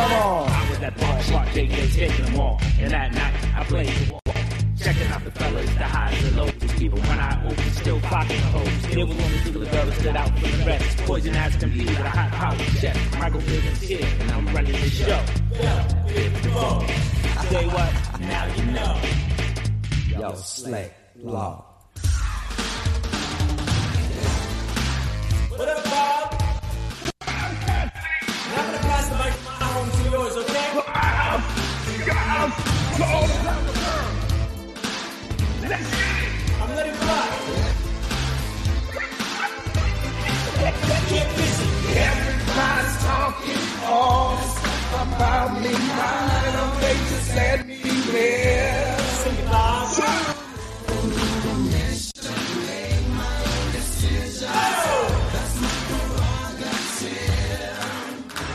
Come on. I was at the ballpark, they they taking them all. And that night, I played the wall. Checking out the fellas, the highs and lows. People when I opened, still clocking hoes. There was only two the girls that stood out from the rest. Poison ass can be with a hot power chef. Michael Bivens here, and I'm running the show. Say what? Now you know. Yo, Slay, Law. What up, I'm letting rock. Get busy. Everybody's talking all this stuff about me. Mind them, they just let me live. Sing it, Bob.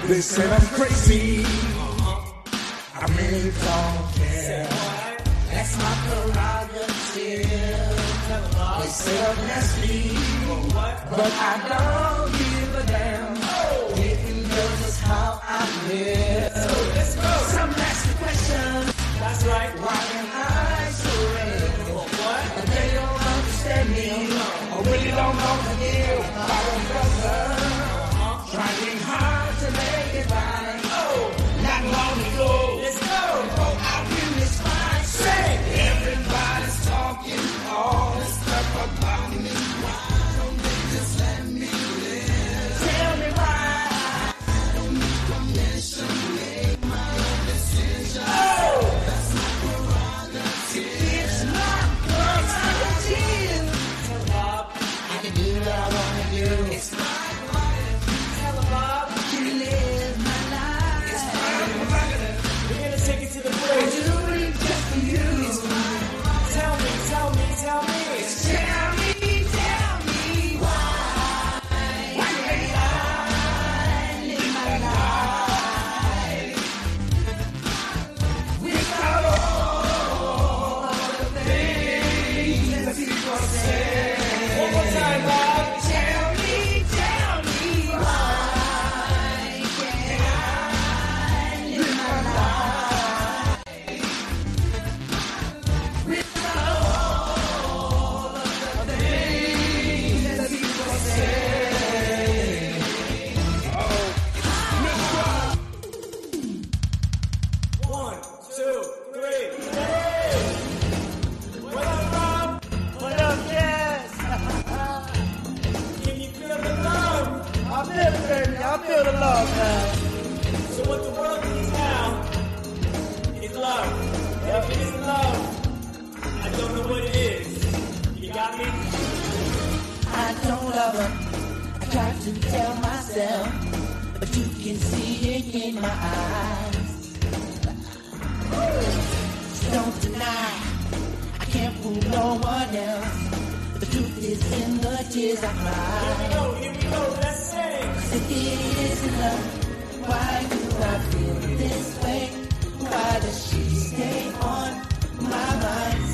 They said I'm crazy. I really don't care. That's my prerogative. Say I'm nasty, but I don't give a damn. You know just how I live. Let's go. Some nasty questions. That's right. Why am I so red? What? They don't understand me. I really don't know the deal. Our brother my eyes. Don't deny, I can't fool no one else. The truth is in the tears I cry. Here we Go, here we go. Let's sing. Cause If it isn't love, why do I feel this way? Why does she stay on my mind?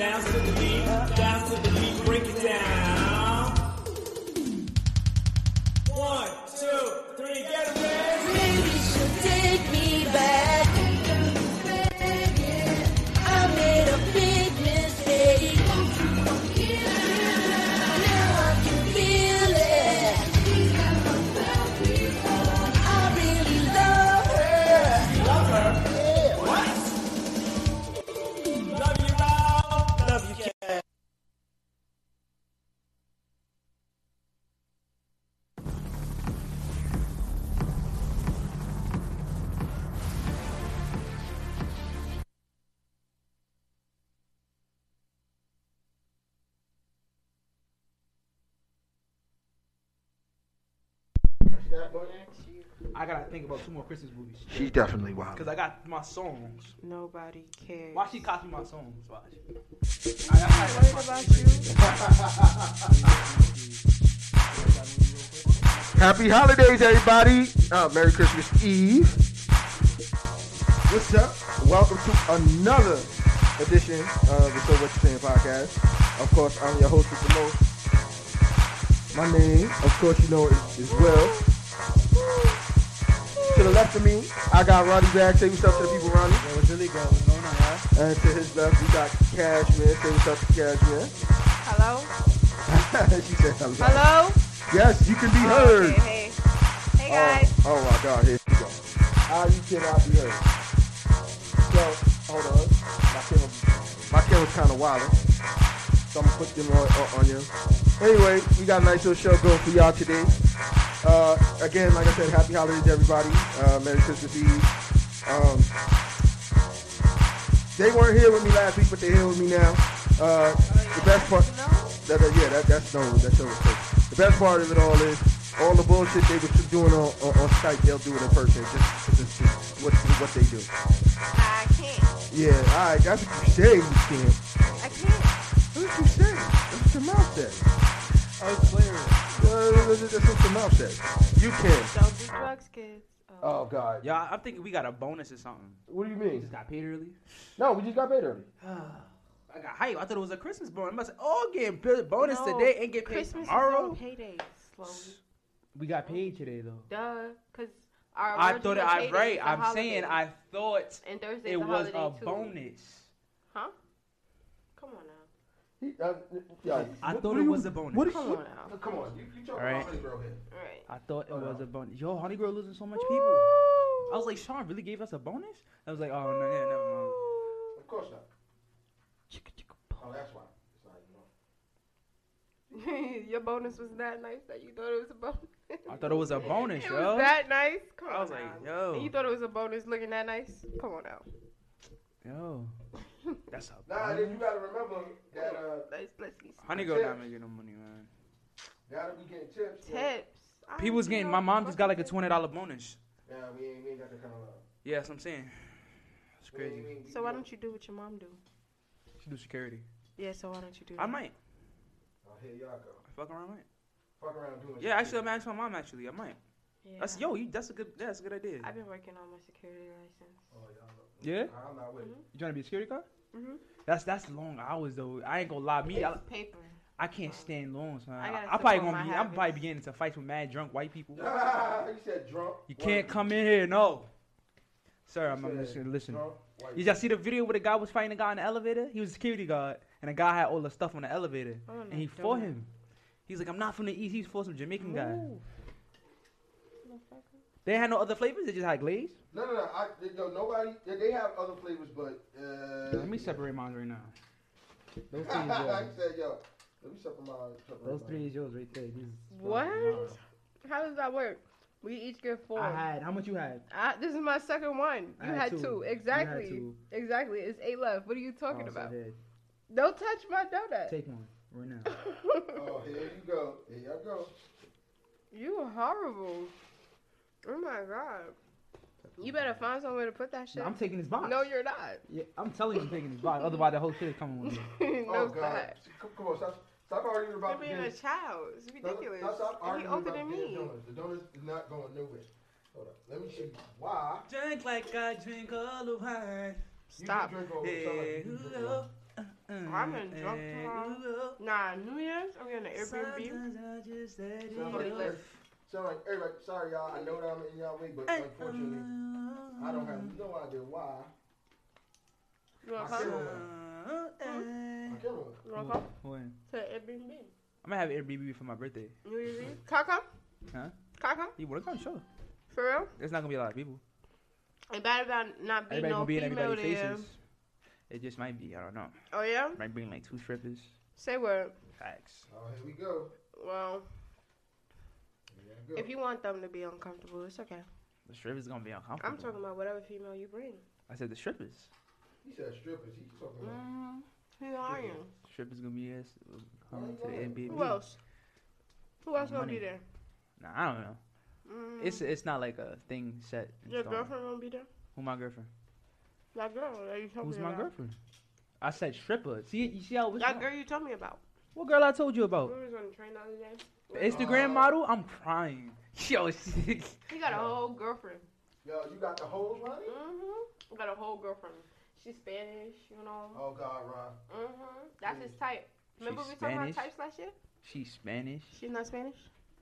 Dance to the beat, I gotta think about two more Christmas movies. She's definitely wild. Cause I got my songs. Nobody cares. Why she copy my songs? Watch. I, I, I, Worried about you? Happy holidays, everybody. Uh, Merry Christmas Eve. What's up? Welcome to another edition of the So What You Saying podcast. Of course, I'm your host with the most. My name, of course, you know is, is Will. To the left of me, I got Ronnie back. Say what's up to the people, Ronnie. Yo, what's really good? What's going on, y'all? And to his left, we got Cashmere. Say what's up to Cashmere. Hello? she said hello. Hello? Yes, you can be Oh, heard. okay, hey. Hey, oh, guys. Oh, oh my God, here you go. How you cannot be heard. So, hold on. My camera, my camera's kind of wild. So I'm gonna put them on, on, on you. Anyway, we got a nice little show going for y'all today. Uh, again, like I said, happy holidays, everybody. Uh, Merry Christmas Eve. Um, they weren't here with me last week, but they're here with me now. Uh, the best part, that, that- yeah, that, that's no, that's no mistake. The best part of it all is all the bullshit they were doing on, on, on Skype, they'll do it in person. Just, just, just what, what they do. I can't. Yeah, all right, that's what you say. You can't. I can't. That's what you say. That's what your mouth says. I was playing. That's that's what mouth says. You can. Don't do drugs, kids. Oh, oh God. Y'all, I'm thinking we got a bonus or something. What do you We mean? just got paid early. No, we just got paid early. I got hype. I thought it was a Christmas bonus. I must oh getting bonus No, today and get paid Christmas tomorrow. is payday. Slowly. We got paid today though. Duh. Because our I thought it. I right. is a I'm holiday. saying I thought And Thursday's it a was a holiday, too. bonus. Huh? Come on now. He, uh, yeah. I What- thought what it do you- was a bonus. What? Come what- on now. Come on. You, you talking All right. about Honey Girl here? Alright. I thought it Hold was on. a bonus. Yo, Honey Girl losing so much people. I was like, Sean really gave us a bonus? I was like, oh no, yeah, never mind. Of course not. Chicka, chicka, Oh, that's why. It's not. Your bonus was that nice that you thought it was a bonus. I thought it was a bonus, It yo. was that nice. Come I on was now. like, yo. And you thought it was a bonus looking that nice? Come on now. Yo, that's how. Nah, then you gotta remember that uh, Let's let's see. Honey Girl not making no money, man. gotta be getting tips. Tips. I People's getting. My mom just got like a twenty dollar bonus. Yeah, we ain't, we ain't got that kind of love. Yeah, that's what I'm saying. It's We ain't- crazy. we ain't- So why don't you do what your mom do? She do security. Yeah. So why don't you do? that? I that? might. Oh, here y'all go. I fuck around, might. Fuck around doing Yeah, actually, I'm asking my mom. Actually, I might. Yeah. That's yo. You, that's a good. Yeah, that's a good idea. I've been working on my security license. Oh, y'all know. Yeah. I'm not with it. You trying to be a security guard? Mm-hmm. That's that's long hours though. I ain't gonna lie. Me, I, paper. I can't stand long. Son. I I, gotta I probably gonna my be. I'm probably habits. beginning to fight with mad drunk white people. you said drunk. You can't people. come in here. No. Sir, I'm, You I'm said listening. Listen. drunk Did y'all see the video where the guy was fighting the guy in the elevator? He was a security guard, and the guy had all the stuff on the elevator, Oh, and he don't fought him. He's like, I'm not from the east. He's for some Jamaican guy. Ooh. They had no other flavors. They just had glaze. No, no, no. I, they, no nobody. They, they have other flavors, but. Uh, Let me separate mine right now. Those three is I yours. said, yo, let me separate my. separate Those mine. three is yours right there. These What? mine. How does that work? We each get four. I had. How much you had? I, this is my second one. I You had had, two. two. You had Exactly. two. Exactly. It's eight left. What are you talking Oh, about? here, Don't touch my donut. Take one right now. Oh, here you go. Here y'all go. you are horrible. Oh my god. You better find somewhere to put that shit. No, I'm taking this box. no, you're not. Yeah, I'm telling you, I'm taking this box. Otherwise, the whole shit is coming with me. no, oh, God. not. Come, come on, stop, stop arguing about You're being a child. It's Stop- ridiculous. Stop, stop And he arguing older about than the damn me. donuts. The donuts is not going nowhere. Hold up. Let me show you why. Drink like I drink all the wine. Stop. You can drink all sound like you can drink all I'm in drunk tomorrow. Nah, New Year's, I'm getting an Airbnb. Sound like, Really? Sound like everybody, sorry y'all, I know that I'm in y'all way, but unfortunately, uh, I don't have no idea why. You wanna My come? camera uh, went. Uh. My camera. You wanna come When? to Airbnb? I'm gonna have Airbnb for my birthday. New Year's Eve? Can I come? Huh? Can I come? You wanna come? Sure. For real? There's not gonna be a lot of people. It better about not be Everybody no be in female everybody's there. faces. It just might be. I don't know. Oh yeah? Might bring like two strippers. Say what? Facts. Oh, here we go. Well, Here y'all go. If you want them to be uncomfortable, it's okay. The strippers gonna be uncomfortable. I'm talking about whatever female you bring. I said the strippers. He said strippers. He's talking about. Mm, who are you? Strippers gonna be yes. Come to the Airbnb. Who else? Who else gonna be there? Nah, I don't know. Mm, It's it's not like a thing set. in your stone. girlfriend gonna be there? Who my girlfriend? That girl that you told Who's me my about. girlfriend? I said stripper. See, you see how it was. That girl you told me about. What girl I told you about? We was on the train the other day. The Instagram model? I'm crying. Yo, she- He got a whole girlfriend. Yo, you got the hoes running? Mm-hmm. Got a whole girlfriend. She's Spanish, you know. Oh God, Ron. Mm-hmm. That's his type. Remember She's we talking about types last year? she's Spanish. She's not Spanish.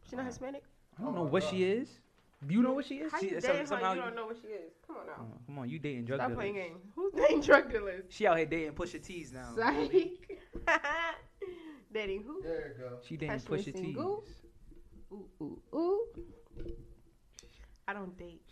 She's not Hispanic. I don't Oh know what God. she is. Do you know what she is? How She, you some- dating her? somehow You you- don't know what she is. Come on now. Oh, come on, you dating drug Stop dealers. playing games. Who's dating drug dealers? She out here dating Pusha T's now. Psych. dating who? There you go. She dating Catch me Pusha T's. single. Ooh, ooh, ooh. I don't date.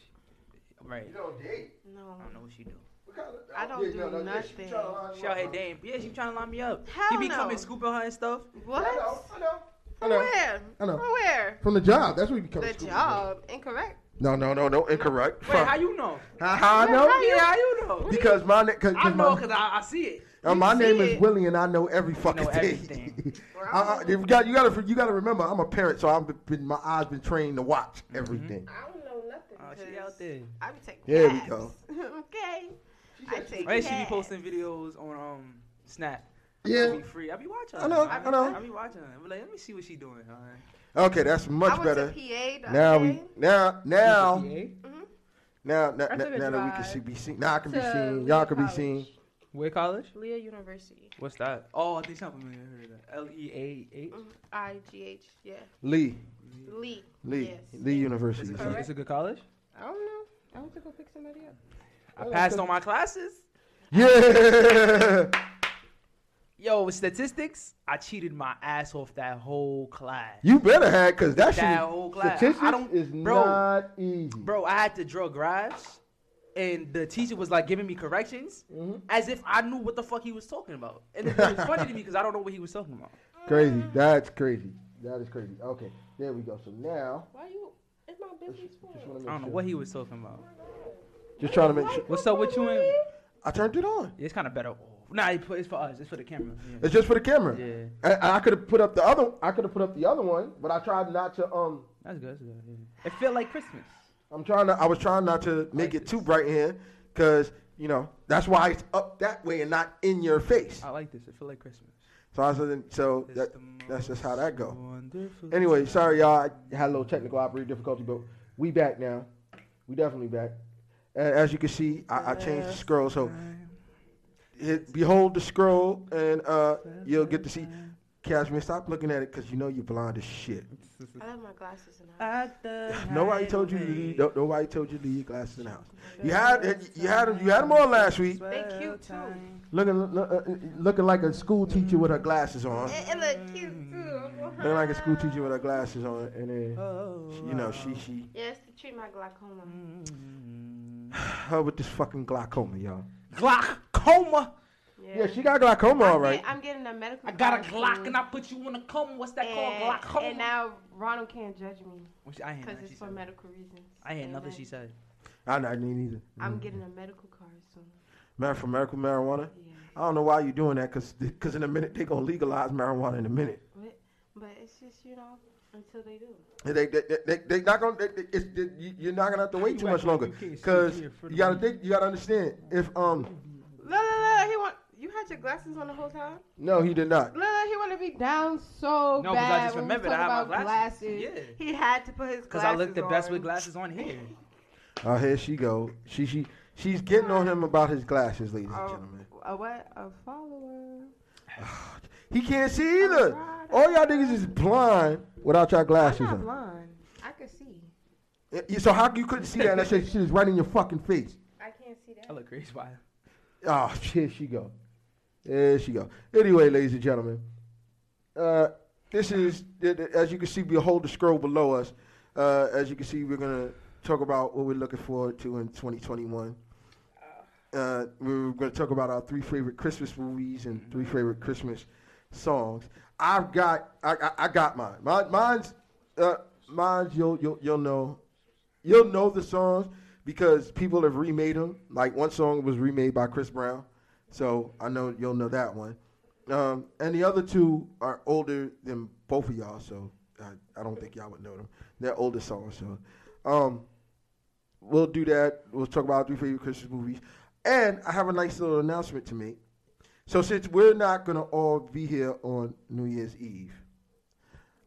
Right. You don't date. No. I don't know what she do. Kind of, I don't yeah, do no, no, nothing. tryna line you She out up, here huh? dating. Yeah, she trying to line me up. Hell he be no. coming scooping her and stuff. What? I know, I know. I From know. where? I know. From where? From the job. That's what you become. The job. Incorrect. No, no, no, no. Incorrect. Wait, From- how you know? How, how I know? How you- Yeah, how you know? Because my name, cause, I know because I, I see it. Uh, my name see is it. Willie, and I know every fucking know thing. everything. uh, uh, you got, you got to, you got to remember, I'm a parent, so I've been, my eyes been trained to watch everything. I don't know nothing. Oh, she 'cause out there. I be taking There we go. okay. I take Right, she be posting videos on um Snap. Yeah. I Be free. I be watching. I know, her. I know. I be watching. her. I be like, let me see what she doing. All right. Okay, that's much I went better. to PA Now we, now, now, Mm-hmm. now, now, now, now that we can see, be seen. Now I can be seen. Y'all can be College. seen. Where college? Lehigh University. What's that? Oh, I think something familiar. I heard that. L E A H. Mhm. I G H. Yeah. Lee, Lee. Lee, Yes. Lee University. It's, son. a, good college. I don't know. I want to go pick somebody up. I passed on my classes. Yeah. Yo, with statistics, I cheated my ass off that whole class. You better have, cause that shit. That is- whole class. Statistics I don't- is bro. not easy. Bro, I had to draw graphs, and the teacher was like giving me corrections Mhm. as if I knew what the fuck he was talking about. And it, it was funny to me because I don't know what he was talking about. Crazy. That's crazy. That is crazy. Okay, there we go. So now, Why you? It's my business just for. I don't know what he was talking about. Just trying to make sure. What's up with you and? I turned it on. Yeah, it's kind of better. Nah, it put- it's for us. It's for the camera. Yeah. It's just for the camera. Yeah, I, I could have put up the other. I could have put up the other one, but I tried not to. Um, that's good. That's good. Yeah. It felt like Christmas. I'm trying to. I was trying not to make it too bright here, cause you know that's why it's up that way and not in your face. I like this. It felt like Christmas. So I said, so that, that's just how that go. Anyway, sorry y'all. I had a little technical operating difficulty, but we back now. We definitely back. And as you can see, I, I changed the scroll, so hit, behold the scroll, and uh, you'll get to see. Cashmere, stop looking at it because you know you're blind as shit. I left my glasses in the house. The Nobody told you to leave. no- Nobody told you to leave your glasses in the house. You had you had them you had them on last week, They cute too. looking look, uh, looking like a school teacher with her glasses on. It, it look cute too. Looking like a school teacher with her glasses on, and then Oh, you know she she Yes, to treat my glaucoma. her with this fucking glaucoma, y'all. Glaucoma. Yeah, she got glaucoma, I'm all right. I'm getting a medical. I got a card Glock and I put you in a coma. What's that called? Glaucoma. and now Ronald can't judge me Which I ain't because it's for said. medical reasons. I ain't nothing she said. I know, I need either. I'm getting a medical card soon. Man, for medical marijuana. Yeah, I don't know why you're doing that, cause, cause in a minute they gonna legalize marijuana in a minute. but, but it's just you know until they do. They they they, they, they not gonna. They, they, it's, they, you- you're not gonna have to wait too much longer, you can't see cause you gotta think. You gotta understand. If um Look, look, look, he want. You had your glasses on the whole time. no, he did not. Look, look, he wanted to be down so No, 'cause I bad. just when we remembered I have my about glasses. Yeah. He had to put his glasses Because I look the best with glasses on here. Oh, here she go. She she she's getting on him about his glasses, ladies and Oh. gentlemen. A what? A follower. He can't see either. All y'all niggas is blind without your glasses I'm not on. blind. I can see. Yeah, So how you couldn't see that? That shit shit is right in your fucking face. I can't see that. I look crazy. Why? Oh, here she go. There she go. Anyway, ladies and gentlemen, uh, this is as you can see. Behold the scroll below us. Uh, as you can see, we're gonna talk about what we're looking forward to in 2021. Uh, we're going to talk about our three favorite Christmas movies and three favorite Christmas songs. I've got, I, I, I got mine. mine mine's, uh, mine's. You'll, you'll, you'll know, you'll know the songs because people have remade them. Like one song was remade by Chris Brown, so I know you'll know that one. Um, and the other two are older than both of y'all, so I, I don't think y'all would know them. They're older songs, so um, we'll do that. We'll talk about three favorite Christmas movies. And I have a nice little announcement to make. So since we're not gonna all be here on New Year's Eve,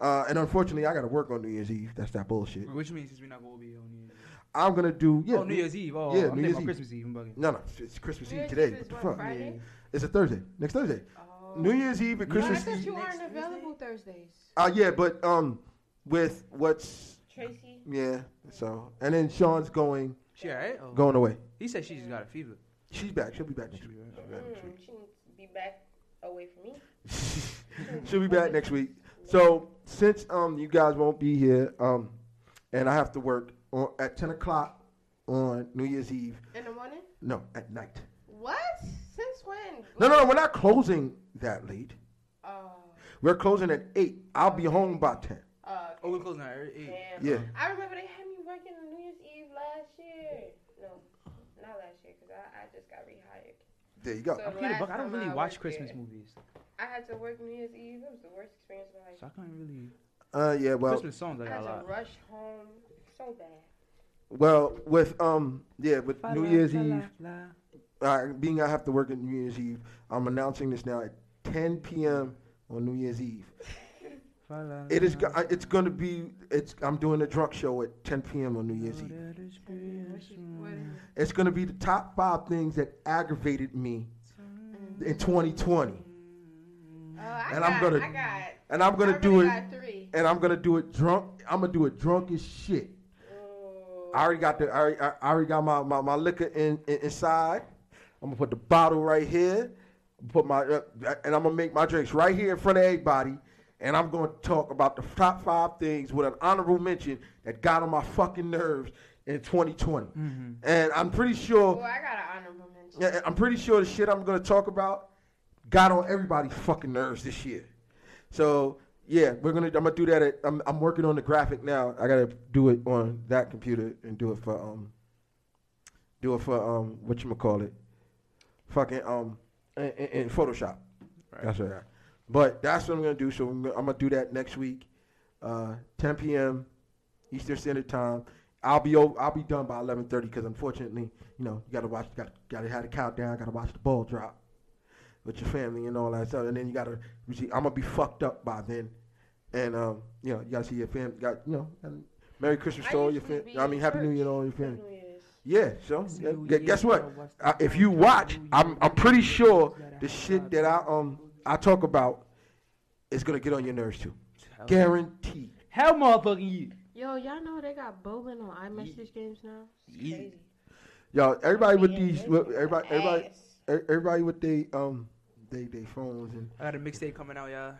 uh, and unfortunately I gotta work on New Year's Eve. That's that bullshit. Which means since we're not gonna be on New Year's Eve. I'm gonna do yeah. oh, New Year's Eve. Oh, yeah, I'm New Year's about Eve. Christmas Eve. I'm bugging. No, no, it's Christmas Eve today. What the fuck? Friday? It's a Thursday. Next Thursday. Oh. New Year's Eve and No, I Christmas thought Eve. you aren't available Thursdays. Uh, yeah, but um, with what's Tracy. yeah, so and then Sean's going She alright? Oh. going away. He said she just got a fever. She's back. She'll be back next week. Mm, she needs to be back away from me. She'll be back next week. So since um you guys won't be here um, and I have to work on, at ten o'clock on New Year's Eve. In the morning? No, at night. What? Since when? No, no, no. We're not closing that late. Oh. We're closing at eight. I'll be home by ten. Uh, Oh, we're closing at eight. Damn. Yeah. I remember they had me working on New Year's Eve last year. No, not last year, because I, I just got rehired. There you go. So I'm here to last buck. I don't really watch Christmas there, movies, I had to work New Year's Eve. It was the worst experience of my life. so I can't really. Uh, yeah. Well, Christmas songs I I got had a to rush home so bad. well, with um, yeah, with New Year's Eve. uh, being I have to work at New Year's Eve, I'm announcing this now at 10 p.m. on New Year's Eve. It is. go- uh, It's going to be. It's. I'm doing a drunk show at 10 p.m. on New Year's Eve. It's going to be the top five things that aggravated me in 2020, it? Oh, I And got, I'm gonna- I got. and I'm gonna do it. Three. And I'm going to do it drunk. I'm going to do it drunk as shit. Oh. I already got the. I already, I already got my, my, my liquor in, in inside. I'm gonna put the bottle right here. Put my uh, and I'm gonna make my drinks right here in front of everybody. And I'm gonna talk about the top five things with an honorable mention that got on my fucking nerves in 2020. And I'm pretty sure. Well, I got an honorable mention. Yeah, I'm pretty sure the shit I'm gonna talk about got on everybody's fucking nerves this year. So yeah, we're gonna. I'm gonna do that. At, I'm, I'm working on the graphic now. I gotta do it on that computer and do it for um. Do it for um. What you call it? Fucking um. In, Photoshop. That's right. But that's what I'm gonna do. So I'm gonna, I'm gonna do that next week, uh, 10 p.m. Eastern Standard Time. I'll be over, I'll be done by 11:30 because unfortunately, you know, you gotta watch, got gotta have the countdown, gotta watch the ball drop with your family and all that stuff, and then you gotta. you see, I'm gonna be fucked up by then, and um, you know, you gotta see your family. Got you know, and Merry Christmas I to all your usually family. I mean, in Happy New Year to all your family. New Yeah, so yeah, guess what? Year, Uh, if you watch, I'm I'm pretty sure the shit that I um I talk about is gonna get on your nerves too. Hell- Guaranteed. Hell, motherfucking you. Yo, y'all know they got bowling on iMessage games now? It's Yeah. crazy. Yo, everybody with these, everybody, everybody, e- everybody with they um they they phones and I got a mixtape coming out, y'all.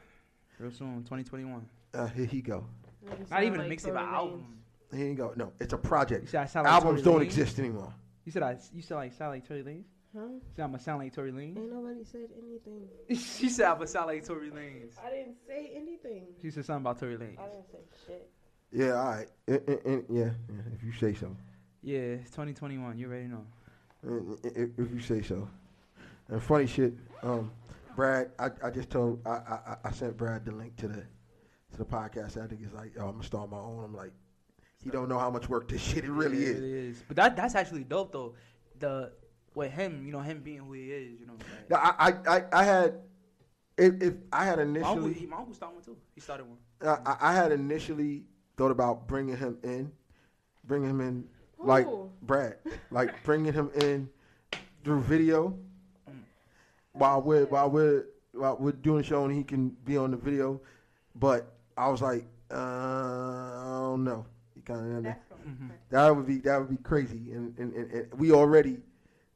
Real soon, 2021. uh, here he go. Not sound even a mixtape, Tory an album. Here you go. No, it's a You project. said I sound like Albums Tory don't Lanez? exist anymore. You said I. You said like sound like Tory Lanez. Huh? You said I'm gonna sound like Tory Lanez. Ain't nobody said anything. she said I'm gonna sound like Tory Lanez. I didn't say anything. She said something about Tory Lanez. I didn't say shit. Yeah, all right. I- I- I- yeah, yeah, if you say so. Yeah, it's 2021. You already know. I- I- If you say so. And funny shit, um, Brad, I, I just told I, I I sent Brad the link to the to the podcast. I think it's like, yo, I'm gonna start my own. I'm like, he don't know how much work this shit it really Yeah, is. It really is. But that that's actually dope though. The with him, you know, him being who he is, you know. Like, Yeah, I, I, I, I had, if, if I had my uncle, initially, he, my uncle started one too. He started one. I, I had initially thought about bringing him in, bringing him in, like Who? Brad, like bringing him in through video, while we're while we're while we're doing the show and he can be on the video, but I was like, uh, I don't know. He kind of That's cool. that would be that would be crazy, and and, and, and we already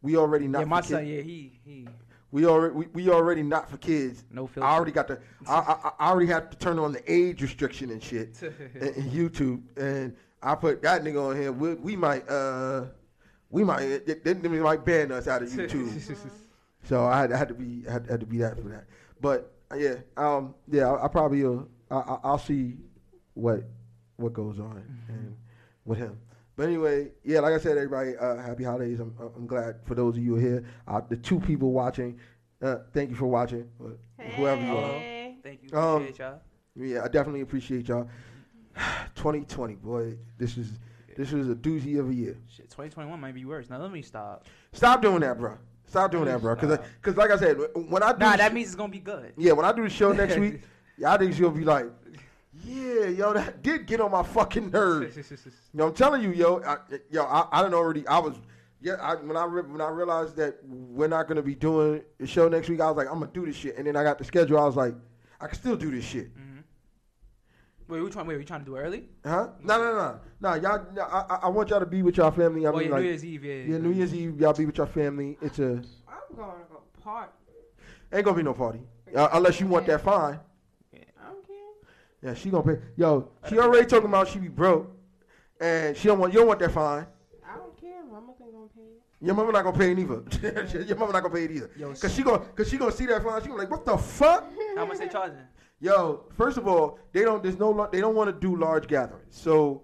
we already not yeah, my for son. kids. Yeah, he he. We already we, we already not for kids. No filter. I already got the I, I I already have to turn on the age restriction and shit in, in YouTube, and I put that nigga on here. We, we might uh we might they, they, they might ban us out of YouTube. so I had, I had to be I had, had to be that for that. But uh, yeah, um yeah, I, I probably uh, I, I I'll see what what goes on and with him. But anyway, yeah, like I said, everybody, uh, happy holidays. I'm, I'm glad for those of you here. Uh, the two people watching, uh, thank you for watching. uh, Whoever you are. Thank you. Um, Appreciate y'all. Yeah, I definitely appreciate y'all. 2020, boy, this is this was a doozy of a year. Shit, 2021 might be worse. Now let me stop. Stop doing that, bro. Stop doing that, bro. Because, cause like I said, when I do Nah, that means it's gonna be good. yeah, when I do the show next week, y'all niggas gonna be like, yeah, yo, that did get on my fucking nerves. Yo, I'm telling you, yo, I, yo, I, I don't already. I was, yeah, I, when I re- when I realized that we're not gonna be doing the show next week, I was like, I'm gonna do this shit, and then I got the schedule. I was like, I can still do this shit, mm. Wait, we trying? Wait, we trying to do it early? huh? No, no, no, no, y'all. no, I, I- I want y'all to be with y'all family. I oh mean, yeah, like, New Year's Eve. Yeah. yeah, New Year's Eve, y'all be with your family. It's a I'm going to go party. ain't gonna be no party uh, unless you want that fine. I don't care. Yeah, she gonna pay. Yo, she already talking about she be broke, and she don't want you don't want that fine. I don't care. Mama ain't gonna pay it. Your mama not gonna pay it either. Your mama not gonna pay it either. Yo, Cause she gonna, cause she gonna see that fine. She gonna be like, what the fuck? How much they charging? Yo, first of all, they don't. There's no. They don't want to do large gatherings. So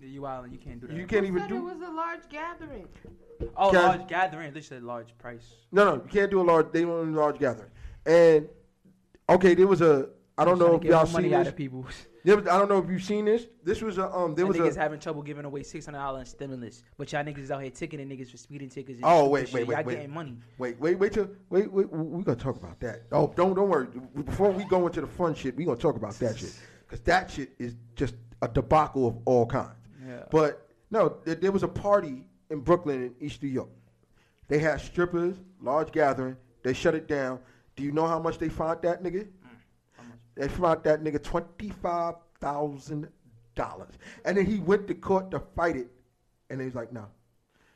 Yeah, you out you can't do that. you can't Who even said it do. was a large gathering? Oh, Can- large gathering. They said large price. No, no, you can't do a large. They don't do a large gathering. And okay, there was a. I don't know if y'all seen this. people. There was- I don't know if you've seen this. This was a. Um, there There was niggas a. having trouble giving away six hundred dollars in stimulus, but y'all niggas is out here ticketing niggas for speeding tickets. And Oh, wait, wait, wait, Y'all wait. getting money. Wait, wait, wait till wait, wait. We gonna talk about that. Oh, don't don't worry. Before we go into the fun shit, we gonna talk about that shit because that shit is just a debacle of all kinds. Yeah. But no, there, there was a party in Brooklyn in East New York. They had strippers, large gathering. They shut it down. Do you know how much they fined that nigga? They fined that nigga twenty five thousand dollars, and then he went to court to fight it, and he was like, no.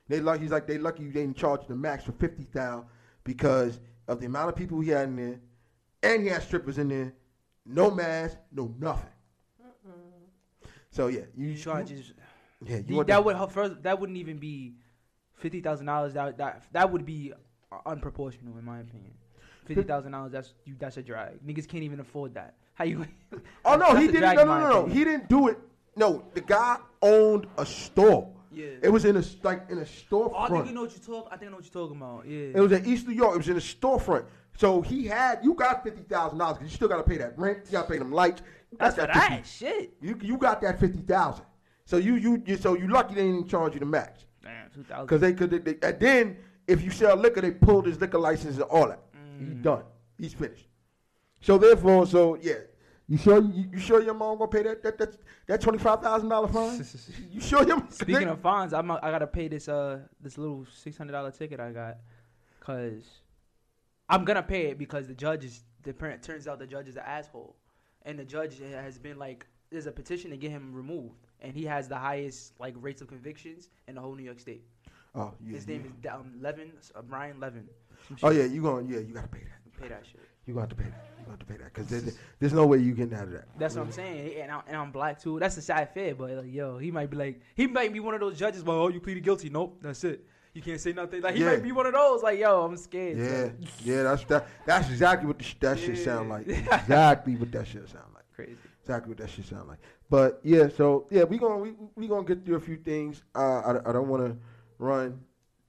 They like he's like they lucky you didn't charge the max for fifty thousand because of the amount of people he had in there, and he had strippers in there, no mask, no nothing. So yeah, you Charges. Yeah, you The- that that- would first. That wouldn't even be fifty thousand dollars. That that that would be unproportional in my opinion. Fifty thousand dollars. That's you. That's a drag. Niggas can't even afford that. How you? Oh no, he didn't. No, no, no, no. He didn't do it. No, the guy owned a store. Yeah. It was in a like in a Oh, I think you know what you talk. I think I know what you're talking about. Yeah. It was in East New York. It was in a storefront. So he had you got fifty thousand dollars because you still got to pay that rent. You got to pay them lights. That's for that 50 shit. You you got that fifty thousand. So you, you you so you lucky they didn't charge you the max Damn, two thousand. because they could they, they- and then if you sell liquor they pulled his liquor license and all that. He's Mm. done. He's finished. So therefore, so yeah. You sure you, you sure your mom gonna pay that that that, that twenty five thousand dollar fine? you sure your Speaking of fines, I'm I gotta pay this uh this little six hundred dollar ticket I got, cause I'm gonna pay it because the judge is the parent turns out the judge is an asshole, and the judge has been like there's a petition to get him removed, and he has the highest like rates of convictions in the whole New York State. oh yeah, His name is um, Levin uh, Brian Levin. Oh yeah you going yeah you gotta pay that. pay that shit. You gonna have to pay that. You gonna have to pay that because there's, there's no way you getting out of that. That's what I'm saying, and I'm, and I'm black too. That's a sad fair, but like, yo, he might be like, he might be one of those judges. Well, oh, you pleaded guilty. Nope, that's it. You can't say nothing. Like he Yeah. might be one of those. Like, yo, I'm scared. Yeah, so. yeah, that's that. That's exactly what sh- that shit sound like. Exactly what that shit sound like. crazy. Exactly what that shit sound like. But yeah, so yeah, we gonna we we gonna get through a few things. Uh, I I don't want to run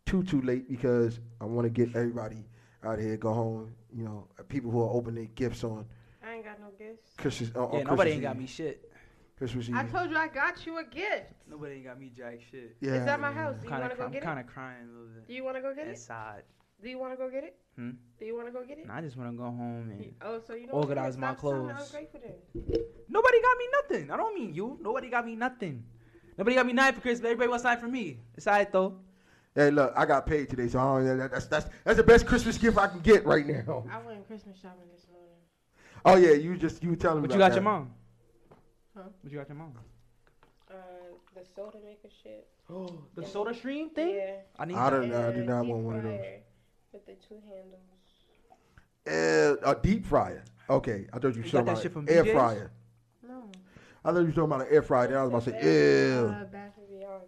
too too late because I want to get everybody out of here, go home. You know, people who are opening gifts on I ain't got no gifts. Christmas. On, Yeah, on nobody Christmas ain't got me shit. Christmas Eve. I told you I got you a gift. Nobody ain't got me jack shit. yeah, It's at my house. Do you want to go get I'm get kind of crying a little bit. Do you want to go get it? Inside. Do you want to go get it? Hmm? Do you want to go get it? Nah, I just want to go home and. Oh, so you don't Organize my clothes. Nobody got me nothing. I don't mean you. Nobody got me nothing. Nobody got me nothing for Christmas. Everybody wants something for me. It's alright though. Hey, look, I got paid today, so I don't, that, that's that's that's the best Christmas gift I can get right now. I went Christmas shopping this morning. Oh yeah, you just you were telling me. What you about got your mom? Huh? What you got your mom? Uh, the soda maker shit. Oh, the Soda Stream thing. Yeah. I need I that. don't know. I do And not want one of those. fryer With the two handles. Uh, a deep fryer. Okay, I thought you were You talking got that about shit from air BJ's? fryer. No. I thought you were talking about an air fryer. Then I was about to say, ew. Uh, Bath and Beyond.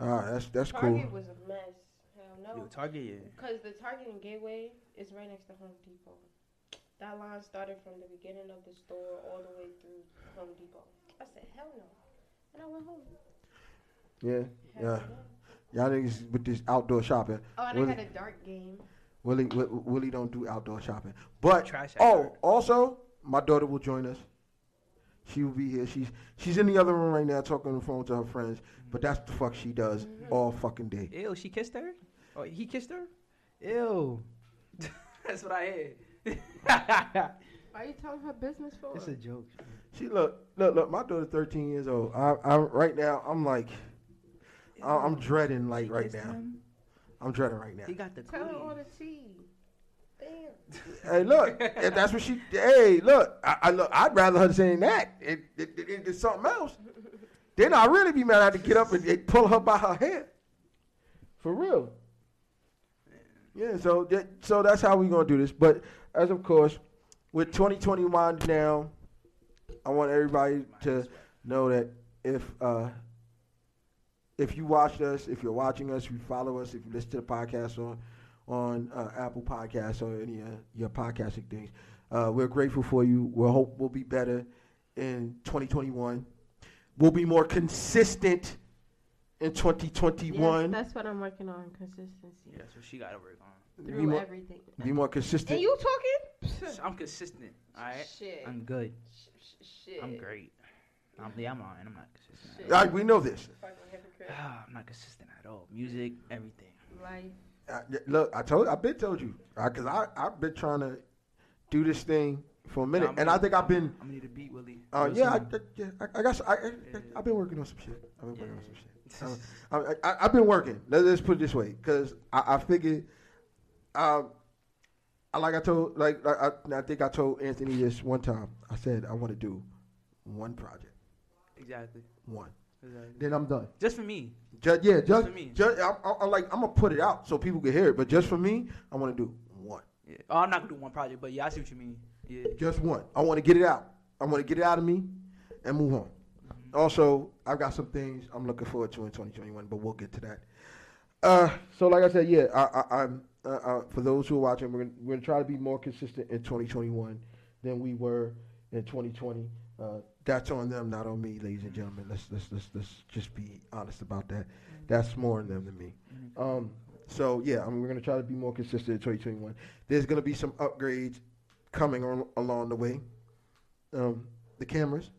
Ah, that's that's cool. Target was a mess. Hell no. Yo, no. Target, yeah. Because the Target and Gateway is right next to Home Depot. That line started from the beginning of the store all the way through Home Depot. I said, hell no. And I went home. Yeah, Hell yeah. Y'all niggas with this outdoor shopping. Oh, and Willie, I got a dart game. Willie, Wi- Willie don't do outdoor shopping. But Trash oh, card. also my daughter will join us. She will be here. She's she's in the other room right now talking on the phone to her friends. But that's the fuck she does Mm-hmm. all fucking day. Ew, she kissed her. Oh, he kissed her? Ew. That's what I heard. Why are you telling her business for? it's a joke. She look, look, look. My daughter's 13 years old. I, I right now, I'm like, I, I'm dreading like She right now. him? I'm dreading right now. He got the Tell her all the tea. Hey, look, if that's what she. Hey, look, I, I look. I'd rather her saying that. It, it, it, it- it's something else. Then I'd really be mad. I had to get up and, and pull her by her hair. For real. Yeah. So that, so that's how we're gonna do this. But as of course, with 2021 now, I want everybody to know that if uh, if you watched us, if you're watching us, if you follow us, if you listen to the podcast on on uh, Apple Podcasts or any of your podcasting things, uh, we're grateful for you. We hope we'll be better in 2021. We'll be more consistent in 2021. Yes, that's what I'm working on. Consistency Yeah, that's what she got to work on. Be through more- everything. be more consistent. And you talking? I'm consistent. All right. Shit. I'm good. Sh- sh- Shit. I'm great. I'm, yeah, I'm lying. I'm not consistent. Shit. Like, we know this. Ah, I'm not consistent at all. Music, everything. Life. Look, I told, I've been told you, because I, I've been trying to do this thing for a minute, and gonna- I think I've been. I'm gonna need a beat, Willie. Uh, yeah, I. I- yeah, I, I got. I, I, Yeah. have been working on some shit. I've been working on some shit. I, I, I've been working. Let's, let's put it this way, because I, I figured, um, I like I told, like, like I, I think I told Anthony this one time. I said I want to do one project, exactly. one. Exactly. Then I'm done. Just for me. Just, yeah, just, for me. just I, I, I like I'm gonna put it out so people can hear it. But just for me, I want to do one, Yeah. Oh, I'm not gonna do one project, but yeah, I see what you mean. Yeah. just one. I want to get it out. I want to get it out of me, and move on. Also, I've got some things I'm looking forward to in 2021, but we'll get to that. Uh, so like I said, yeah, I, I, I'm uh, uh, for those who are watching, we're gonna, we're gonna try to be more consistent in 2021 than we were in 2020. That's on them, not on me, ladies and gentlemen. Let's let's let's let's just be honest about that. That's more on them than me. Um, so yeah, I mean, we're gonna try to be more consistent in 2021. There's gonna be some upgrades coming on, along the way. Um, the cameras,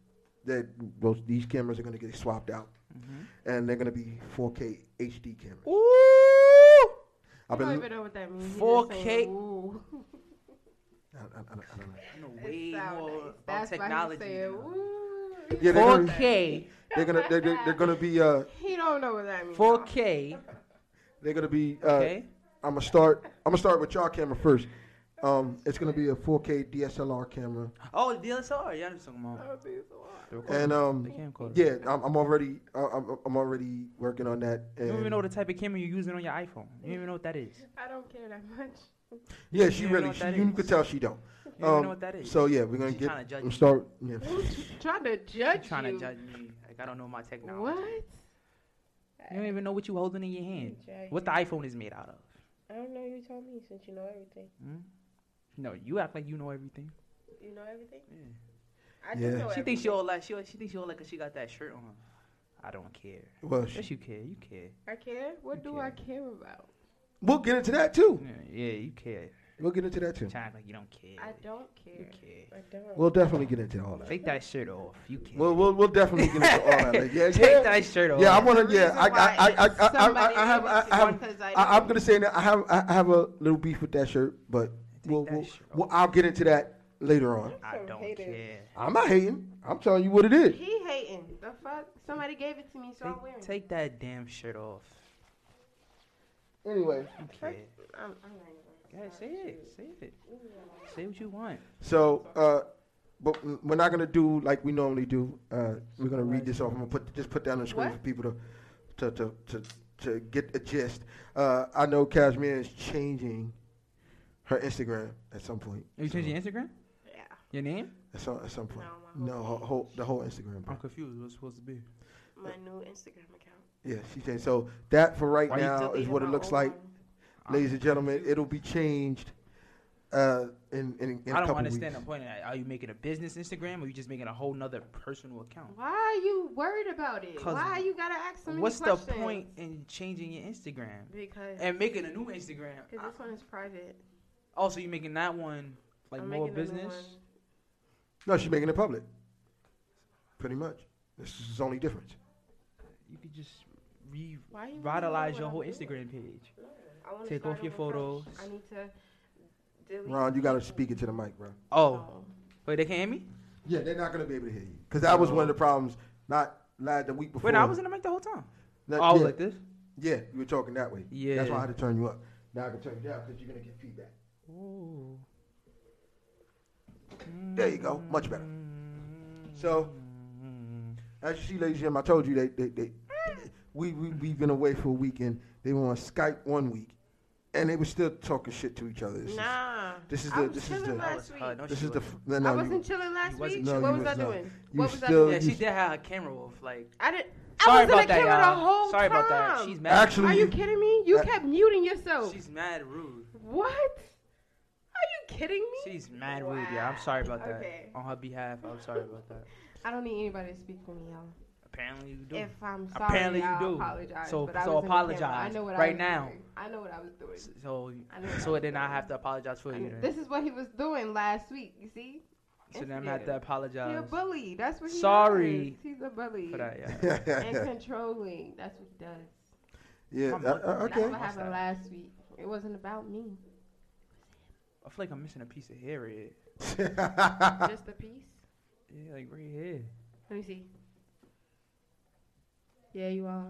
that those these cameras are gonna get swapped out, Mhm. and they're gonna be 4K HD cameras. Ooh. I've I don't been, even know what that means. 4K. saying, "Ooh." I, I, I, don't- I don't know. I know way more nice. about That's why technology. saying, than- "Ooh." Yeah, they're gonna, 4K. they're gonna they're, they're, they're gonna be uh He don't know what that means. 4K. they're gonna be uh Okay. I'm gonna start I'm gonna start with y'all camera first. Um, it's gonna be a 4K DSLR camera, Oh, DSLR. Yeah, I'm just talking about. the recorder, and the um, camcorder. yeah, I'm, I'm already uh, I'm, I'm already working on that. You don't even know the type of camera you're using on your iPhone. You don't even know what that is. I don't care that much. Yeah, she You don't know really what she, that you is. could tell she don't. You don't even Um, know what that is. So yeah, we're gonna She get tryna judge I'm start. Yeah. Trying to judge trying you. to judge me. Like I don't know my technology. What? You don't even know what you holding in your hand. What the iPhone is made out of. I don't know. You tell me since you know everything. Hmm? No, you act like you know everything. You know everything. Yeah. I Yeah. know She thinks she everything. all like she, she thinks she all like 'cause she got that shirt on. I don't care. Well, she, Yes, you care. You care. I care. What do care. I care about? We'll get into that too. Yeah, yeah you care. We'll get into that too. China, you don't care. I don't You care. care. I don't. We'll definitely get into all that. Take that shirt off. You care. We'll we'll, we'll definitely get into all that. Like, yeah, Take that shirt off. Yeah, I want to. The Yeah, I, I, why I, I, I, I, somebody I have, I gave it to have, me 'cause I I, I'm gonna say that I have, I have a little beef with that shirt, but we'll, that we'll, shirt well, I'll get into that later on. I don't haters. care. I'm not hating. I'm telling you what it is. He hating. The fuck? Somebody gave it to me, so I'm wearing. it. take that damn shirt off. Anyway, You care. I'm, I'm not. Yeah, say it. Say it. Say what you want. so, uh, but we're not gonna do like we normally do. Uh, we're gonna read this off. I'm gonna put just put down on the screen What? for people to, to, to, to, to get a gist. Uh, I know Cashmere is changing her Instagram at some point. Are you So, changing your Instagram? Yeah. Your name? At some, at some point. No, my No, whole whole, whole, the whole Instagram. I'm confused. What's supposed to be? My new Instagram account. Yeah, she changed. So that for right Why you now is Deleted what it my looks old like, one. ladies and gentlemen. It'll be changed uh, in in, in a I don't couple understand the weeks. point of that. Are you making a business Instagram or you just making a whole nother personal account? Why are you worried about it? 'Cause Why you gotta ask so many What's questions? the point in changing your Instagram Because and making a new Instagram? cause this one is private. Also, you're making that one like I'm more making a new business? one. No, she's making it public. Pretty much. This is the only difference. You could just re- you revitalize your whole? Instagram page. I wanna Take off your photos. fresh. I need to delete. Ron, you gotta speak it to the mic, bro. Oh. oh, wait, they can't hear me. Yeah, they're not gonna be able to hear you because that was one of the oh. problems. Not last the week before. Wait, no, I was in the mic the whole time. That- Oh, I was yeah, like this. yeah, you were talking that way. Yeah. that's why I had to turn you up. Now I can turn you down because you're gonna get feedback. Ooh. There you go, much better. So, as you see, ladies and gentlemen, I told you they, they, they we, we we've been away for a weekend. They were on Skype one week, and they were still talking shit to each other. This is- Nah. this is I the was this is the last week. her, no, this is the wasn't. no, I wasn't you, chilling last week. chilling. what No, was I was not. doing? You what was still- I Yeah, doing? she did have her camera off. Like, I didn't. sorry I was on about the that, camera the y'all. whole Sorry time. about that. She's mad. Actually- Are you kidding me? You Uh, kept muting yourself. she's mad rude. What? Are you kidding me? She's mad rude. Yeah, I'm sorry about that. Okay. On her behalf, I'm sorry about that. I don't need anybody to speak for me, y'all. Apparently you do. If I'm sorry, Apparently you I'll do. apologize. So- but so was in. I apologize know what I right was now. doing. I know what I was doing. So, I know I so was then I have to apologize for I you. Then. This is what he was doing last week. You see? So then I have to You're a bully. That's what he Sorry. does. He's a bully. for that. Yeah. and controlling. That's what he does. yeah, I'm uh, not- uh, That's what happened last week. It wasn't about me. It was him. I feel like I'm missing a piece of hair here. Just a piece. Yeah, like right here. Let me see. Yeah, you are.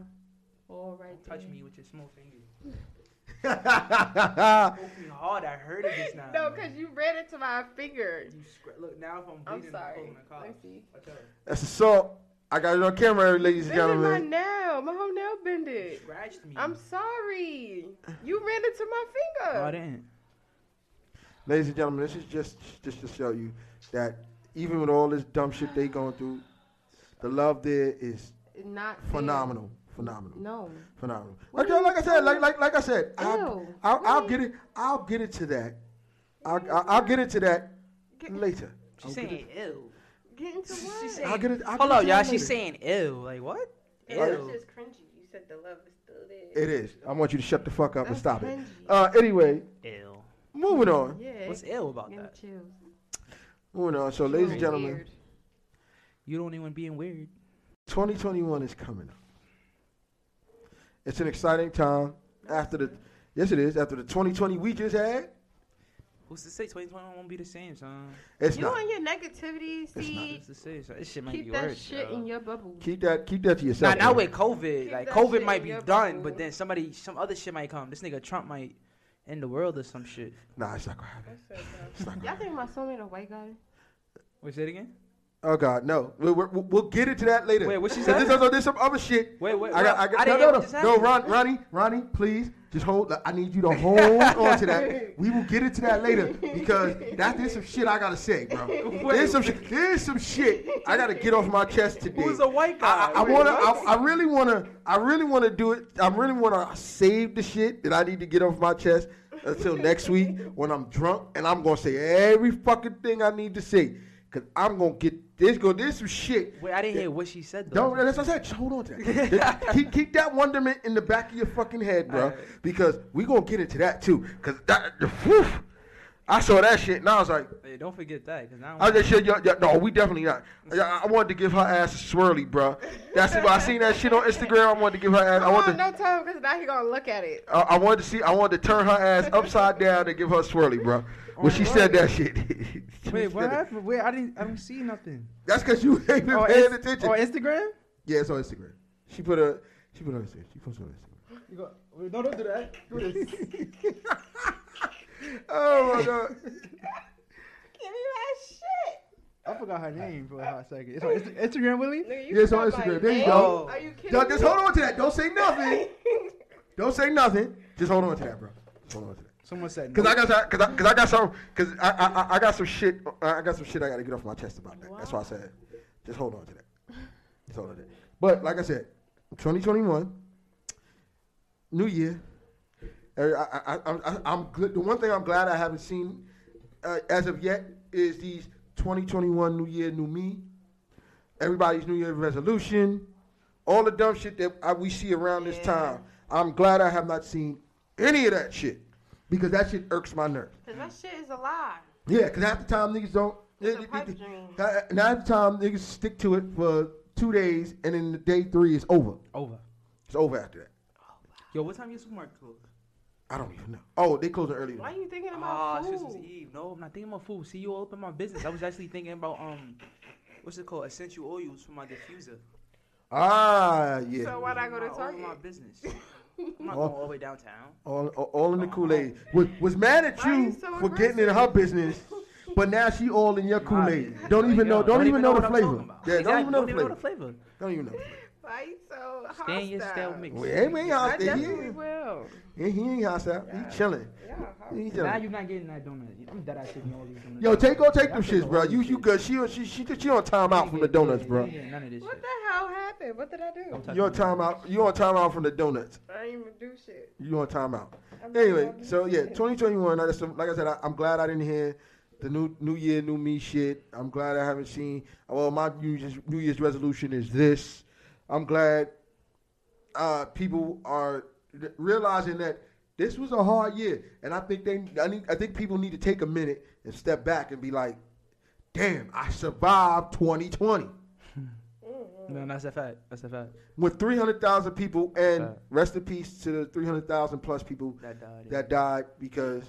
All right. Touch me with your small finger. Poke me hard. I heard it just now. No, because you ran into my finger. You scra- look now if I'm I'm sorry. I'm pulling car. Let me see. That's assault. I got it on camera, ladies and This is my nail. My whole nail You bended. scratched me. I'm sorry. You ran into my finger. No, I didn't. Ladies and gentlemen, this is just just to show you that even with all this dumb shit they going through, the love there is Not fair. phenomenal. Phenomenal. No. Phenomenal. What Like, are like I said, like like like I said, I'll, Ew. I'll, I'll get it. I'll get it to that. I'll, I'll, I'll get into that Get- later. She's I'll get saying it- ill. Get into She's saying- I'll get it. I'll Hold get on, y'all. that She's saying ill. Like what? It Ew. was just cringy. You said the love is still there. It is. I want you to shut the fuck up and That's stop it. Uh, anyway, Ill. moving on. Yeah. What's ill about that? chills. Moving on. So, ladies and gentlemen, weird. You don't even being weird. 2021 is coming up. It's an exciting time after the. Yes, it is. After the 2020 we just had, Who's to say 2021 won't be the same, son? it's You not. and your negativity, not. see, Who's to say, son? This shit might keep be that worse. shit yo. in your bubble. Keep that. Keep that to Nah, yourself. now man. with COVID, Keep like COVID might be done, bubble. but then somebody, some other shit might come. This nigga Trump might end the world or some shit. Nah, it's not gonna happen. It's not gonna Y'all think my soulmate a white guy? Wait, say it again. Oh God, no. We'll, we'll, we'll get into that later. Wait, what she said? There's, there's some other shit. Wait, wait, I got, I wait, got, I no, no, no, no. Ron, Ronnie, Ronnie, please, just hold. I need you to hold on to that. We will get into that later because that there's some shit I gotta say, bro. There's some shit. There's some shit I gotta get off my chest today. Who's a white guy? I, I Wait, wanna. I, I really wanna. I really wanna do it. I really wanna save the shit that I need to get off my chest until next week when I'm drunk and I'm gonna say every fucking thing I need to say because I'm gonna get this. Go. There's some shit. Wait, I didn't hear what she said though. Don't. That's what I said. Just hold on to that. keep keep that wonderment in the back of your fucking head, bro. Alright. Because we gonna get into that too. Cause that. Whew, I saw that shit and I was like. Hey, don't forget that, cause now. I just said, yo, yo, no, we definitely not. I, I wanted to give her ass a swirly, bro. That's why I seen that shit on Instagram. I wanted to give her ass. I Come wanted on, to, don't because now he gonna look at it. I, I wanted to see. I wanted to turn her ass upside down and give her a swirly, bro. When she said that shit. Wait, what happened? Wait, I didn't. I don't see nothing. That's because you ain't been On paying Inst- attention. on Instagram? yeah, it's on Instagram. She put a. She put on Instagram. She posted on Instagram. You go, wait, no, don't do that. Do this. Oh my god. Give me that shit. I forgot her name for a hot second. It's on Insta- Instagram, Willie. Nigga, you Yeah, it's on forgot my Instagram. There you name? go. Are you kidding Just, just me? hold on to that. Don't say nothing. Don't say nothing. Just hold on to that, bro. Just hold on to that. Someone said. Cause no. I got some, cause I, cause I got some, cause I, I, I- I got some shit, I got some shit I gotta get off my chest about that. That's why I said, just hold on to that. Just hold on to that. But like I said, 2021, New Year. I, I, I, I, I'm gl- the one thing I'm glad I haven't seen uh, as of yet is these 2021 New Year, New Me. Everybody's New Year resolution, all the dumb shit that I, we see around this time. I'm glad I have not seen any of that shit because that shit irks my nerves. Cause that shit is a lie. Yeah, because half the time niggas don't. It's a it- pipe it- dream. half the time niggas stick to it for two days, and then the day three is over. over. It's over after that. Yo, what time is your supermarket close? I don't even know. Oh, they closing early. Why are you thinking Ah, about it's Christmas food? Eve. No, I'm not thinking about food. See, you open my business. I was actually thinking about um, what's it called? Essential oils for my diffuser. Ah, yeah. So why'd I go to My- all my business. I'm not Oh. going all the way downtown. all, all, all in the Kool Aid. Was, was mad at Why you you so for getting in her business, but now she all in your Kool Aid. Don't even know. Don't, even know, what the flavor. Yeah, Exactly, don't even know don't the flavor. the flavor. Don't even know. Why you so hostile? Stay in your stale mix. Well, hey, we ain't I hostile. He, definitely ain't- will. he, he ain't hostile. He chilling. Yeah, He Now you're not getting that donut. I'm dead ass taking all these donuts. Yo, take go take them shits, bro. You these you good? She she she she on time out from the getting- donuts, yeah, bro. you ain't getting None of this What shit. the hell happened? What did I do? You on me. time out. You on time out from the donuts. I didn't even do shit. You on time out. I'm Anyway, so yeah, 2021. Like I said, like I said I, I'm glad I didn't hear the new New Year, New Me shit. I'm glad I haven't seen. Well, my New Year's, New Year's resolution is this. I'm glad uh, people are realizing that this was a hard year, and I think they, I, need, I think people need to take a minute and step back and be like, "Damn, I survived 2020." No, that's a fact. That's a fact. With 300,000 people, and rest in peace to the 300,000 plus people That died. that died because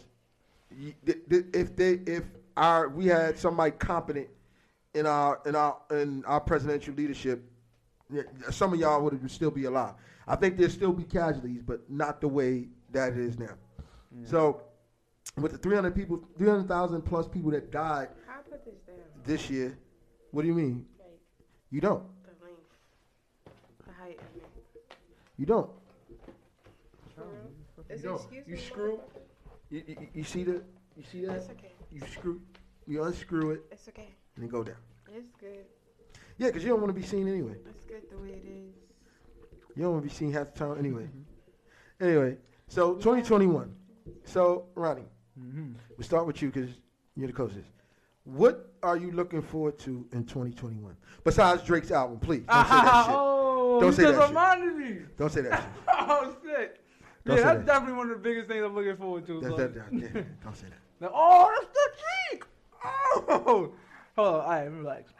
y- th- th- if they if our we had somebody competent in our in our in our presidential leadership, yeah, some of y'all would still be alive. I think there'd still be casualties, but not the way that it is now. So, with the 300 people, 300,000 plus people that died I put this down? this year, what do you mean? Like You don't. the length, the height. You don't. Is You don't. excuse You me, screw. You, you, you see the you see that? It's okay. You screw. You unscrew it It's okay. and then go down. It's good. Yeah, because you don't want to be seen anyway. It's good the way it is. You don't want to be seen half the time anyway. Anyway, so 2021. So, Ronnie, Mm-hmm. we start with you because you're the closest. What are you looking forward to in 2021? Besides Drake's album, please. Don't say that shit. oh, Don't say just that shit. reminded me. Don't say that shit. oh shit. Don't yeah, that's that. definitely one of the biggest things I'm looking forward to. That's, that, that, yeah, don't say that. Like, oh, that's the cheek. Oh, hold on. All right, relax.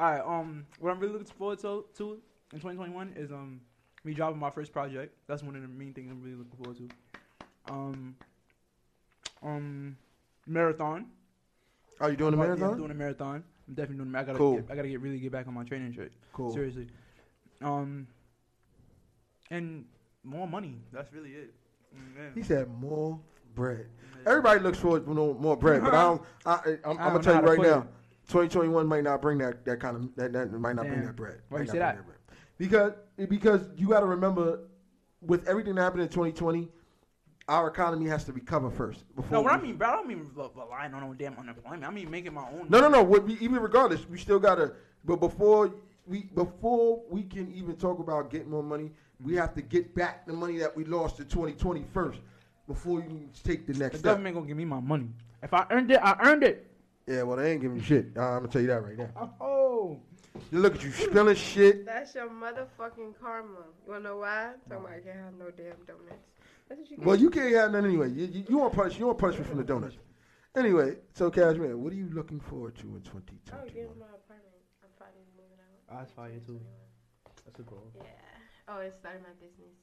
All right. Um, what I'm really looking forward to, to in 2021 is um me dropping my first project. That's one of the main things I'm really looking forward to. Um, um, marathon. Are you doing a I'm yeah, marathon? I'm doing a marathon. I'm definitely doing. I gotta. Cool. Get, I gotta get really get back on my training shit. cool. Seriously. Um, and more money. That's really it. Mm, yeah. He said more bread. Everybody looks forward to more, bread, but I don't, I, I, I'm, I I'm gonna tell you right now, it. 2021 might not bring that, that kind of that, that might not bring that bread. Why Might you say that? bread. Because because you got to remember, with everything that happened in 2020, our economy has to recover first. Before No, what I mean, bro, I don't mean re- relying on no damn unemployment. I mean making my own. No, no, no. What we, even regardless, we still gotta. But before we before we can even talk about getting more money, we have to get back the money that we lost in 2020 first. Before you take the next The step. government gonna give me my money. If I earned it, I earned it. Yeah, well, they ain't giving you shit. Uh, I'm gonna tell you that right now. Oh, You look at you spilling shit. That's your motherfucking karma. You wanna know why? Talking about I can't have no damn donuts. That's what you get. Well, you can't have none anyway. You, you, you want punish. You want punishment from the donuts. Anyway, so Cashmere, what are you looking forward to in Oh, 2021? get my apartment. I'm finally moving out. that's fire too. That's a goal. Yeah. Oh, it's starting my business.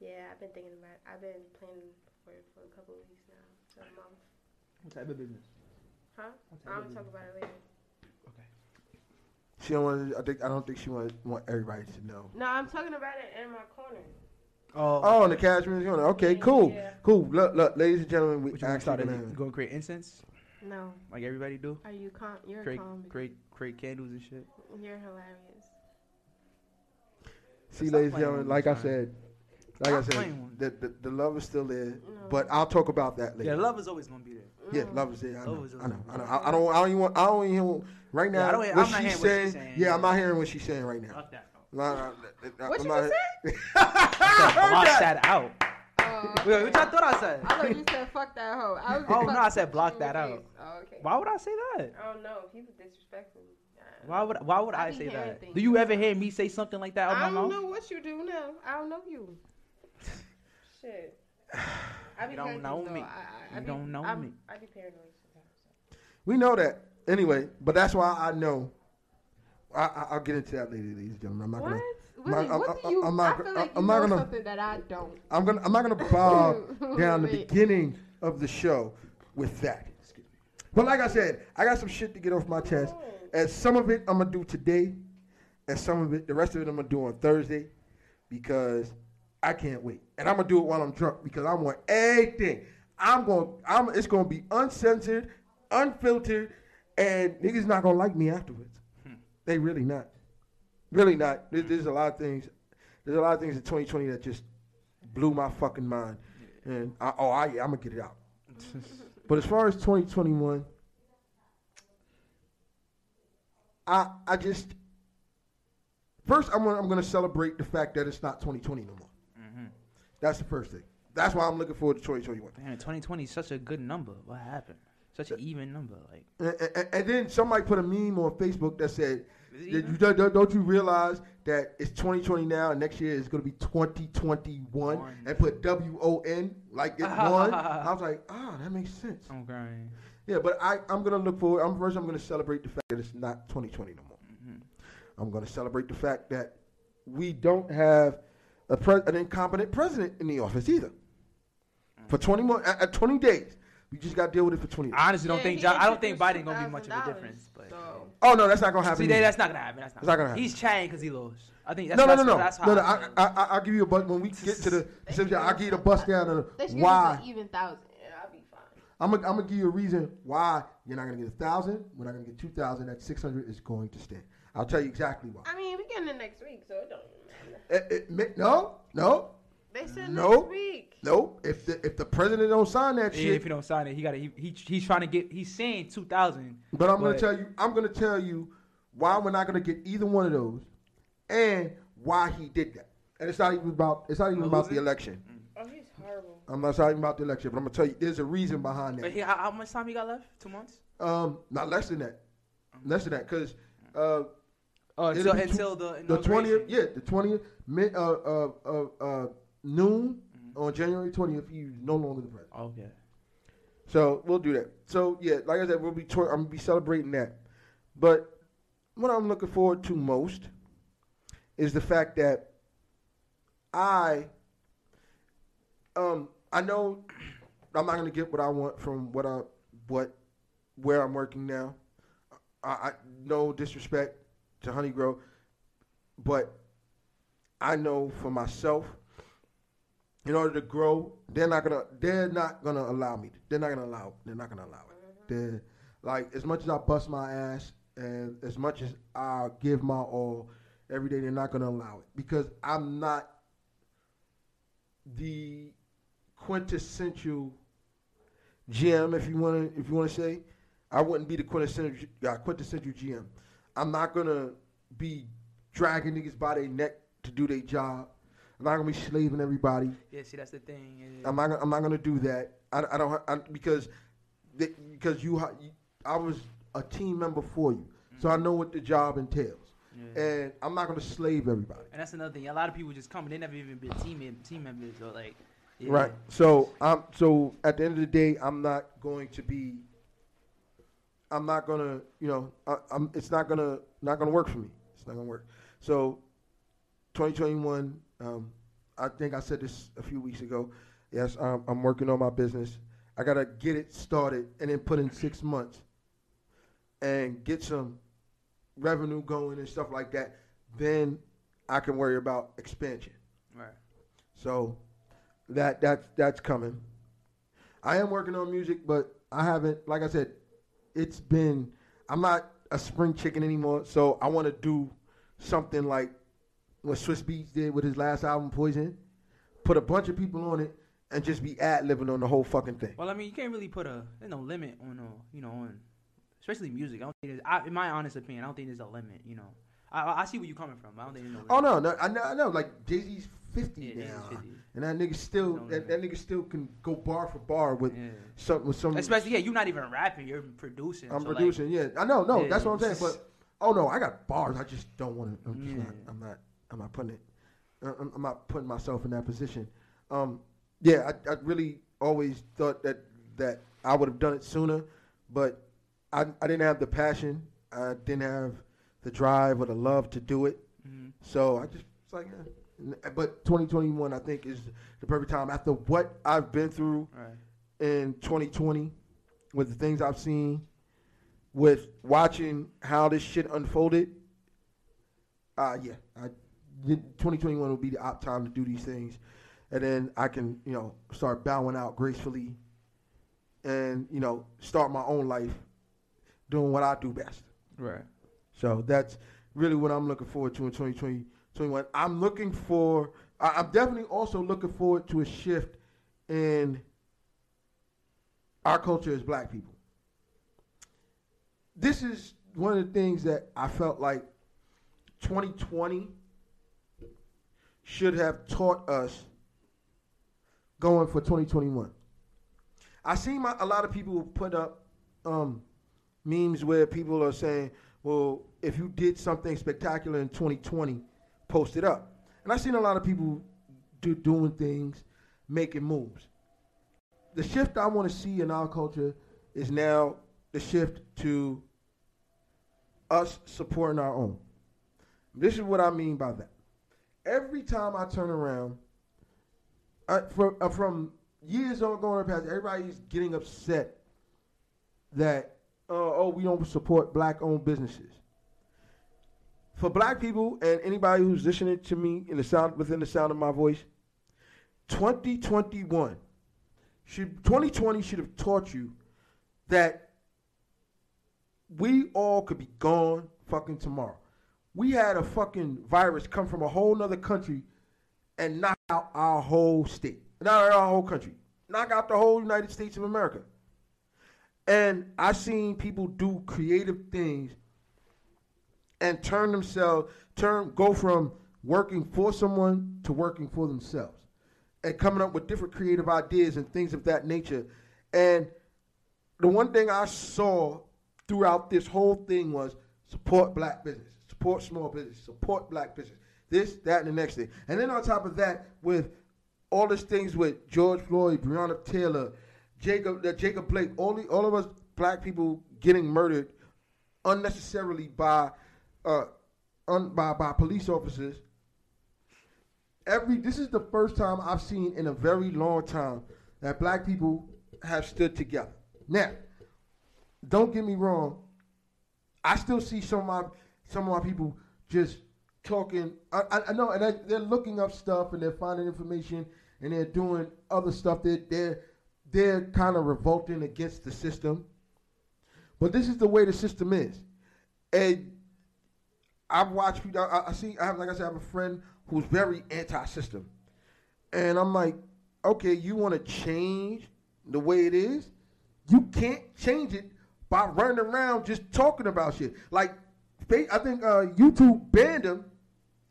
Yeah, I've been thinking about. It. I've been planning for it for a couple of weeks now. So a month. What type of business? Huh? What type I'll talk about it later. Okay. She don't want. I think. I don't think she want want everybody to know. No, I'm talking about it in my corner. Oh, Oh, and the Cashmere corner. Okay, cool, Yeah. cool. Look, look, ladies and gentlemen, we What gonna actually start? gonna- gonna create incense No. like everybody do? Are you calm? You're Create, calm. create, create candles and shit. You're hilarious. See, Stop ladies and gentlemen, with me, like I said, like I Stop said, the, the the love is still there, No. but I'll talk about that later. Yeah, love is always gonna be there. Yeah, love is there. I know. I know. I know. I, I don't. I don't even want. I don't even want- right now. Yeah, I don't- what I'm not she's hearing what she's saying. saying. Yeah, I'm not hearing what she's saying right now. Fuck that. No, no, no, no, What I'm you not- just Block that out. Oh, Wait, what y'all thought I said? I thought you said fuck that hoe. I was Oh, no, I said block that out. Oh, okay. Why would I say that? I don't know. People disrespectful. Uh, Why would Why would I I, say that? things Do you ever hear me say something like that out I don't know what you do now. I don't know you. Shit. I be You don't know though. me. I, I, I You be, don't know I'm, me. I be paranoid sometimes. We know that anyway, but that's why I know. I, I, I'll get into that later, ladies and gentlemen. I'm not What? gonna. Really, I'm- what I'm- do you? I'm not- I feel like you I'm not know gonna- something that I don't. I'm gonna I'm not gonna bob down the beginning of the show with that. But like I said, I got some shit to get off my chest. Oh. And some of it I'm gonna do today, and some of it, the rest of it I'm gonna do on Thursday, because I can't wait. And I'm gonna do it while I'm drunk because I want everything. I'm gonna I'm. It's gonna be uncensored, unfiltered, and niggas not gonna like me afterwards. Hmm. They really not. Really not. There's, there's a lot of things. There's a lot of things in 2020 that just blew my fucking mind. And I, oh, I, I'm gonna get it out. but as far as 2021, I I just first I'm gonna, I'm gonna celebrate the fact that it's not 2020 no more. That's the first thing. That's why I'm looking forward to 2021. Man, 2020 is such a good number. What happened? Such an even number. Like, And, and, and then somebody put a meme on Facebook that said, Is it "Did you, don't, you realize that it's 2020 now and next year is going to be 2021 One. and put W O N like it's one? I was like, ah, that makes sense. I'm crying. Yeah, but I, I'm going to look forward. I'm first. I'm going to celebrate the fact that it's not 2020 no more. Mm-hmm. I'm going to celebrate the fact that we don't have an incompetent president in the office either. For 20 more, uh, uh, 20 days, we just got to deal with it for 20 days. I honestly don't Yeah, think he Jo- I don't think Biden gonna be much of a difference. But So oh no, that's not going to happen. see, that's not gonna happen. That's not. It's not gonna happen. He's chatting because he lost. I think that's no, no, that's, no, no, That's how no, no. I I, feel. I, I, I'll give you a bus when we get to the. subject, I'll give you the bus down of why. give us an even thousand, I'll be fine. I'm gonna, I'm gonna give you a reason why you're not gonna get a thousand. We're not gonna get two thousand. That six hundred is going to stand. I'll tell you exactly why. I mean, we getting it next week, so it don't even matter. It- it no, no, They said No. next week. no. If the if the president don't sign that Yeah, shit, if he don't sign it, he got to he, he he's trying to get. He's saying 2,000. But I'm gonna tell you, I'm going to tell you why we're not going to get either one of those, and why he did that. And it's not even about it's not even about the it? election. Oh, he's horrible. I'm not talking about the election, but I'm going to tell you there's a reason behind But that. he, how, how much time he got left? Two months. Um, not less than that, less than that, because uh, Oh, until tw- until the the twentieth, yeah, the twentieth, uh, uh, uh, uh, noon Mm-hmm. on January twentieth, he's no longer the president. Okay. So we'll do that. So yeah, like I said, we'll be tour- I'm gonna be celebrating that. But what I'm looking forward to most is the fact that I um I know I'm not gonna get what I want from what I what where I'm working now. I, I no disrespect to Honeygrow, but I know for myself in order to grow, they're not gonna they're not gonna allow me. They're not gonna allow. They're not gonna allow it. They're like as much as I bust my ass and as much as I give my all every day, they're not gonna allow it because I'm not the quintessential GM, if you wanna if you wanna say. I wouldn't be the quintessential uh, quintessential GM. I'm not gonna be dragging niggas by their neck to do their job. I'm not gonna be slaving everybody. Yeah, see, that's the thing. yeah. I'm not. I'm not gonna do that. I, I don't. I, because they, because you, I was a team member for you, mm. so I know what the job entails, Yeah. and I'm not gonna slave everybody. And that's another thing. A lot of people just come, and they never even been team team members or like. yeah. Right. So I'm. So at the end of the day, I'm not going to be. I'm not gonna. You know. I, I'm. It's not gonna. Not gonna work for me. It's not gonna work. So, 2021. Um, I think I said this a few weeks ago. Yes, um, I'm working on my business. I gotta get it started and then put in six months, and get some revenue going and stuff like that. Then I can worry about expansion. Right. So that that's that's coming. I am working on music, but I haven't. Like I said, it's been. I'm not a spring chicken anymore. So I want to do something like what Swizz Beatz did with his last album, Poison. Put a bunch of people on it and just be ad living on the whole fucking thing. Well, I mean, you can't really put a there's no limit on uh, you know on especially music. I don't think there's, I, in my honest opinion, I don't think there's a limit. You know, I I see where you're coming from. I don't think there's no. Oh no, no, I know, I know. Like Jay Z's fifty Yeah, now, 50. and that nigga still that, that nigga still can go bar for bar with Yeah. some with some. Especially yeah, you're not even rapping. You're producing. I'm so, like, producing, yeah. I know, no, Yeah, that's what I'm saying. But oh no, I got bars. I just don't want to. I'm just not. I'm not. I'm not putting it. uh, I'm, I'm not putting myself in that position. Um, yeah, I, I really always thought that that I would have done it sooner, but I I didn't have the passion. I didn't have the drive or the love to do it. mhm. So I just It's like, eh. but 2021, I think, is the perfect time after what I've been through Right. in 2020 with the things I've seen, with watching how this shit unfolded. Uh, yeah, I, the 2021 will be the op time to do these things, and then I can, you know, start bowing out gracefully, and you know, start my own life doing what I do best. Right. So that's really what I'm looking forward to in 2020, 21. I'm looking for, I- I'm definitely also looking forward to a shift in our culture as black people. This is one of the things that I felt like 2020 should have taught us going for 2021. I see my, a lot of people put up um, memes where people are saying, well, if you did something spectacular in 2020, post it up. And I've seen a lot of people do, doing things, making moves. The shift I want to see in our culture is now the shift to us supporting our own. This is what I mean by that. Every time I turn around, for, uh, from years on going past, everybody's getting upset that uh, oh we don't support black-owned businesses. For black people and anybody who's listening to me in the sound within the sound of my voice, 2021 should 2020 should have taught you that we all could be gone fucking tomorrow. We had a fucking virus come from a whole nother country and knock out our whole state, not our whole country, knock out the whole United States of America. And I seen people do creative things and turn themselves, turn, go from working for someone to working for themselves, and coming up with different creative ideas and things of that nature. And the one thing I saw throughout this whole thing was support black business, support small business, support black business, this, that, and the next thing. And then on top of that, with all these things with George Floyd, Breonna Taylor, Jacob, uh, Jacob Blake, all the, all of us black people getting murdered unnecessarily by, uh, un, by by police officers. Every this is the first time I've seen in a very long time that black people have stood together. Now, don't get me wrong. I still see some of my some of my people just talking. I, I, I know, and they, they're looking up stuff and they're finding information and they're doing other stuff. They're they're they're kind of revolting against the system. But this is the way the system is, and I've watched people. I, I see. I have, like I said, I have a friend who's very anti-system, and I'm like, okay, you want to change the way it is? You can't change it by running around just talking about shit. Like, I think uh, YouTube banned him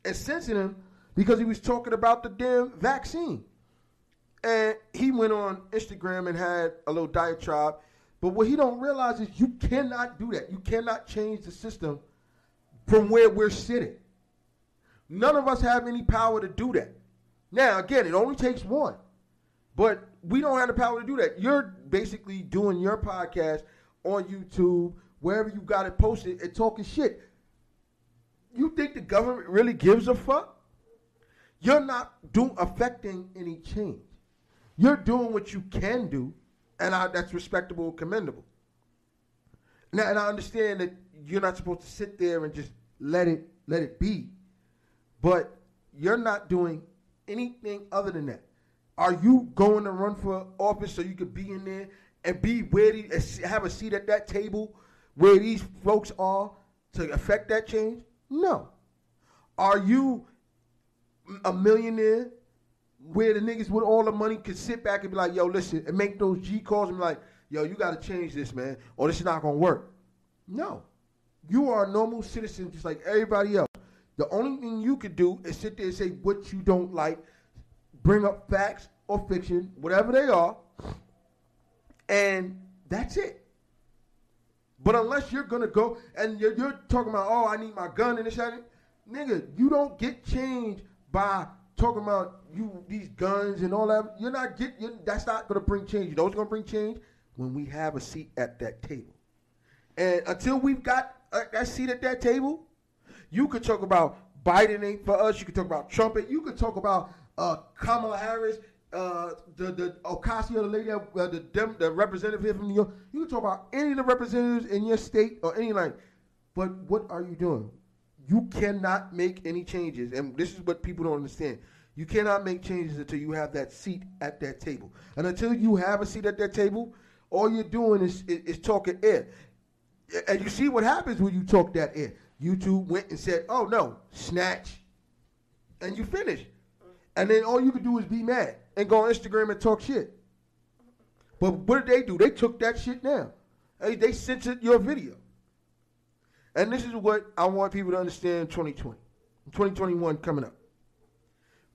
and censored him because he was talking about the damn vaccine. And he went on Instagram and had a little diatribe. But what he don't realize is you cannot do that. You cannot change the system from where we're sitting. None of us have any power to do that. Now, again, it only takes one. But we don't have the power to do that. You're basically doing your podcast on YouTube, wherever you got it posted, and talking shit. You think the government really gives a fuck? You're not do, affecting any change. You're doing what you can do, and I, that's respectable, commendable. Now, and I understand that you're not supposed to sit there and just let it let it be, but you're not doing anything other than that. Are you going to run for office so you could be in there and be where these, have a seat at that table where these folks are to affect that change? No. Are you a millionaire where the niggas with all the money could sit back and be like, yo, listen, and make those G calls and be like, yo, you got to change this, man, or this is not going to work? No. You are a normal citizen just like everybody else. The only thing you could do is sit there and say what you don't like, bring up facts or fiction, whatever they are, and that's it. But unless you're gonna go and you're, you're talking about, oh, I need my gun and this and that, nigga, you don't get change by talking about you these guns and all that. You're not get. You're, that's not gonna bring change. You know what's gonna bring change when we have a seat at that table. And until we've got that seat at that table, you could talk about Biden ain't for us. You could talk about Trump. You could talk about uh, Kamala Harris, uh, the the Ocasio, the lady, uh, the dem, the representative here from New York. You can talk about any of the representatives in your state or any like. But what are you doing? You cannot make any changes, and this is what people don't understand. You cannot make changes until you have that seat at that table, and until you have a seat at that table, all you're doing is is, is talking air. And you see what happens when you talk that air. YouTube went and said, "Oh no, snatch," and you finish. And then all you can do is be mad and go on Instagram and talk shit. But what did they do? They took that shit down. Hey, they censored your video. And this is what I want people to understand in 2020. 2021 coming up.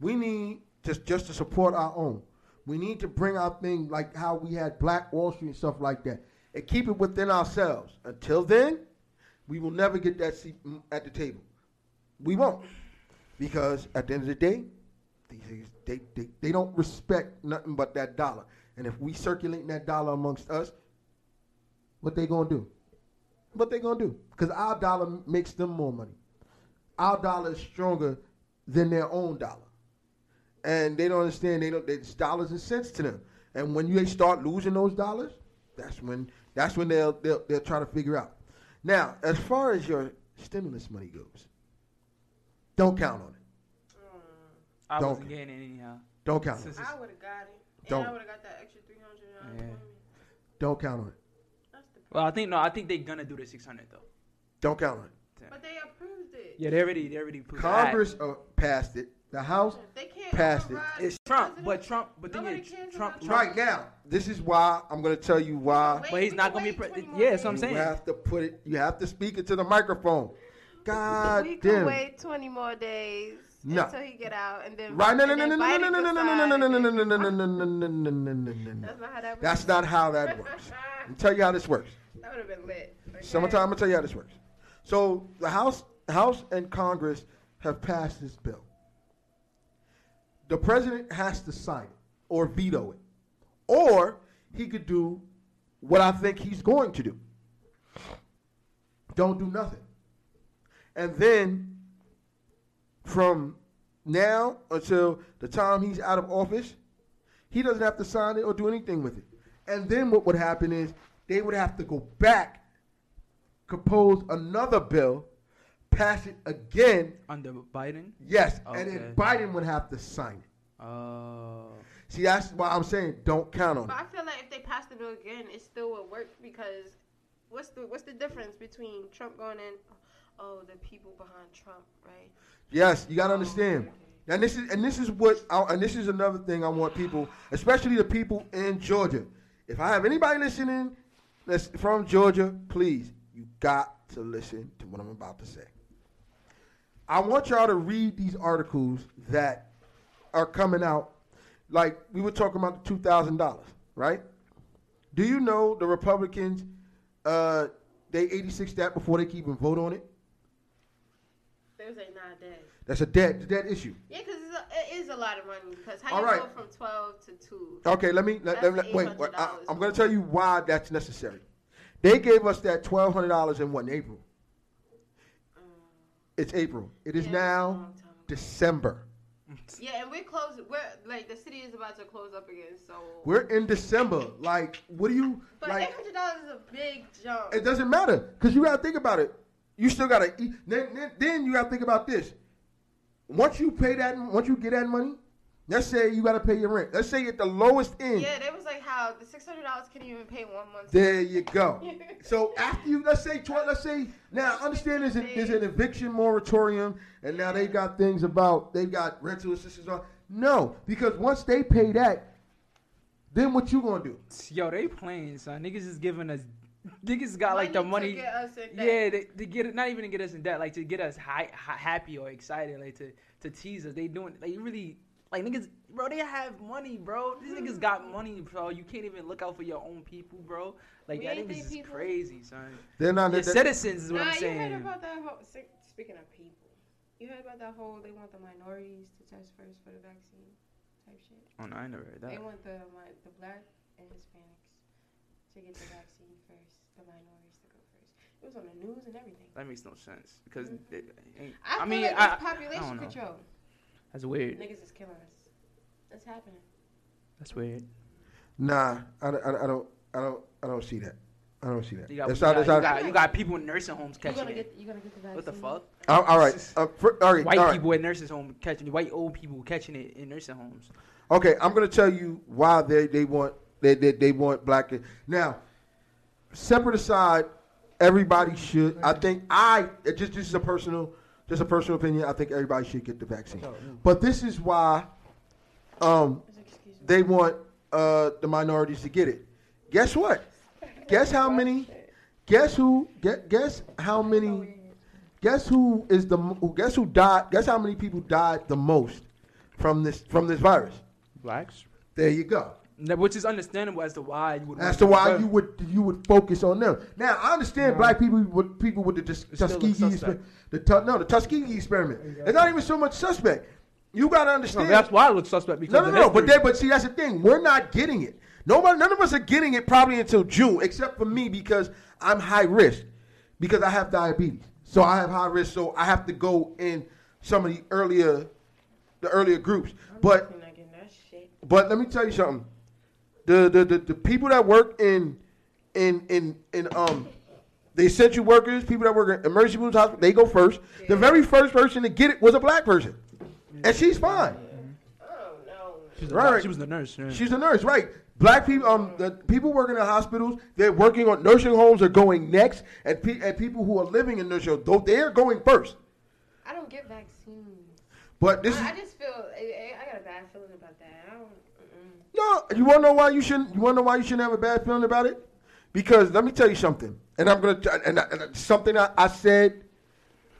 We need to just to support our own. We need to bring our thing like how we had Black Wall Street and stuff like that. And keep it within ourselves. Until then, we will never get that seat at the table. We won't. Because at the end of the day, they, they, they don't respect nothing but that dollar. And if we circulating that dollar amongst us, what they gonna do? What they gonna do? Because our dollar makes them more money. Our dollar is stronger than their own dollar. And they don't understand they don't it's dollars and cents to them. And when you start losing those dollars, that's when that's when they'll they'll, they'll try to figure out. Now, as far as your stimulus money goes, don't count on it. I Don't. wasn't getting it anyhow. Don't count on it. I would have got it. And Don't. I would have got that extra 300 Yeah. Don't count on it. That's the well, I think no, I think they're gonna do the 600 though. Don't count on it. But they approved it. Yeah, they already they already put that. Congress uh, passed it. The House They can't Passed it. It's Trump, but. Trump, but then Nobody cares Trump, about Trump, right now. This is why I'm going to tell you why. Wait, But he's not gonna be wait pre- 20 more yeah, that's what I'm saying. You have to put it. You have to speak it to the microphone. God we can wait 20 more days No. until he get out, and then Right? No, no, and no, no, then no, no, Biden no, no, no, no, decide no, no, no, no, and no, then- no, no, no, no, no, no, no, no, no. That's not how that works. That's not how that works. Let me tell you how this works. That would have been lit. Okay? Summertime, I'm gonna tell you how this works. So the House, House and Congress have passed this bill. The president has to sign it or veto it, or he could do what I think he's going to do. Don't do nothing, and then from now until the time he's out of office, he doesn't have to sign it or do anything with it. And then what would happen is they would have to go back, compose another bill, pass it again. under Biden. Yes, and then Biden would have to sign it. Oh, See, that's why I'm saying don't count on But it. I feel like if they pass the bill again, it still would work because what's the what's the difference between Trump going in? Oh, the people behind Trump, right? Yes, you got to oh, understand. And this is and this is what I, and this is another thing I want people, especially the people in Georgia. If I have anybody listening that's from Georgia, please, you got to listen to what I'm about to say. I want y'all to read these articles that are coming out. Like we were talking about the two thousand dollars, right? Do you know the Republicans? Uh, they 86 that before they can even vote on it. Like, nah, dead. That's a dead, a dead issue. Yeah, because it is a lot of money. Because how All you right. go from 12 to 2? Okay, let me let, That's let- wait. wait, I, $800 I'm going to tell you why that's necessary. They gave us that twelve hundred dollars in what in April? It's April. It is Yeah, it was a now long time ago. December. Yeah, and we're close. We're like the city is about to close up again. So We're in December. Like, what do you But like? eight hundred dollars is a big jump. It doesn't matter because you got to think about it. You still got to eat. Then, then, then you got to think about this. Once you pay that, once you get that money, let's say you got to pay your rent. Let's say at the lowest end. yeah, they was like how the six hundred dollars can even pay one month. There you go. So after you, let's say, tw- let's say, now understand there's, an there's an eviction moratorium, and now they got things about they got rental assistance. On. No, because once they pay that, then what you gonna do? yo, they playing, son. Niggas is giving us. Niggas got like the to money. get us in debt. Yeah, they, to get it, not even to get us in debt, like to get us hi, hi, happy or excited, like to to tease us. They doing like really like niggas, bro. They have money, bro. These mm-hmm. niggas got money, bro. You can't even look out for your own people, bro. Like We that niggas is people. crazy, son. They're not. Your they- citizens is what Nah, I'm you saying. heard about that whole. si- Speaking of people, you heard about that whole they want the minorities to test first for the vaccine type shit. Oh no, I never heard that. They want the mi- the black and Hispanics to get the vaccine first. The minorities to go first. It was on the news and everything. That makes no sense because mm-hmm. it ain't. I, I, feel mean, like I, it's population I don't know. control. That's weird. Niggas is killing us. That's happening. That's weird. Nah, I, I, don't- I don't, I don't, I don't see that. I don't see that. You got, It's you, not- got, it's you, not- got, you got people in nursing homes You catching gonna it. get you gonna get the vaccine. What the fuck? all all right, uh, for, all right, White all right. people in nursing homes catching it. White old people catching it in nursing homes. Okay, I'm gonna tell you why they, they want they, they they want black. Now, separate aside, everybody should. I think I just this is a personal just a personal opinion. I think everybody should get the vaccine. But this is why um they want uh the minorities to get it. Guess what? Guess how many? Guess who? Guess, guess how many? Guess who is the? mo- Guess who died? Guess how many people died the most from this from this virus? Blacks. There you go. Which is understandable as to why you would. As to why but you would you would focus on them. Now I understand No. black people with people with the Tus- It's still a Tuskegee suspect. experiment. The tu- no, the Tuskegee experiment. It's not even so much suspect. You gotta No, understand. that's why it looks suspect because No, no, of no. But history. they, but see, that's the thing. We're not getting it. Nobody, none of us are getting it probably until June, except for me because I'm high risk because I have diabetes. So I have high risk. So I have to go in some of the earlier, the earlier groups. But Definitely not getting that shit. but let me tell you something. The the the, the people that work in in in in um the essential workers, people that work in emergency rooms, hospital, they go first. The very first person to get it was a black person, and she's fine. Oh no. She's Right. right. She was the nurse. yeah. She's a nurse, right? Black people, um, the people working in hospitals, they're working on nursing homes are going next, and, pe- and people who are living in nursing homes, they're going first. I don't get vaccines. But this is I, I just feel I, I- I got a bad feeling about that. I don't. No. You want to know why you shouldn't? You want to know why you shouldn't have a bad feeling about it? Because let me tell you something, and I'm gonna t- and, I- and something I, I said,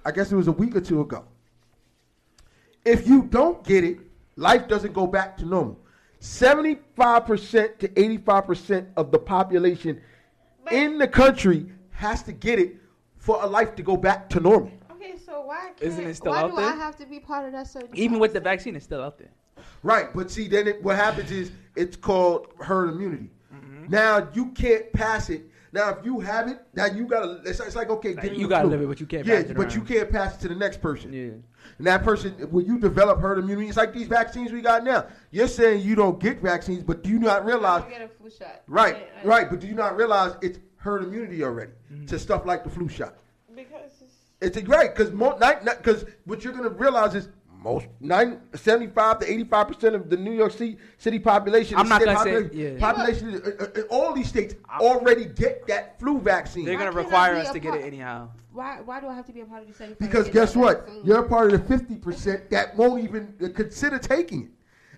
I guess it was a week or two ago. If you don't get it, life doesn't go back to normal. Seventy-five percent to eighty-five percent of the population But- in the country has to get it for a life to go back to normal. Okay, so why can't? Isn't it still why out do there? I have to be part of that certain? Even with the vaccine, it's still out there. Right, but see, then it, what happens is it's called herd immunity. Now you can't pass it. Now if you have it, now you gotta. It's, it's like okay, Like, you gotta flu. live it, but you can't Yeah, pass it but you can't pass it to the next person. Yeah. And that person, when you develop herd immunity, it's like these vaccines we got now. You're saying you don't get vaccines, but do you not realize? don't get a flu shot. Right, I- I- right, but do you not realize it's herd immunity already Mm-hmm. to stuff like the flu shot? Because it's, It's right because because what you're gonna realize is most 90, 75 to 85 percent of the New York City, city population. I'm not gonna say- population, yeah. population uh, uh, all these states already get that flu vaccine. They're gonna require us to get it anyhow. why why do I have to be a part of the seventy? because guess what? You're a part of the 50 percent that won't even uh, consider taking it.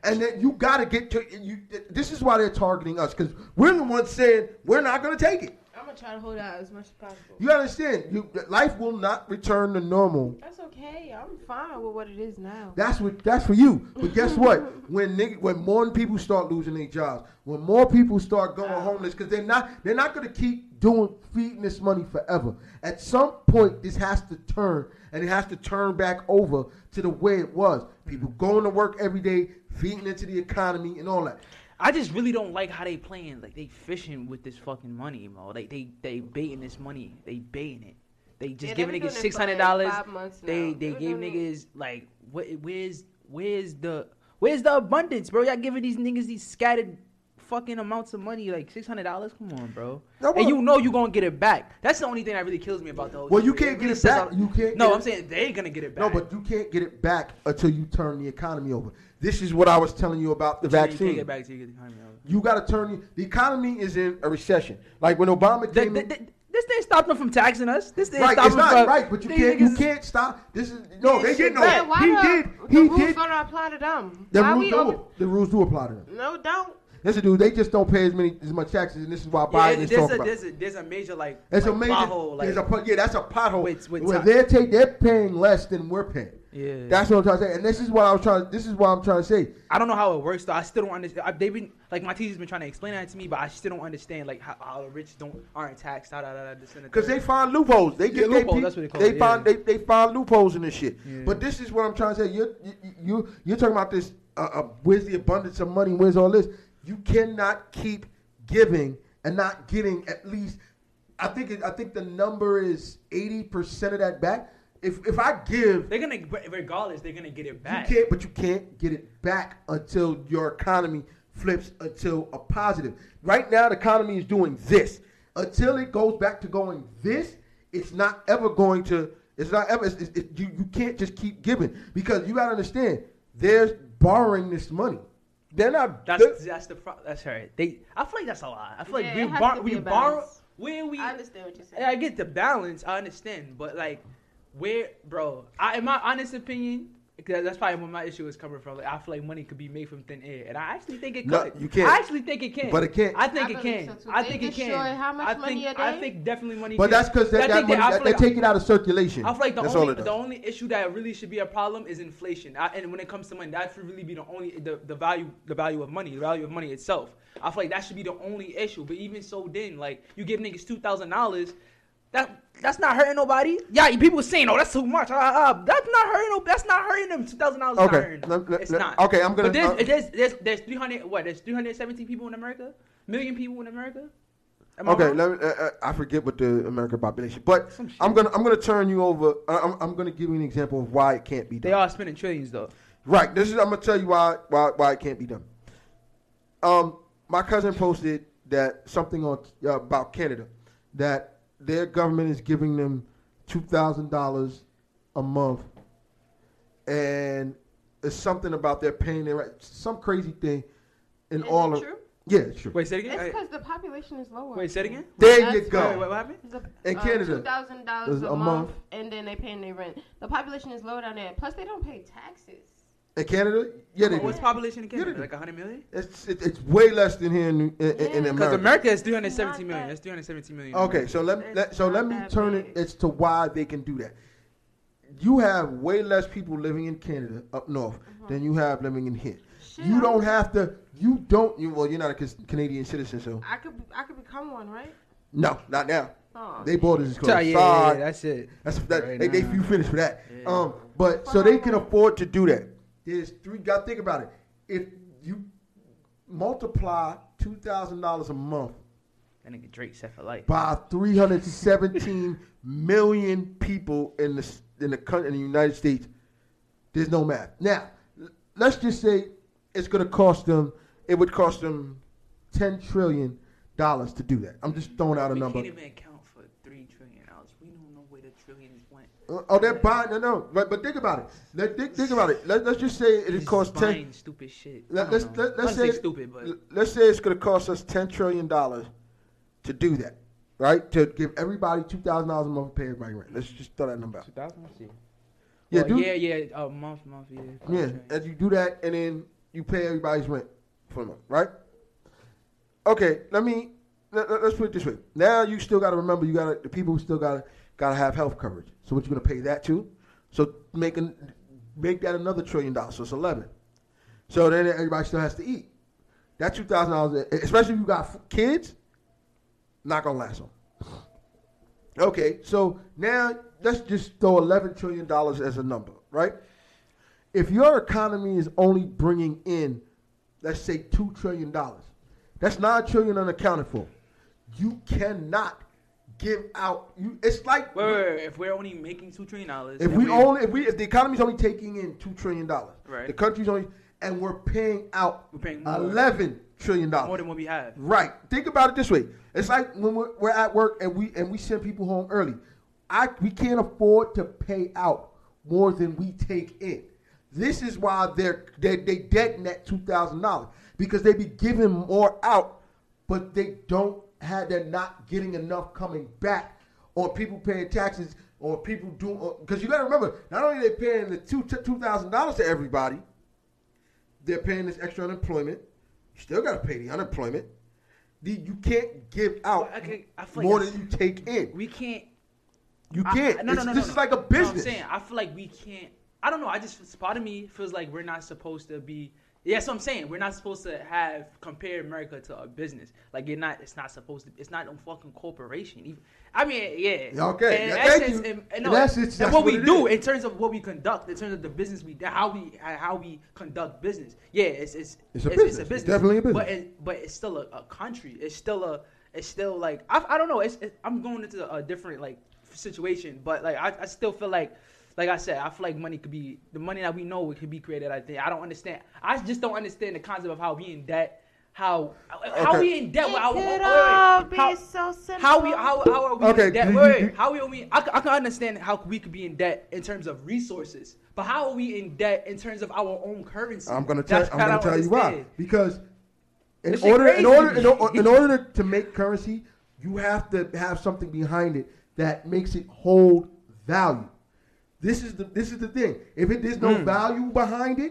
And then you got to get to you. This is why they're targeting us because we're the ones saying we're not going to take it. Gonna try to hold out as much as possible. You understand? You, life will not return to normal That's okay. I'm fine with what it is now. That's what. That's for you. But guess what? When nigg- when more people start losing their jobs, when more people start going homeless, because they're not they're not going to keep doing feeding this money forever. At some point, this has to turn, and it has to turn back over to the way it was. People going to work every day, feeding into the economy, and all that. I just really don't like how they playing. Like they fishing with this fucking money, bro. Like they they baiting this money. They baiting it. They just Yeah, giving niggas six hundred dollars. They they gave niggas like what? Where's where's the where's the abundance, bro? Y'all giving these niggas these scattered fucking amounts of money, like six hundred dollars. Come on, bro. No, and you know you're gonna get it back. That's the only thing that really kills me about the whole. Well, you can't get really it back. I'm- You can't No, I'm it- saying they're gonna get it back. No, but you can't get it back until you turn the economy over. This is what I was telling you about the You can't vaccine. get back till you get the economy over. You got to turn the, the economy is in a recession. Like when Obama Th- came. th- in, th- this thing stopped stop them from taxing us. This didn't right, stop it's them not from right, but you can't. You can't stop. This is no. They did no. Yeah, why He the, did. The He rules did. gonna apply to them. The why rules we do. over? The rules do apply to them. No, don't. Listen, dude, they just don't pay as many as much taxes, and this is why Yeah, Biden is talking a, about. there's, a, there's a major like, It's like a major. pothole, like, there's a yeah, that's a pothole. With- with where they're take, they're paying less than we're paying. yeah. That's what I'm trying to say, and this is what I was trying. This is what I'm trying to say. I don't know how it works though. I still don't understand. I, they've been like my teacher's been trying to explain that to me, but I still don't understand like how, how the rich don't aren't taxed. Da, da, da, da, Because they find loopholes. They Yeah, get loopholes, They, that's what they call they it, find yeah. they, they find loopholes in this shit. Yeah. But this is what I'm trying to say. You're you, you you're talking about this. Uh, uh, where's the abundance of money? Where's all this? You cannot keep giving and not getting at least I think it, I think the number is eighty percent of that back. If if I give, They're gonna, regardless, they're gonna get it back. you can't, but you can't get it back until your economy flips until a positive. Right now, the economy is doing this. Until it goes back to going this, it's not ever going to. It's not ever. It's, it's, it- you you can't just keep giving because you gotta understand. They're borrowing this money. They're not. That's they're- that's the pro- that's right. They, I feel like that's a lot. I feel Yeah, like it we has bar- we be a borrow where we. I understand what you're saying. I get the balance. I understand, but like, where, bro? I, in my honest opinion, 'cause that's probably where my issue is coming from. Like, I feel like money could be made from thin air, and I actually think it could. No, you can't. I actually think it can. But it can't. I think I it can. so. I think it can. destroy how much I money think, a I day? think definitely money. But can. that's because I that, that money, that, feel they like- take it out of circulation. I feel like the That's all only it does. the only issue that really should be a problem is inflation. I, and when it comes to money, that should really be the only the, the value the value of money, the value of money itself. I feel like that should be the only issue. But even so, then like you give niggas two thousand dollars, that that's not hurting nobody. Yeah, people saying, oh, that's too much. Uh, uh, that's not hurting. No, that's not hurting them. Two thousand dollars. Okay, not let- let- it's not. okay, I'm gonna- But there's uh, there's, there's there's three hundred what? There's three hundred seventeen people in America. Million people in America. Am Okay, let me, uh, uh, I forget what the American population, but I'm gonna I'm gonna turn you over. uh, I'm, I'm gonna give you an example of why it can't be done. they are spending trillions though. Right. This is I'm gonna tell you why why why it can't be done. Um, my cousin posted that something on uh, about Canada that their government is giving them two thousand dollars a month, and it's something about they're paying their rent. Some crazy thing, in Is all it of true? yeah, it's true. Wait, say it again. It's because the population is lower. Wait, say it again. There That's you go. wait, what happened? It's In uh, Canada, two thousand dollars a, a month, month. and then they paying their rent. The population is low down there. Plus, they don't pay taxes. In Canada, yeah, they do. what's population in Canada? do. Like 100 million? It's it, it's way less than here in in, in, in America. Because America is 317 Not million. that- That's 317 million. Okay, so let, It's let so let me turn big. it as to why they can do that. You have way less people living in Canada up north Uh-huh. than you have living in here. Shit, You don't have to. You don't. You well, you're not a Canadian citizen, so I could I could become one, right? no, not now. Oh, They borders is Yeah, yeah, yeah, that's it. That's that. Right they, they you finished for that. Yeah. Um, but so they can afford to do that. There's three. Got to think about it. If you multiply two thousand dollars a month That nigga Drake set for life. by 317 million people in the in the country in the United States. There's no math. Now, let's just say it's going to cost them. It would cost them 10 trillion dollars to do that. I'm just throwing out a we number. can't even account for three trillion dollars. We don't know where the trillions went. Uh, Oh, they're buying. No, no. But but think about it. Let think, think about it. Let, let's just say it Just costs 10. stupid shit. Let, don't let's let, let's wouldn't say stupid, but let's say it's going to cost us 10 trillion dollars to do that, right? To give everybody two thousand dollars a month to pay everybody rent. Let's just throw that number out. 2000. Yeah, Well, do- yeah, yeah. A month, month, yeah. Yeah, Okay. and you do that, and then you pay everybody's rent for the month, right? Okay, let me let, us put it this way. Now you still got to remember you got to the people who still got to got to have health coverage. So what you gonna pay that to? So make an, make that another trillion dollars. So it's eleven. So then everybody still has to eat. That two thousand dollars, especially if you got kids, not gonna last them. Okay, so now let's just throw eleven trillion dollars as a number, right? If your economy is only bringing in, let's say two trillion dollars, that's nine trillion unaccounted for. You cannot give out. You, it's like Wait, wait, wait. If we're only making two trillion dollars, if we only if we if the economy's only taking in two trillion dollars, Right. the country's only and we're paying out We're paying more. eleven trillion dollars. more than what we have. Right. Think about it this way. It's like when we're, we're at work and we and we send people home early. I we can't afford to pay out more than we take in. This is why they're they they dead net two thousand dollars because they be giving more out, but they don't have they're not getting enough coming back, or people paying taxes, or people doing because you got to remember not only they paying the two two thousand dollars to everybody, they're paying this extra unemployment. You still got to pay the unemployment. The, you can't give out Well, okay, like more that's- than you take in. We can't. You can't. I- no, no, no, this no, is no. like a No, I'm saying I feel like we can't. I don't know. I just part of me feels like we're not supposed to be. Yeah, that's what I'm saying. We're not supposed to have compare America to a business. Like you're not. It's not supposed to. It's not no fucking corporation. Even, I mean, yeah. Okay, In yeah, thank essence, you. in- In no, essence, and that's what what we do is. in terms of what we conduct, in terms of the business we, how we, how we conduct business. Yeah, it's it's It's a It's business. It's definitely a business. But it, but it's still a, a country. It's still a. it's still like I, I don't know. It's, it, I'm going into a different like situation, but like I, I still feel like. Like I said, I feel like money could be the money that we know it could be created. I think I don't understand. I just don't understand the concept of how we in debt. How how we in debt? with our- It wait, could wait, all be How- so simple. how we how, how are we Okay, in debt? Wait, wait, how are we? I, c- I can understand how we could be in debt in terms of resources, but how are we in debt in terms of our own currency? I'm gonna tell. That's I'm gonna don't tell you why. Because in This order, in order, in, me. in order to, to make currency, you have to have something behind it that makes it hold value. This is the this is the thing. If it, there's no Mm. value behind it,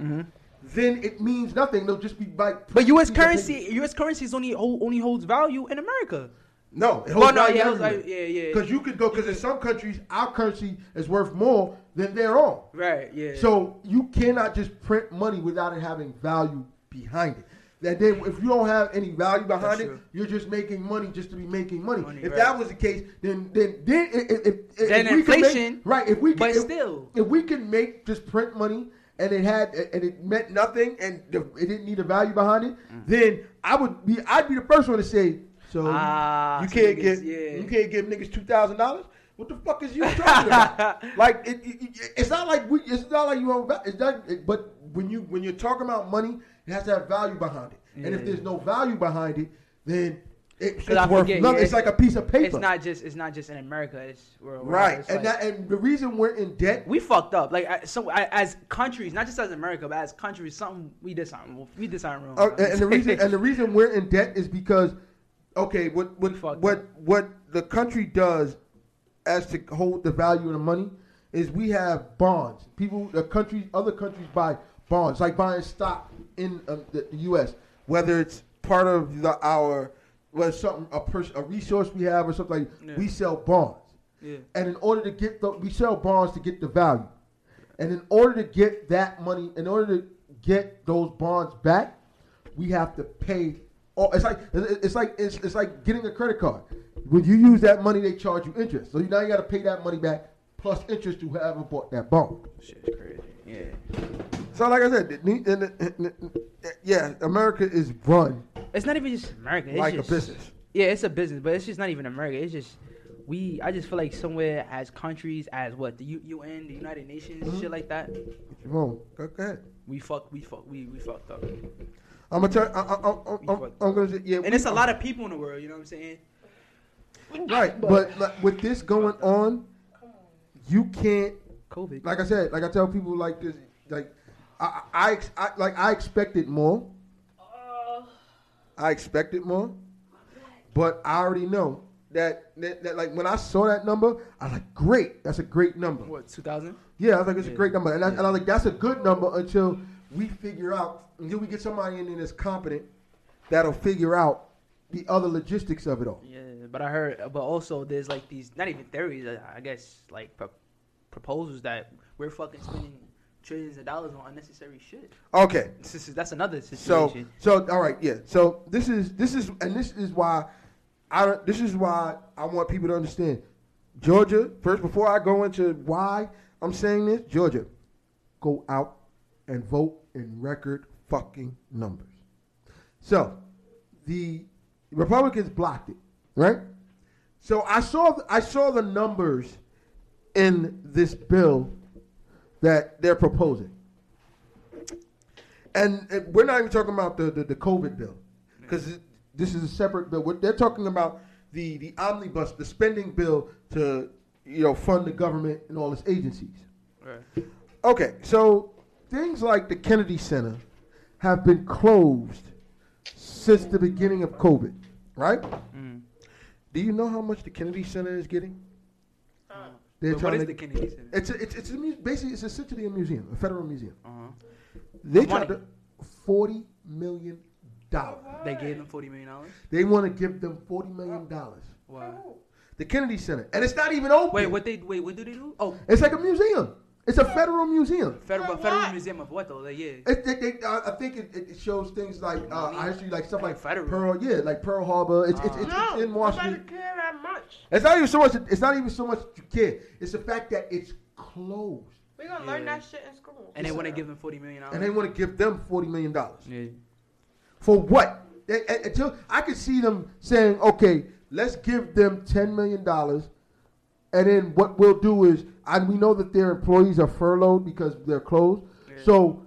then it means nothing. They'll just be like. Mm-hmm. But U.S. currency. U.S. currency is only only holds value in America. No, it Oh, holds no, value yeah, everywhere. value- yeah, yeah. Because you could go because in some countries our currency is worth more than their own. Right. Yeah. So you cannot just print money without it having value behind it. That then, if you don't have any value behind That's it, true. you're just making money just to be making money. Money, if right. that was the case, then then then if, if, if Then if we can make- right? If we can, but if, still. if we can make just print money and it had and it meant nothing and the, it didn't need a value behind it, Mm. then I would be I'd be the first one to say so. you- Ah, you can't niggas, get yeah. you can't give niggas two thousand dollars. What the fuck is you talking about? like it, it- it- it's not like we, it's not like you don't. It's not. It, but when you when you're talking about money, it has to have value behind it. And if Yeah. there's no value behind it, then it, it's I worth forget, nothing. yeah, it's like a piece of paper. it's not just it's not just in America. It's worldwide. right. It's And like- that and the reason we're in debt. we fucked up. Like so, as countries, not just as America, but as countries, something we did something. We did something wrong. Uh, and, and the reason and the reason we're in debt is because okay, what what what up. what the country does as to hold the value of the money is we have bonds. People, the countries, other countries buy bonds, like buying stock in um, the, U.S. Whether it's part of the, our whether something a pers- a resource we have or something like Yeah. we sell bonds. yeah. And in order to get the, we sell bonds to get the value. And in order to get that money, in order to get those bonds back, we have to pay. Oh, it's like it's like it's, it's like getting a credit card. When you use that money, they charge you interest. So now you got to pay that money back plus interest to whoever bought that bond. Shit's crazy. Yeah. So like I said, the- the- the- yeah, America is run It's not even just America. It's like just, a business. Yeah, it's a business, but it's just not even America. It's just we. I just feel like somewhere as countries, as what the U- UN, the United Nations, Mm-hmm. shit like that. Wrong. Go, go ahead. We fuck. We fuck. We we fucked up. I'm gonna tell. I, I, I, I'm, I'm gonna say yeah. And we- it's a lot of people in the world. You know what I'm saying? Right, but like, with this going on, you can't. COVID. Like I said, like I tell people like this, like I, I, ex- I like I expected more. I expected more, but I already know that, that that like when I saw that number, I was like, great, that's a great number. What? 2000? Yeah, I was like, it's a great number, and I, and I was like, that's a good number until we figure out until we get somebody in there that's competent that'll figure out the other logistics of it all. Yeah, but I heard. But also, there's like these not even theories. uh, I guess like pro- proposals that we're fucking spending trillions of dollars on unnecessary shit. Okay, This is, that's another situation. so so all right, yeah. So this is this is and this is why I don't- this is why I want people to understand. Georgia, first before I go into why I'm saying this, Georgia, go out and vote in record fucking numbers. So, the Republicans blocked it, right? So I saw I saw the numbers in this bill that they're proposing. And, and we're not even talking about the, the, the COVID bill because this is a separate bill. What they're talking about the the omnibus, the spending bill to you know fund the government and all its agencies. Right. Okay, so things like the Kennedy Center have been closed since the beginning of COVID, right? Mm. Do you know how much the Kennedy Center is getting? They're But trying is to- the Kennedy Center? It's a, it's it's a, basically it's essentially a museum, a federal museum. Uh-huh. They tried to forty million dollars. They gave them forty million dollars. They want to give them forty million dollars. Wow. The Kennedy Center, and it's not even open. Wait, what they wait? What do they do? Oh, It's like a museum. It's a federal museum. federal For federal museum of what though? Like, yeah. It, they, they, uh, I think it, it shows things like uh, Money. actually like stuff like Federal. Pearl, yeah, like Pearl Harbor. It's it's, it's, No, it's in Washington. nobody care that much. It's not even so much. It's not even so much you care. It's the fact that it's closed, We're gonna Yeah. learn that shit in school. And they want to give them forty million dollars. and they want to give them forty million dollars Yeah. for what? Until I could see them saying, okay, let's give them ten million dollars, and then what we'll do is, and we know that their employees are furloughed because they're closed. So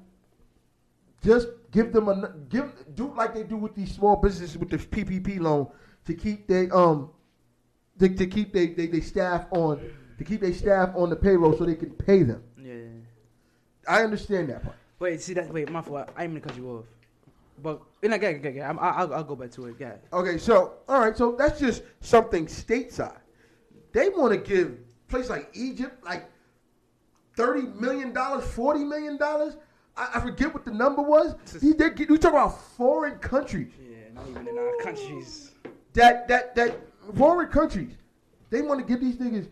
just give them a give do like they do with these small businesses with the PPP loan to keep they um to, to keep they, they they staff on to keep their staff on the payroll so they can pay them. Yeah. I understand that part. Wait, see that? Wait, my fault. I ain't gonna cut you off. But and again, again, again, I'm, I'll, I'll go back to it. Yeah. Okay, so all right, so that's just something stateside. They want to give place like Egypt like thirty million dollars, forty million dollars. I, I forget what the number was. They, they, we talk about foreign countries Yeah, not even in our countries. that that that foreign countries. They want to give these niggas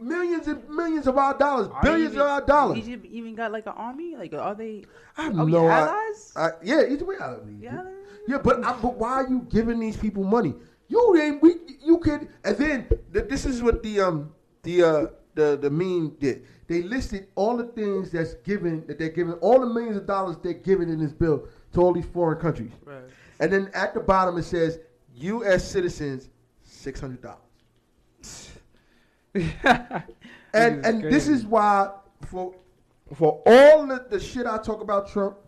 millions and millions of our dollars, Are billions even- of our dollars. Egypt even got like an army? Like, are they? I have are we no allies? I, yeah, either way, I Yeah. Yeah, but I, but why are you giving these people money? You ain't we you could and then th- this is what the um the uh the the meme did. They listed all the things that's given that they're giving all the millions of dollars they're giving in this bill to all these foreign countries. Right. And then at the bottom it says U.S. citizens six hundred dollars. And and this is why for for all the, the shit I talk about Trump,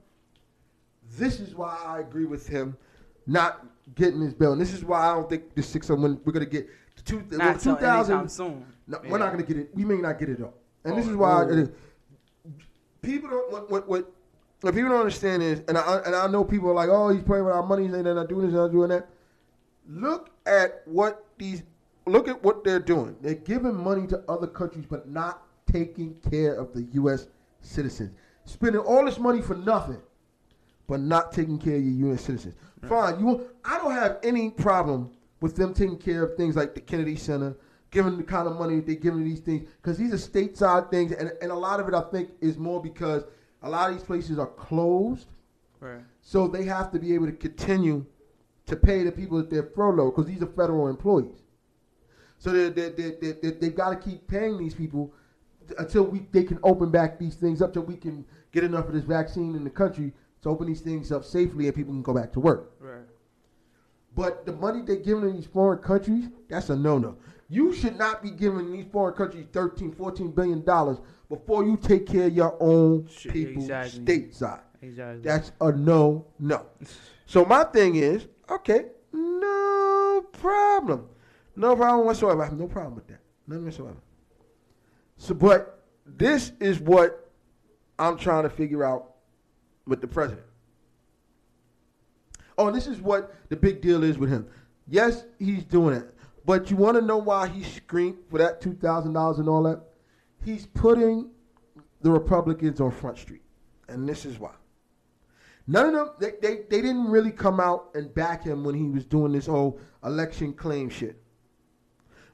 this is why I agree with him not getting his bill. And this is why I don't think the six of when we're gonna get the two Not two till anytime thousand. soon. No, Yeah. we're not gonna get it. We may not get it all. And this Oh, is why oh. people don't what what what. What people don't understand is, and I and I know people are like, "Oh, he's playing with our money. They're not doing this, they're not doing that." Look at what these look at what they're doing. They're giving money to other countries, but not taking care of the U.S. citizens. Spending all this money for nothing, but not taking care of your U.S. citizens. Fine, you. want- I don't have any problem with them taking care of things like the Kennedy Center, giving the kind of money they're giving to these things, because these are stateside things, and, and a lot of it I think is more because a lot of these places are closed. Right. So they have to be able to continue to pay the people that they're furloughed because these are federal employees. So they they they they, they, they've got to keep paying these people until we they can open back these things up, till we can get enough of this vaccine in the country to open these things up safely and people can go back to work. Right. But the money they're giving to these foreign countries, that's a no-no. You should not be giving these foreign countries 13, 14 billion dollars before you take care of your own Shit, people exactly. stateside. Exactly. That's a no, no. So my thing is, okay, no problem, no problem whatsoever. I have no problem with that, none whatsoever. So, but this is what I'm trying to figure out with the president. Oh, this is what the big deal is with him. Yes, he's doing it, but you want to know why he screamed for that two thousand dollars and all that? He's putting the Republicans on Front Street, and this is why. None of them, they, they, they didn't really come out and back him when he was doing this whole election claim shit.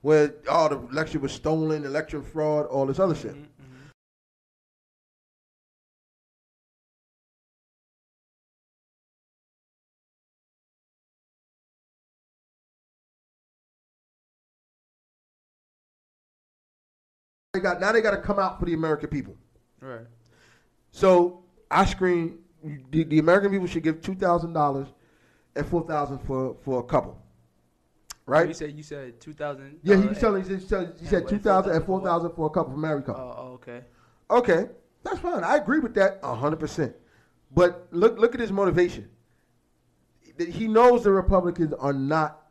Where, oh, the election was stolen, election fraud, all this other shit. They got, now they got to come out for the American people. Right. So I screen the, the American people should give two thousand dollars and four thousand for for a couple, right? You said you said two thousand. yeah, he uh, was telling he said, he said two thousand and four thousand for a couple for married Oh, couple. oh, okay. Okay, that's fine. I agree with that hundred percent. But look look at his motivation. He knows the Republicans are not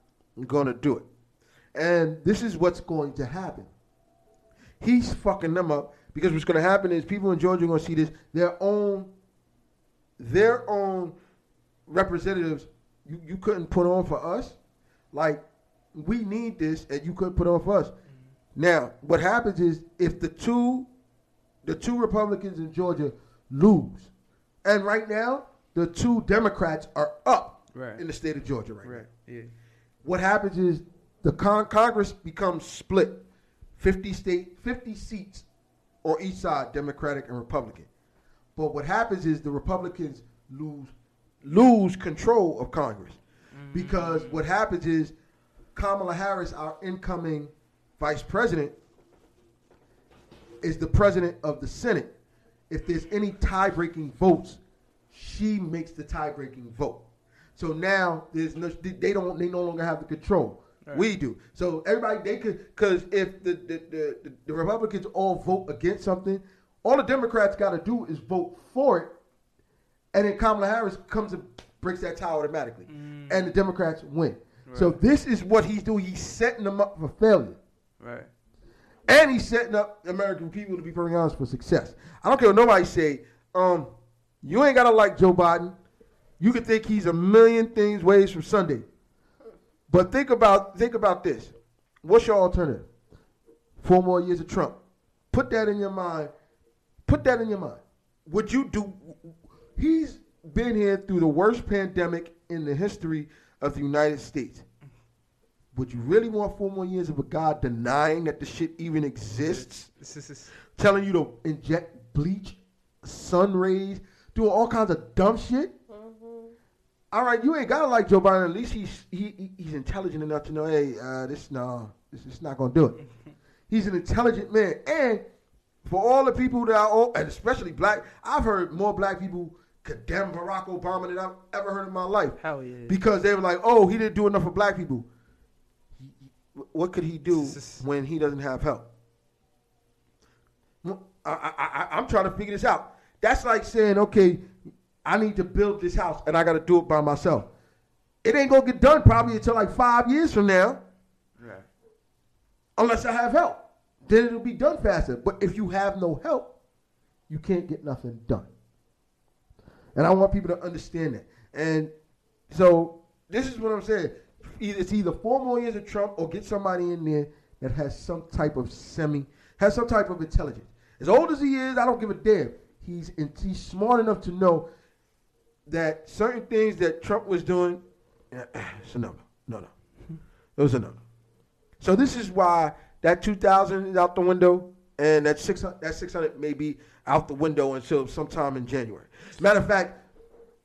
going to do it, and this is what's going to happen. He's fucking them up because what's going to happen is people in Georgia are going to see this. Their own, their own representatives. You, you couldn't put on for us, like we need this, and you couldn't put on for us. Mm-hmm. Now, what happens is if the two, the two Republicans in Georgia lose, and right now the two Democrats are up Right. in the state of Georgia right, now Yeah. what happens is the con- Congress becomes split, fifty state, fifty seats, on each side, Democratic and Republican. But what happens is the Republicans lose lose control of Congress mm-hmm. because what happens is Kamala Harris, our incoming vice president, is the president of the Senate. If there's any tie-breaking votes, she makes the tie-breaking vote. So now there's no, they don't they no longer have the control. We do. So everybody they could because if the the, the the Republicans all vote against something, all the Democrats got to do is vote for it, and then Kamala Harris comes and breaks that tie automatically, and the Democrats win. So this is what he's doing. He's setting them up for failure. Right. And he's setting up American people to be very honest for success. I don't care what nobody say. Um, you ain't gotta like Joe Biden. You can think he's a million things ways from Sunday. But think about think about this. What's your alternative? Four more years of Trump. Put that in your mind. Put that in your mind. Would you do? He's been here through the worst pandemic in the history of the United States. Would you really want four more years of a guy denying that the shit even exists? This is- this- Telling you to inject bleach, sun rays, doing all kinds of dumb shit? All right, you ain't gotta like Joe Biden. At least he's he, he- he's intelligent enough to know, hey, uh, this no, this is not gonna do it. He's an intelligent man, and for all the people that are, all, and especially black, I've heard more black people condemn Barack Obama than I've ever heard in my life Hell yeah. because they were like, "Oh, he didn't do enough for black people." What could he do when he doesn't have help? I, I, I, I'm trying to figure this out. That's like saying, "Okay, I need to build this house, and I got to do it by myself." It ain't gonna get done probably until like five years from now, Right. unless I have help. Then it'll be done faster. But if you have no help, you can't get nothing done. And I want people to understand that. And so this is what I'm saying. It's either four more years of Trump or get somebody in there that has some type of semi, has some type of intelligence. As old as he is, I don't give a damn. He's in, he's smart enough to know that certain things that Trump was doing, it's a no, no, no, it was a no. So this is why that 2,000 is out the window, and that 600, that 600 may be out the window until sometime in January. Matter of fact,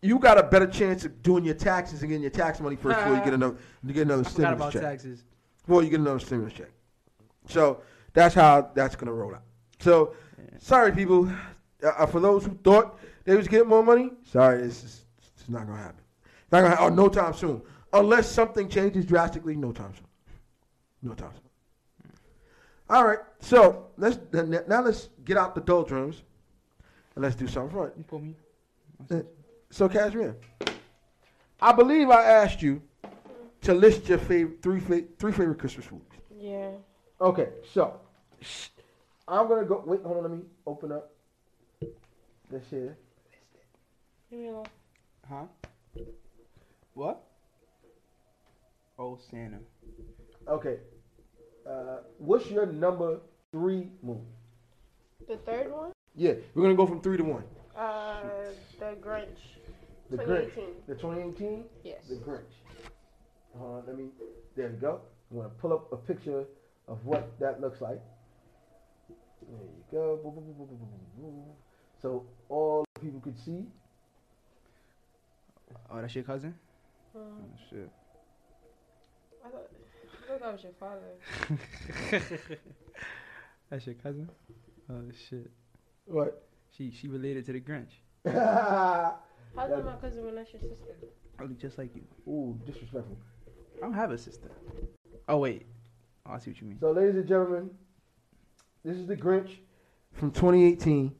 you got a better chance of doing your taxes and getting your tax money first before you get another, you get another I stimulus about check. taxes. Before you get another stimulus check. So that's how that's gonna roll out. So sorry, people. Uh, uh, for those who thought they was getting more money, sorry, it's, just, it's not gonna happen. Not gonna. Ha- oh, no time soon. Unless something changes drastically, no time soon. No time soon. All right. So let's n- n- now let's get out the doldrums and let's do something fun. You put me. Uh, So, Cashmere, I believe I asked you to list your favorite three fa- three favorite Christmas foods. Yeah. Okay, so sh- I'm gonna go. Wait, hold on. Let me open up this here. Leave me alone. Huh? What? Oh, Santa. Okay, uh, what's your number three movie? The third one? Yeah, we're gonna go from three to one. Uh, The Grinch. The 2018. Grinch. The 2018. Yes. The Grinch. Hold on, let me. There we go. I'm gonna pull up a picture of what that looks like. There you go. So all people could see. Oh, that's your cousin? Um, Oh, shit. I thought, I thought that was your father. That's your cousin? Oh, shit. What? She she related to the Grinch. How's that my cousin when that's your sister? Oh, just like you. Ooh, disrespectful. I don't have a sister. Oh, wait. Oh, I see what you mean. So, ladies and gentlemen, this is the Grinch from 2018.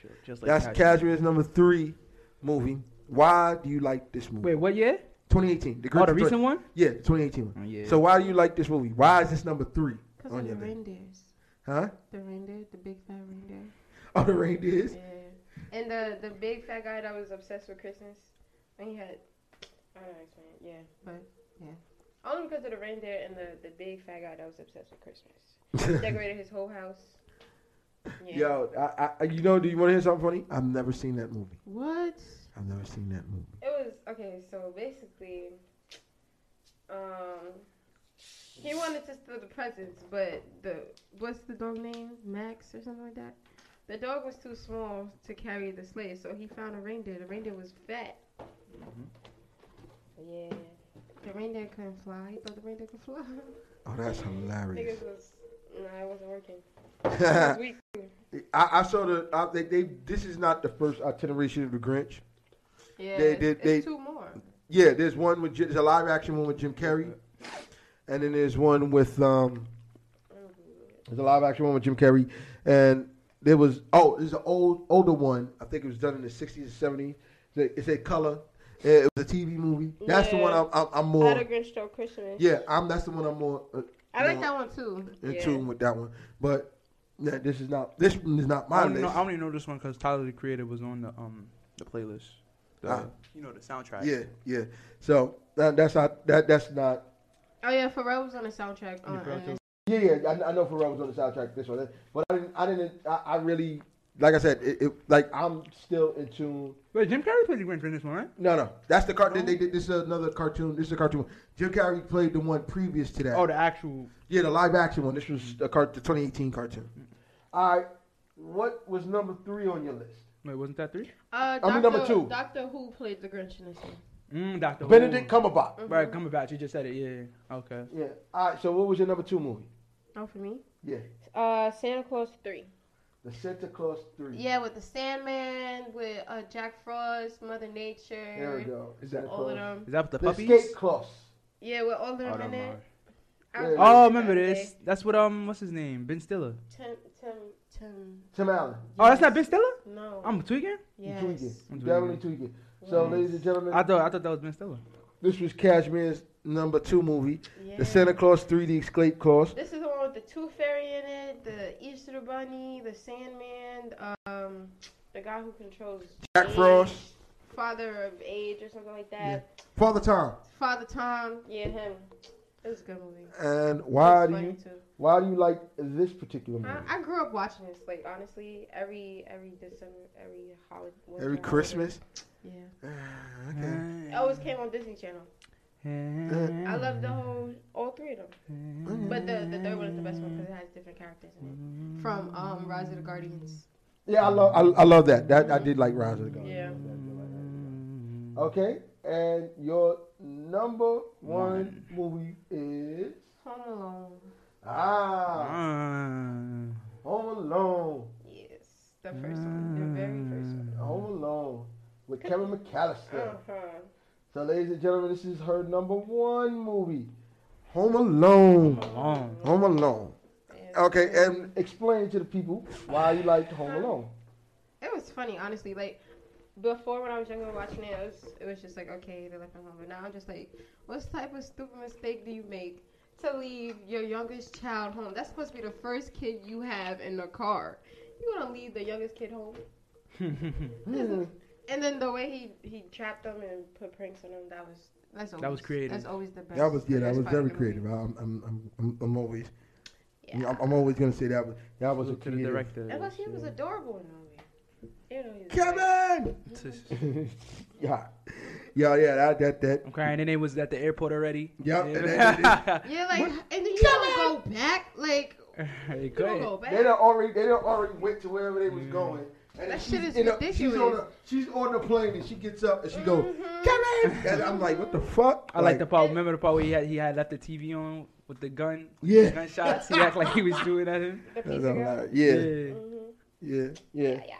Sure. Just like That's Cashmere. Cashmere's number three movie. Why do you like this movie? Wait, what year? 2018. The Grinch Oh, the from 20 recent one? Yeah, the 2018 one. Oh, yeah. So why do you like this movie? Why is this number three Because on of your the list? reindeers. Huh? The reindeer, the big fat reindeer. Oh, the reindeers. Yeah. And the the big fat guy that was obsessed with Christmas. And he had I don't know how to explain it, yeah. But yeah. Only because of the reindeer and the, the big fat guy that was obsessed with Christmas. Decorated his whole house. Yeah. Yo, I, I, you know, do you want to hear something funny? I've never seen that movie. What? I've never seen that movie. It was okay. So basically, um, he wanted to steal the presents, but the what's the dog name? Max or something like that. The dog was too small to carry the sleigh, so he found a reindeer. The reindeer was fat. Yeah. The reindeer couldn't fly. He thought the reindeer could fly. Oh, that's hilarious. Niggas was nah, it wasn't working. It was weak. I, I saw the. I, they, they. This is not the first itineration of the Grinch. Yeah, They- they- it's they- two more. Yeah, there's one with Jim- there's a live action one with Jim Carrey, and then there's one with um, there's a live action one with Jim Carrey, and there was oh, there's an old older one. I think it was done in the 60s and 70s. It it said color. It was a TV movie. That's the one I'm, I'm, I'm How more. the Grinch Stole Christmas. Yeah, I'm. That's the one I'm more. Uh, I like more that one too. In yeah. tune with that one, but yeah, this is not. This one is not I my only, know, list. I only know this one because Tyler the Creator was on the um the playlist. The, Ah. You know the soundtrack. Yeah, yeah. So that, that's not. That that's not. Oh yeah, Pharrell was on the soundtrack. Yeah, On, Pharrell on. Yeah, yeah. I, I know Pharrell was on the soundtrack. This one, but I didn't. I didn't. I, I really. Like I said, it, it like I'm still in tune. Wait, Jim Carrey played the Grinch in this one, right? No, no, that's the cartoon. They did this is another cartoon. This is a cartoon. Jim Carrey played the one previous to that. Oh, the actual. yeah, the live action one. This was the, cart, the 2018 cartoon. All right, what was number three on your list? Wait, wasn't that three? Uh, I mean, Doctor, number two. Doctor Who played the Grinch in this one. Mm, Doctor Benedict Cumberbatch. Right, Cumberbatch. You just said it. Yeah. yeah. Okay. Yeah. All right. So what was your number two movie? Oh, for me. Yeah, Uh, Santa Clause three. The Santa Clause Three. Yeah, with the Sandman, with uh, Jack Frost, Mother Nature. There we go. Is that All of them. Is that with the The puppies? Escape Clause. Yeah, with all of Oh, them no, in no. it. I Yeah. Oh, remember this? day. That's what um, what's his name? Ben Stiller. Tim, Tim, Tim. Tim Allen. Oh, that's not Ben Stiller. No. I'm tweaking. You yes. tweaking. I'm You definitely tweaking. So, ladies and gentlemen, I thought I thought that was Ben Stiller. this was Cashmere's number two movie, Yeah. The Santa Clause 3D Escape Clause. This is the one with the Tooth Fairy in it, the Easter Bunny, the Sandman, um, the guy who controls Jack age, Frost. Father of Age or something like that. Father Time. Father Tom, yeah, him. It was a good movie. And why do funny you too. Why do you like this particular movie? I, I grew up watching this. Like honestly, every every December, every holiday, Every Christmas. Yeah, okay. it always came on Disney Channel. I love the whole all three of them. But the the third one is the best one because it has different characters in it. From um Rise of the Guardians. Yeah, I love I, I love that. That I did like Rise of the Guardians. Yeah. Okay, and your number one movie is Home Alone. Ah Uh, Home Alone. Yes, the first one, the very first one. Home Alone with Kevin McAllister. Uh-huh. So, ladies and gentlemen, this is her number one movie, Home Alone. Home Alone. Home Alone. Yeah. Okay, and explain to the people why you liked Home Alone. It was funny, honestly. Like before, when I was younger, watching it, it was it was just like okay, they left me home. But now I'm just like, what type of stupid mistake do you make to leave your youngest child home? That's supposed to be the first kid you have in the car. You want to leave the youngest kid home? And then the way he he trapped them and put pranks on them, that was that's always, That was creative. That's always the best. That was yeah, that was very creative. I'm I'm I'm, I'm, I'm always Yeah. I'm, I'm always gonna say that was that was a Look to the creative. director. And plus, he was adorable in the movie. You know, he was great. Kevin. I'm yeah, yeah, yeah. That that that. crying. And they was at the airport already. Yep, and Yeah. Yeah, like, and then you don't go back. Like, They you don't go back. They don't already they don't already went to wherever they was going. And That shit is in a- She's on, ridiculous. a, she's on the plane and she gets up and she goes, Mhm. Kevin! And I'm like, what the fuck? I like the part. Remember the part where he had he had left the TV on with the gun, Yeah. gunshots. He act like he was shooting at him. The That's pizza a girl. lot. Yeah, Yeah. Mhm. yeah, yeah. Yeah, yeah,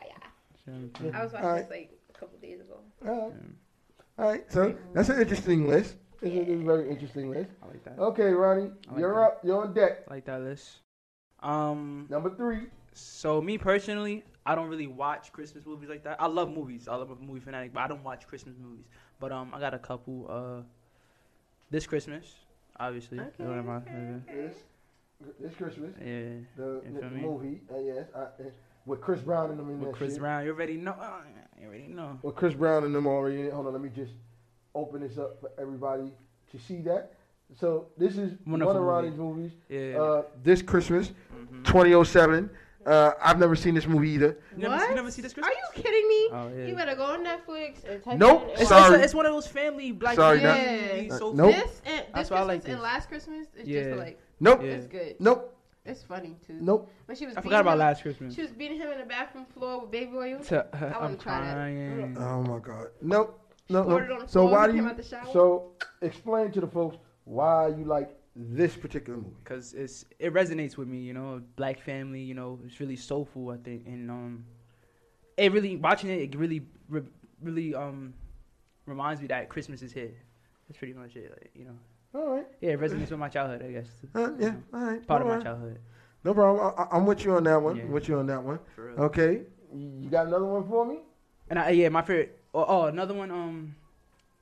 yeah. I was watching Alright. this like a couple days ago. All right. All right, so that's an interesting list. It's a, it's a very interesting list. I like that. Okay, Ronnie, like you're that. up. You're on deck. I like that list. Um. Number three. So me personally, I don't really watch Christmas movies like that. I love movies. I love a movie fanatic, but I don't watch Christmas movies. But um, I got a couple. Uh, this Christmas, obviously. Okay, What am I- okay, This, this Christmas, Yeah. the, the movie, uh, yes, I, uh, with Chris Brown in the in With Chris shit. Brown, you already know. You already know. With Chris Brown and them already in it. Hold on, let me just open this up for everybody to see that. So this is Wonderful one of movie. Ronnie's movies. Yeah. Uh, this Christmas, Mhm. 2007. Uh, I've never seen this movie either. You never, What? you never see this Are you kidding me? Oh yeah. You better go on Netflix and type Nope, in. It's, sorry. it's, a- it's one of those family black Sorry, family not- movies, so nope. This and this That's why I Christmas like and last Christmas is Yeah. just like Nope, Yeah. it's good. nope, It's funny too. nope. When she was I forgot about him, last Christmas. She was beating him in the bathroom floor with baby oil. To- wanna I'm try that. crying. Oh my God, nope, no, poured it no. So why do you? came the? So explain to the folks why you like this particular movie. Cause it's it resonates with me, you know, black family, you know, it's really soulful, I think, and um, it really watching it, it really, re- really um, reminds me that Christmas is here. That's pretty much it, like you know. All right. Yeah, it resonates with my childhood, I guess. Uh, yeah. All right. Part all of right. my childhood. No problem. I, I- I'm with you on that one. Yeah. With you on that one. For real. Okay. You got another one for me? And I, yeah, my favorite. Oh, oh, another one. Um,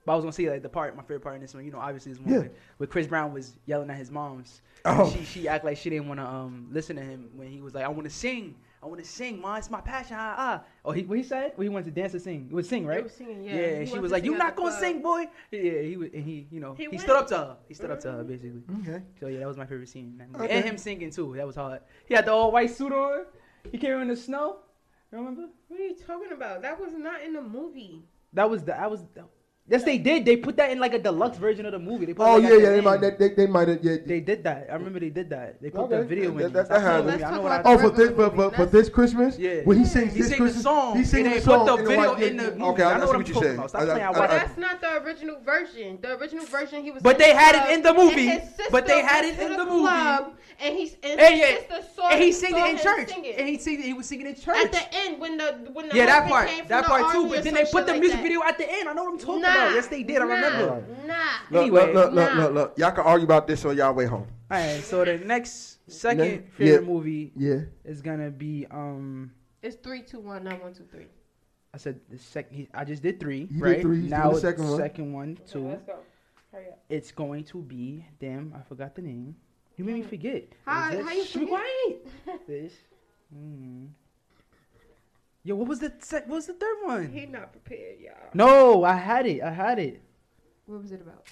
but I was gonna say like the part, my favorite part in this one. You know, obviously is one Yeah. where, where Chris Brown was yelling at his mom's. Oh. She she act like she didn't want to um listen to him when he was like, I want to sing, I want to sing, ma, it's my passion. Ah, ah. Oh, he what he said? Well, he wanted to dance and sing. It was sing, They right? were singing, yeah. Yeah, He and she was like, "You at not gonna club. sing, boy?" Yeah, he was, and he, you know, He he, stood up to her. He stood up to her, basically. Okay. So yeah, that was my favorite scene. in that movie. Okay. And him singing too. That was hard. He had the old white suit on. He came in the snow. Remember? What are you talking about? That was not in the movie. That was the. I was. Yes, they did. They put that in like a deluxe version of the movie. They put Oh like, yeah, yeah. They end. might. They, they, they might have. Yeah. They did that. I remember they did that. They put Okay. the video That- in. that- Stop that telling I know what I Oh, for this regular for, for, this Christmas. Yeah. When he sings He this sing the Christmas, song. He sings and the they song. put the in video in the movie. Okay, I, I know what I'm what you're talking saying. about. Stop I- playing. I- I But I- that's not the original version. The original version, he was. But they had it in the movie. But they had it in the the movie. and he's and And his yeah, sister saw and he saw sing it in church. And he sing, he was singing in church. at the end when the when the yeah, that part, came that part too. But then they put the like music that. video at the end. I know what I'm talking Nah, about. Yes, they did. I remember. Nah. Look, Anyway. look, look, look, Nah. look, look. Y'all can argue about this on y'all way home. All right, so the next second Ne- favorite yeah. movie Yeah. is gonna be um. It's three, two, one, not one, two, three. I said the second. I just did three. You did right three, he's now doing the it's second one. Second one, Okay, two. let's go. Hurry up. It's going to be. Damn, I forgot the name. You made me forget. How- Is it- how you forget? quiet. This. Mm. Yo, what was the sec- what was the third one? He not prepared, y'all. No, I had it. I had it. What was it about?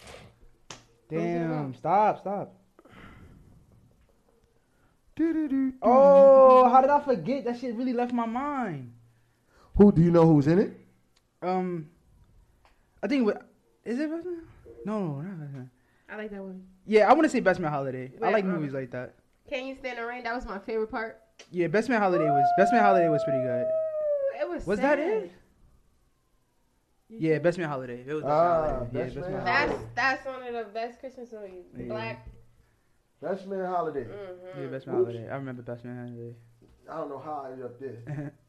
was it Damn. about? Stop. Stop. Oh, how did I forget? That shit really left my mind. Who do you know who's in it? Um, I think what is it? Best Man? No, no, not Best Man. I like that one. Yeah, I want to say Best Man Holiday. I like uh, movies like that. Can you stand the rain? That was my favorite part. Yeah, Best Man Holiday was Best Man Holiday was pretty good. It was. Was that it? Yeah, Best Man Holiday. It was Best Ah, Man Holiday. Yeah, Best Best Man Man That's Holiday. that's one of the best Christmas movies. Yeah. Black. Best Man Holiday. hmm Yeah, Best Man Oops. Holiday. I remember Best Man Holiday. I don't know how I ended up there.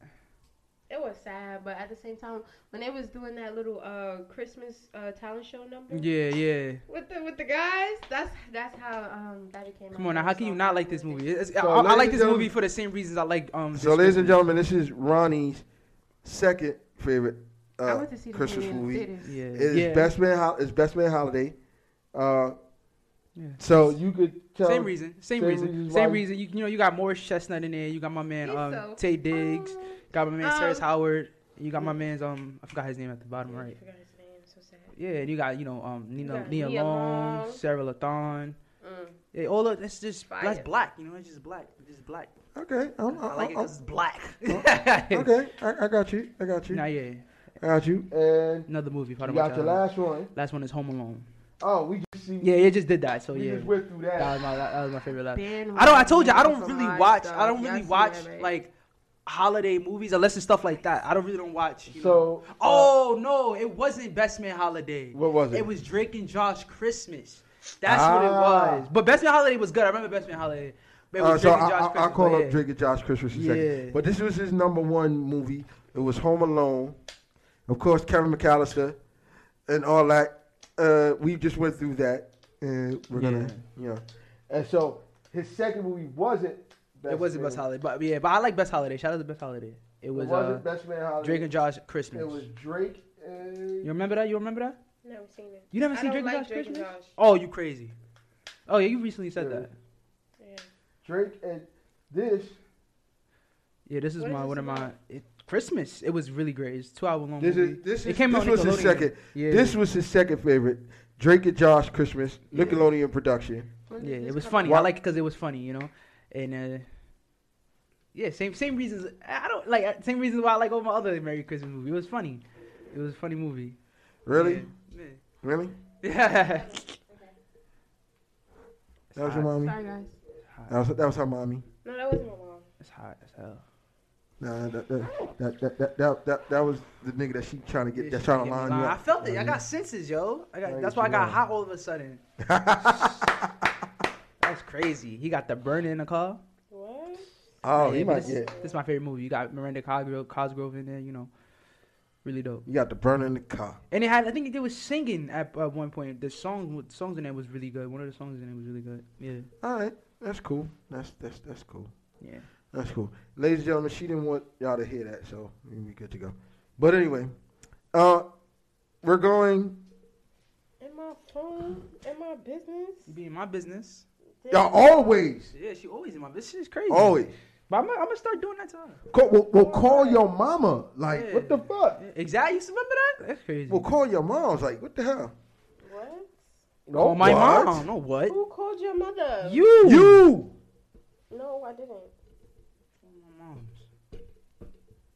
It was sad, but at the same time, when they was doing that little uh Christmas uh talent show number yeah, yeah. with the with the guys, that's that's how um that became. Come on now, how can you not like this movie? I, So, I- I like this movie for the same reasons I like um. So, this ladies and gentlemen, this is Ronnie's second favorite I uh, to see Christmas movie. in movie. Yeah, It's yeah. Best Man. Hol- It's Best Man Holiday. Uh, Yeah. so you could tell. Same reason, same, same reason, same reason. You, you know, you got Morris Chestnut in there. You got my man He's um so Taye Diggs. fun. Got my man Um, Cyrus Howard. You got my man's um I forgot his name at the bottom I right. forgot his name. So sad. Yeah, and you got you know um Nina got Nia Nia Long, Long. Sarah Lathan. Mm. Yeah, all of that's just Fire. that's black. You know, it's just black. It's just black. Okay. I'm, I like it I'm, because it's black. Okay. I, I got you. I got you. Nah, yeah. I got you. And Another movie. Part you of my got your last one. Last one is Home Alone. Oh, we just see. Yeah, it just did that. So we yeah, just went through that that. was my that was my favorite last. Ben I don't. I told you I don't really watch. Stuff. I don't really see watch that, right? like holiday movies unless it's stuff like that. I don't really don't watch. You know. So. uh, Oh no, it wasn't Best Man Holiday. What was it? It was Drake and Josh Christmas. That's what Ah. it was. But Best Man Holiday was good. I remember Best Man Holiday. It Uh, so Drake I, and Josh I, Christmas. I'll call up. Drake and Josh Christmas in a second. But this was his number one movie. It was Home Alone. Of course, Kevin McAllister and all that. Uh, we just went through that. And we're going to, you know. And so his second movie wasn't. It wasn't Man- Best Holiday, but yeah, but I like Best Holiday. Shout out to Best Holiday. It It was wasn't uh, Best Man Holiday. Drake and Josh Christmas. It was Drake and. You remember that? You remember that? Never seen it. You never I seen don't Drake like and Josh Drake Christmas? Josh. Oh, you crazy? Oh yeah, you recently said Yeah. that. Yeah. Drake and this. Yeah, this is What is my this one of my it, Christmas. It was really great. It's two hour long This movie. is this it is came this out was his second. Yeah, This was his second favorite. Drake and Josh Christmas, Yeah. Nickelodeon production. Yeah, it was funny. Why- I like it because it was funny, you know, and uh, yeah, same same reasons. I don't like same reasons why I like all my other Merry Christmas movies. It was funny. It was a funny movie. Really? Yeah. Really? Yeah. That was your mommy. Sorry, guys. That was that was her mommy. No, that wasn't my mom. It's hot as hell. Nah, that that that that that, that, that, that was the nigga that she trying to get. Yeah, That's she trying to line you lying. I up. felt it. I got senses, yo. I got, that's why I got hot all of a sudden. That's crazy. He got the burn in the car. What? Oh, Yeah, he but might this, get. this is my favorite movie. You got Miranda Cosgrove, Cosgrove in there, you know. Really dope. You got the burner in the car. And it had, I think they was singing at, at one point. The song, the songs in there was really good. One of the songs in there was really good. Yeah, All right, that's cool. That's that's that's cool. yeah. That's cool. Ladies and gentlemen, she didn't want y'all to hear that, so we we good to go. But anyway, uh, we're going. In my phone, in my business. You be in my business. Y'all always, Yeah, she always in my business. She's crazy. always. But I'm, gonna- I'm gonna start doing that to her. Call, well, well, call your mama. Like, Yeah. what the fuck? Exactly. You remember that? That's crazy. Well, call your mom's. Like, what the hell? What? No, Call my what? mom. No, what? Who called your mother? You. You. No, I didn't. My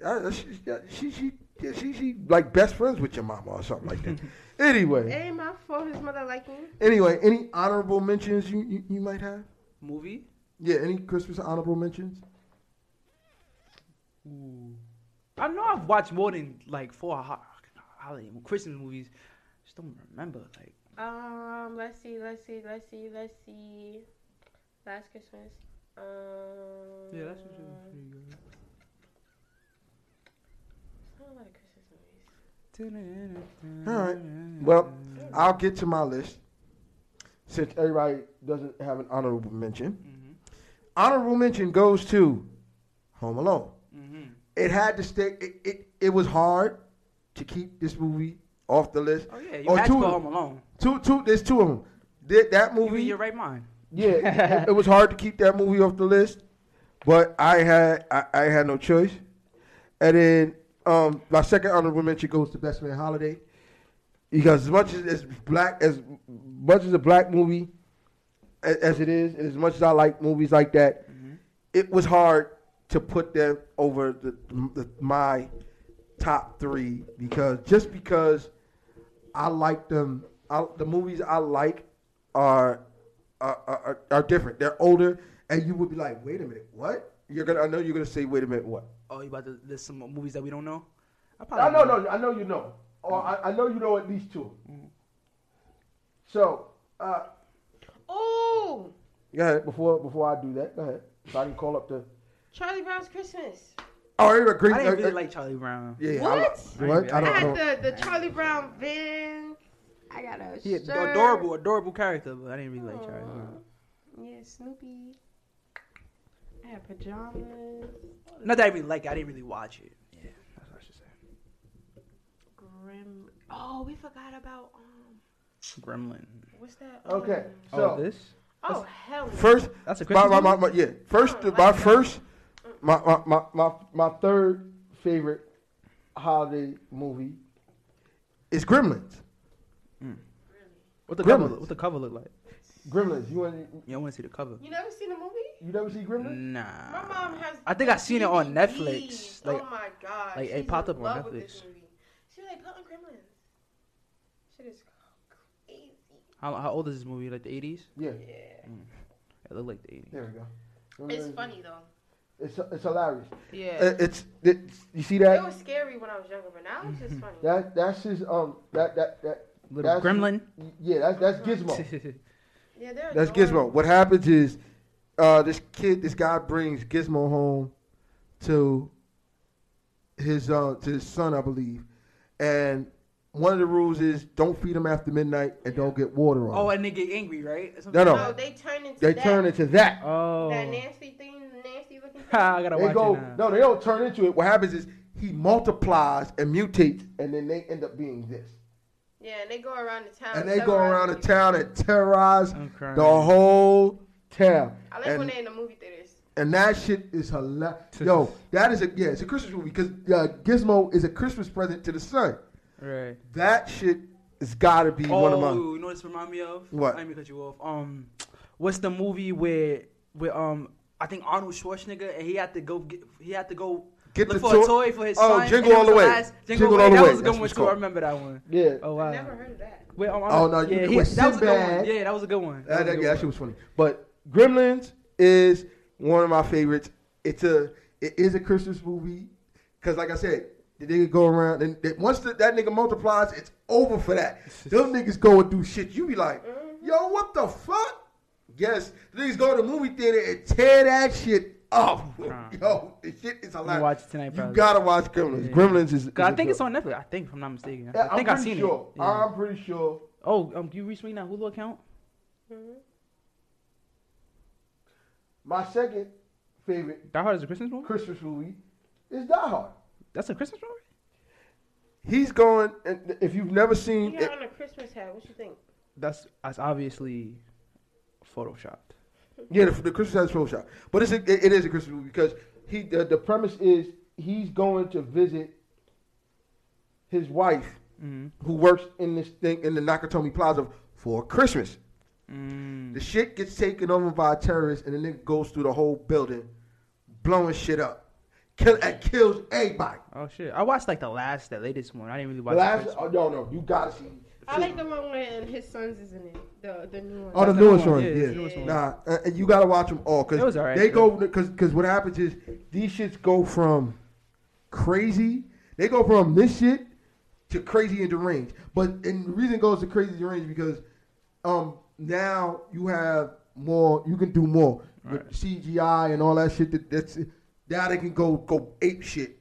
mom. She, she, she, yeah, she, she, like best friends with your mama or something like that. anyway, It ain't my fault his mother like me. anyway, any honorable mentions you, you, you might have? Movie? Yeah, any Christmas honorable mentions? I know I've watched more than like four ho- holiday Christmas movies. Just don't remember. Like, Um, let's see, let's see, let's see, let's see. Last Christmas. Um, yeah, that's what pretty good. Not a lot of Christmas. All right. Well, I'll get to my list since everybody doesn't have an honorable mention. Mm-hmm. Honorable mention goes to Home Alone. Mm-hmm. It had to stick. It, it, it was hard to keep this movie off the list. Oh yeah, you Oh, had two to go home alone. Two, two. There's two of them. That, that movie. in your right mind. Yeah, it, it was hard to keep that movie off the list, but I had I, I had no choice. And then um, my second honorable mention goes to Best Man Holiday, because as much as as black as much as a black movie as, as it is, and as much as I like movies like that, it was hard to put them over the, the my top three because just because I like them, I, the movies I like are are, are are different. They're older, and you would be like, "Wait a minute, what?" You're gonna. I know you're gonna say, "Wait a minute, what?" Oh, you about to list some movies that we don't know? I I know, no, I know you know. Or I, I know you know at least two. So, uh, Oh, go ahead. Before before I do that, go ahead. So I can call up the. Charlie Brown's Christmas. Oh, you're a great. I didn't really like Charlie Brown. Yeah, What? I, what? I I don't had know. the, the Charlie Brown Vans. I got a He shirt. had adorable, adorable character, but I didn't really like Charlie Brown. Yeah, Snoopy. I had pajamas. Not that I really like it, I didn't really watch it. Yeah, that's what I should say. Grim. Oh, we forgot about um. Gremlin. What's that? Okay, Um, Oh, so this? oh hell. first, That's a my, Christmas my, my, my, yeah, first, Oh, my like that. first, my, my, my, my, my third favorite holiday movie is Gremlins. What the Gremlins. cover? What the cover look like? Gremlins. You want? Yeah, I want to see the cover. You never seen the movie? You never see Gremlins? Nah. My mom has. I think I seen it on Netflix. Like, oh my god. like, it She's popped in up on love with Netflix. this movie. She was like, put on Gremlins. Shit is crazy. how, how old is this movie? Like the 80s? Yeah. Yeah. Mm. It looked like the 80s. There we go. It's funny though. It's it's hilarious. Yeah. It's, it's you see that. it was scary when I was younger, but now it's just funny. that that's his um that that that Little that's gremlin. yeah that's that's Gizmo. yeah, they're That's adorable. Gizmo. What happens is, uh, this kid, this guy brings Gizmo home to his uh to his son, I believe, and one of the rules is don't feed him after midnight and don't get water on. oh, and they get angry, right? Or No, no. No, they turn into they that, turn into that. Oh. that nasty thing, I gotta They watch go it now. no, they don't turn into it. What happens is he multiplies and mutates, and then they end up being this. Yeah, and they go around the town. And they go around the town and terrorize the whole town. I like and, when they in the movie theaters. and that shit is hilarious. Yo, that is a yeah, it's a Christmas movie because uh, Gizmo is a Christmas present to the son. Right. That shit has got to be Oh, one of my. you know what this remind me of? What? Let me cut you off. Um, what's the movie where where um I think Arnold Schwarzenegger and he had to go get he had to go Get look the for toy- a toy for his son. Oh, son. Jingle All the Way. last- Jingle, Jingle All All the the Way. That Way, was a good what one it's too. I remember that one. Yeah. Oh wow. I never heard of that. Wait, I'm, Oh, no, oh, yeah, he, that was a good one. Yeah, that was a good one. That, was that, good yeah, that shit was funny. But Gremlins is one of my favorites. It's a it is a Christmas movie because, like I said, the nigga go around and and once the, that nigga multiplies, it's over for that. Them niggas go and do shit. You be like, mm-hmm. yo, what the fuck? Yes, the niggas go to the movie theater and tear that shit up. Crying. Yo, the shit is I'm hilarious. gonna watch it tonight. You gotta watch Gremlins. Yeah. Gremlins is. 'Cause I think it's on Netflix. I think, if I'm not mistaken. Yeah, I think I'm I've pretty seen sure. it. Yeah. I'm pretty sure. Oh, um, you reach me that Hulu account? My second favorite Die Hard is a Christmas movie. Christmas movie is Die Hard. That's a Christmas movie. He's going, and if you've never seen, He got on a Christmas hat. What you think? That's that's obviously photoshopped. yeah, the, the Christmas has full shot, but it's a, it, it is a Christmas movie because he the, the premise is he's going to visit his wife Mm-hmm. who works in this thing in the Nakatomi Plaza for Christmas. Mm. The shit gets taken over by a terrorist, and the nigga goes through the whole building, blowing shit up, kill and kills everybody. Oh shit! I watched like the last, the latest one. I didn't really The watch. last, the first oh, one. no, no, you gotta see. I like the one where his sons is in it. The the new one. Oh, the That's newest new one, one, yeah, yeah. the. Nah, uh, and you gotta watch them all because It was alright, they go because because what happens is these shits go from crazy. They go from this shit to crazy and deranged. But and the reason it goes to crazy and deranged because um now you have more. You can do more with CGI and all that shit. That, that's now they can go go ape shit.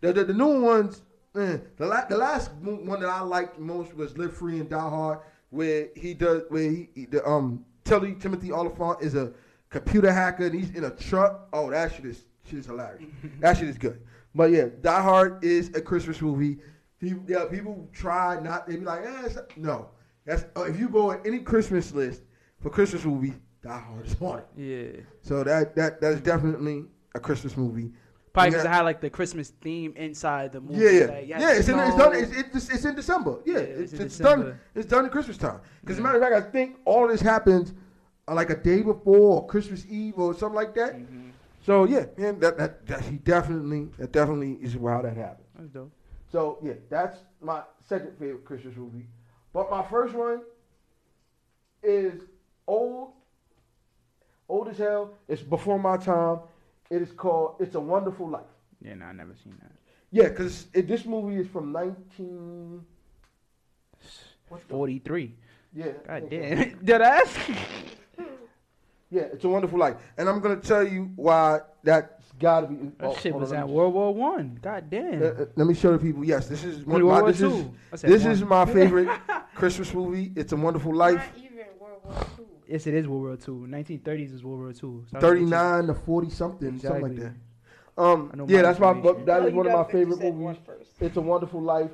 The the, the new ones. eh, the la- the last one that I liked most was Live Free and Die Hard, where he does where he, he the um Tilly Timothy Oliphant is a computer hacker and he's in a truck. Oh, that shit is shit is hilarious. that shit is good. But yeah, Die Hard is a Christmas movie. People, yeah, people try not. They be like, eh, no. That's uh, if you go on any Christmas list for Christmas movie, Die Hard is on it. Yeah, So that that that is definitely a Christmas movie. Probably Yeah. because it had like the Christmas theme inside the movie. Yeah, yeah, like, yeah. It's, in, it's done. It's, it's, it's in December. Yeah, Yeah, it's, it's in it's done. It's done at Christmas time. Because as a matter of fact, I think all this happens uh, like a day before or Christmas Eve or something like that. Mhm. So yeah, man, that, that that he definitely that definitely is how that happened. That's dope. So yeah, that's my second favorite Christmas movie. But my first one is old, old as hell. It's before my time. It is called "It's a Wonderful Life." Yeah, no, I never seen that. Yeah, because this movie is from 19. What's the- Yeah. I God think so. damn. Did I? Ask? yeah, it's a wonderful life, and I'm gonna tell you why that's gotta be. That oh, shit was on, at me- World War One. God damn. Uh, uh, let me show the people. Yes, this is Only one. World My, War this is Two. This one. is my favorite Christmas movie. It's a Wonderful Life. Not even World War Two. Yes, it is World War Two. 1930s is World War Two. So I was like, Thirty nine to forty something, something like that. Um, yeah, that's my. information. That is you one of my favorite movies. one first. It's a Wonderful Life.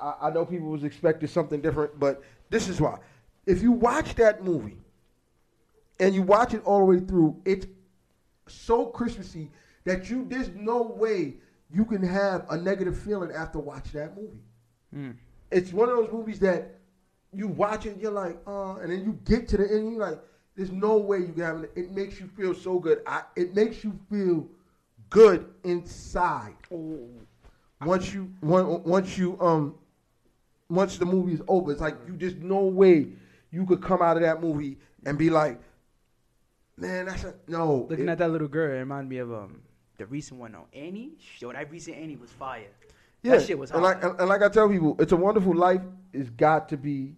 I, I know people was expecting something different, but this is why. If you watch that movie and you watch it all the way through, it's so Christmassy that you there's no way you can have a negative feeling after watching that movie. Mm. It's one of those movies that you watch it, you're like, uh, and then you get to the end, you're like, there's no way you can have it. It makes you feel so good. I, it makes you feel good inside. Once you once you um once the movie is over, it's like you just no way you could come out of that movie and be like, man, that's a no. Looking It- at that little girl, it reminded me of um the recent one on Annie. Yo, that recent Annie was fire. Yeah, That shit was and like and, and like I tell people, it's a wonderful life. It's got to be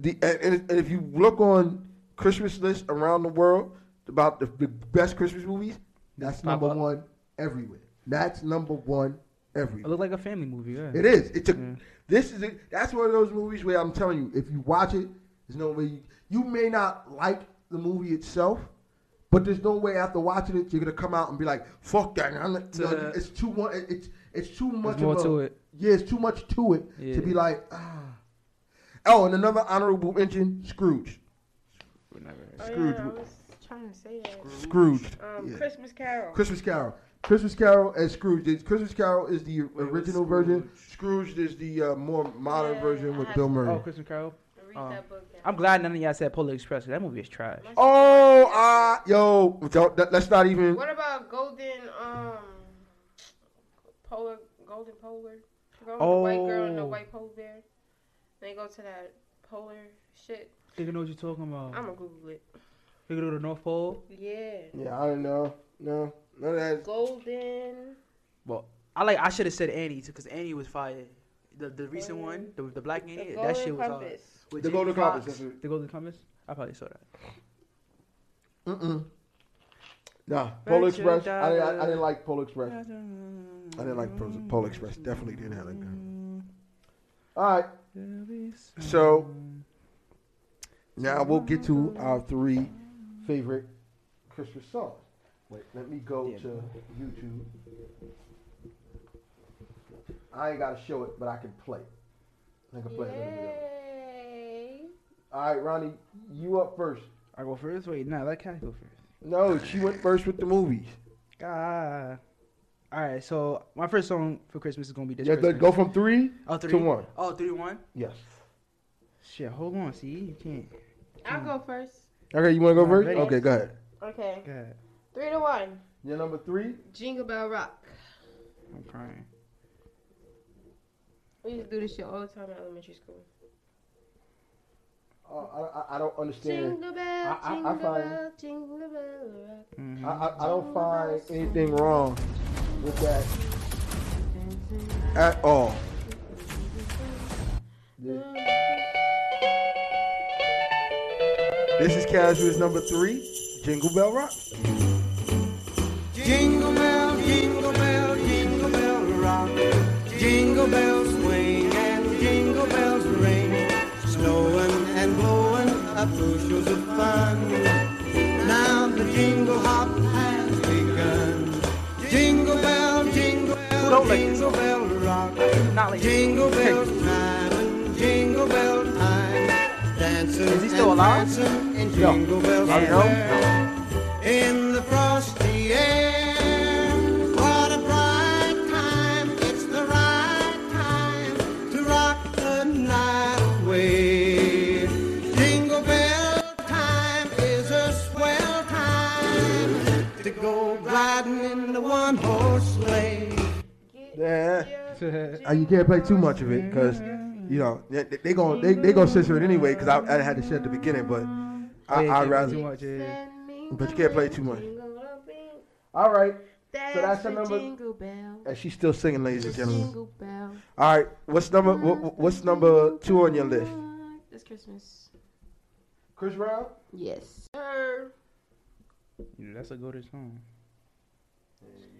the and, if you look on Christmas lists around the world about the, the best Christmas movies, that's Pop number up. one everywhere. That's number one everywhere. It looked like a family movie. Yeah. It is. It's a. Yeah. This is. A, that's one of those movies where I'm telling you, if you watch it, there's no way you, you may not like the movie itself, but there's no way after watching it you're gonna come out and be like, "Fuck that!" I'm not, you know, it's too one. It's it's too much. More of a, to it. Yeah, it's too much to it Yeah. to be like, ah. Oh, and another honorable mention: Scrooge. Oh, Scrooge. yeah, I was trying to say that. Scrooged. Um, Yeah. Christmas Carol. Christmas Carol. Christmas Carol and Scrooge. The Christmas Carol is the original version. Scrooge is the uh, more modern Yeah, version I with Bill Murray. Oh, Christmas Carol. Um, book. yeah. I'm glad none of y'all said Polar Express. That movie is trash. Oh, ah, yo, don't, that, let's not even. What about Golden um Polar Golden Polar? Girl, Oh. The white girl and the white polar bear. They go to that polar shit. Think you know what you're talking about? I'ma Google it. Think you go to the North Pole? Yeah. Yeah, I don't know. No, none of that. Golden. Well, I like. I should have said Annie because Annie was fire. The the recent one, the, the black The Annie, Golden that shit was hard. Compass. With The Jamie Golden Foxx. Compass. That's it. The Golden Compass. I probably saw that. Mm-mm. Nah, Polar Express. I didn't, I, I didn't like Polar Express. I didn't like Polar, Polar Express. Definitely didn't have that good. All right. So now we'll get to our three favorite Christmas songs. Wait, let me go Yeah. to YouTube. I ain't gotta show it, but I can play. I can play it. Let me go. Yay. All right, Ronnie, you up first. I go first. Wait, no, let Kat go first. No, she went first with the movies. Ah. All right, so my first song for Christmas is gonna be this. Yeah, Christmas. go from three oh, three. to one. Oh, three one. Yes. Shit, hold on. See, you can't. I'll go first. Okay, you want to go I'm first? ready. Okay, go ahead. Okay. Go ahead. Three to one. Your number three. Jingle Bell Rock. I'm crying. We used to do this shit all the time in elementary school. Uh, I, I, I don't understand. Jingle bell, I- I- I jingle find- bell, jingle bell rock. Mhm. I, I, I don't find anything wrong with that at all. This, is Casual's number three, Jingle Bell Rock. Jingle bell, jingle bell, jingle bell rock. Jingle bells swing and jingle bells ring. Snowing and blowing up bushels of fun. Now the jingle hop jingle bell, don't like this jingle bell rock. Not like Jingle bells time jingle bell time. Dancing Is he still and alive? dancing in No. jingle bells I square. In the frosty air, Uh, you can't play too much of it because you know they, they, they gonna they, they gonna censor it anyway because I, I had to say at the beginning, but I, Yeah, I'd rather. too much. Yeah. But you can't play too much. All right, So that's the number- and she's still singing, ladies and gentlemen. All right, what's number what, what's number two on your list? This Christmas. Chris Brown. Yes. Sir. Yeah, that's a good song.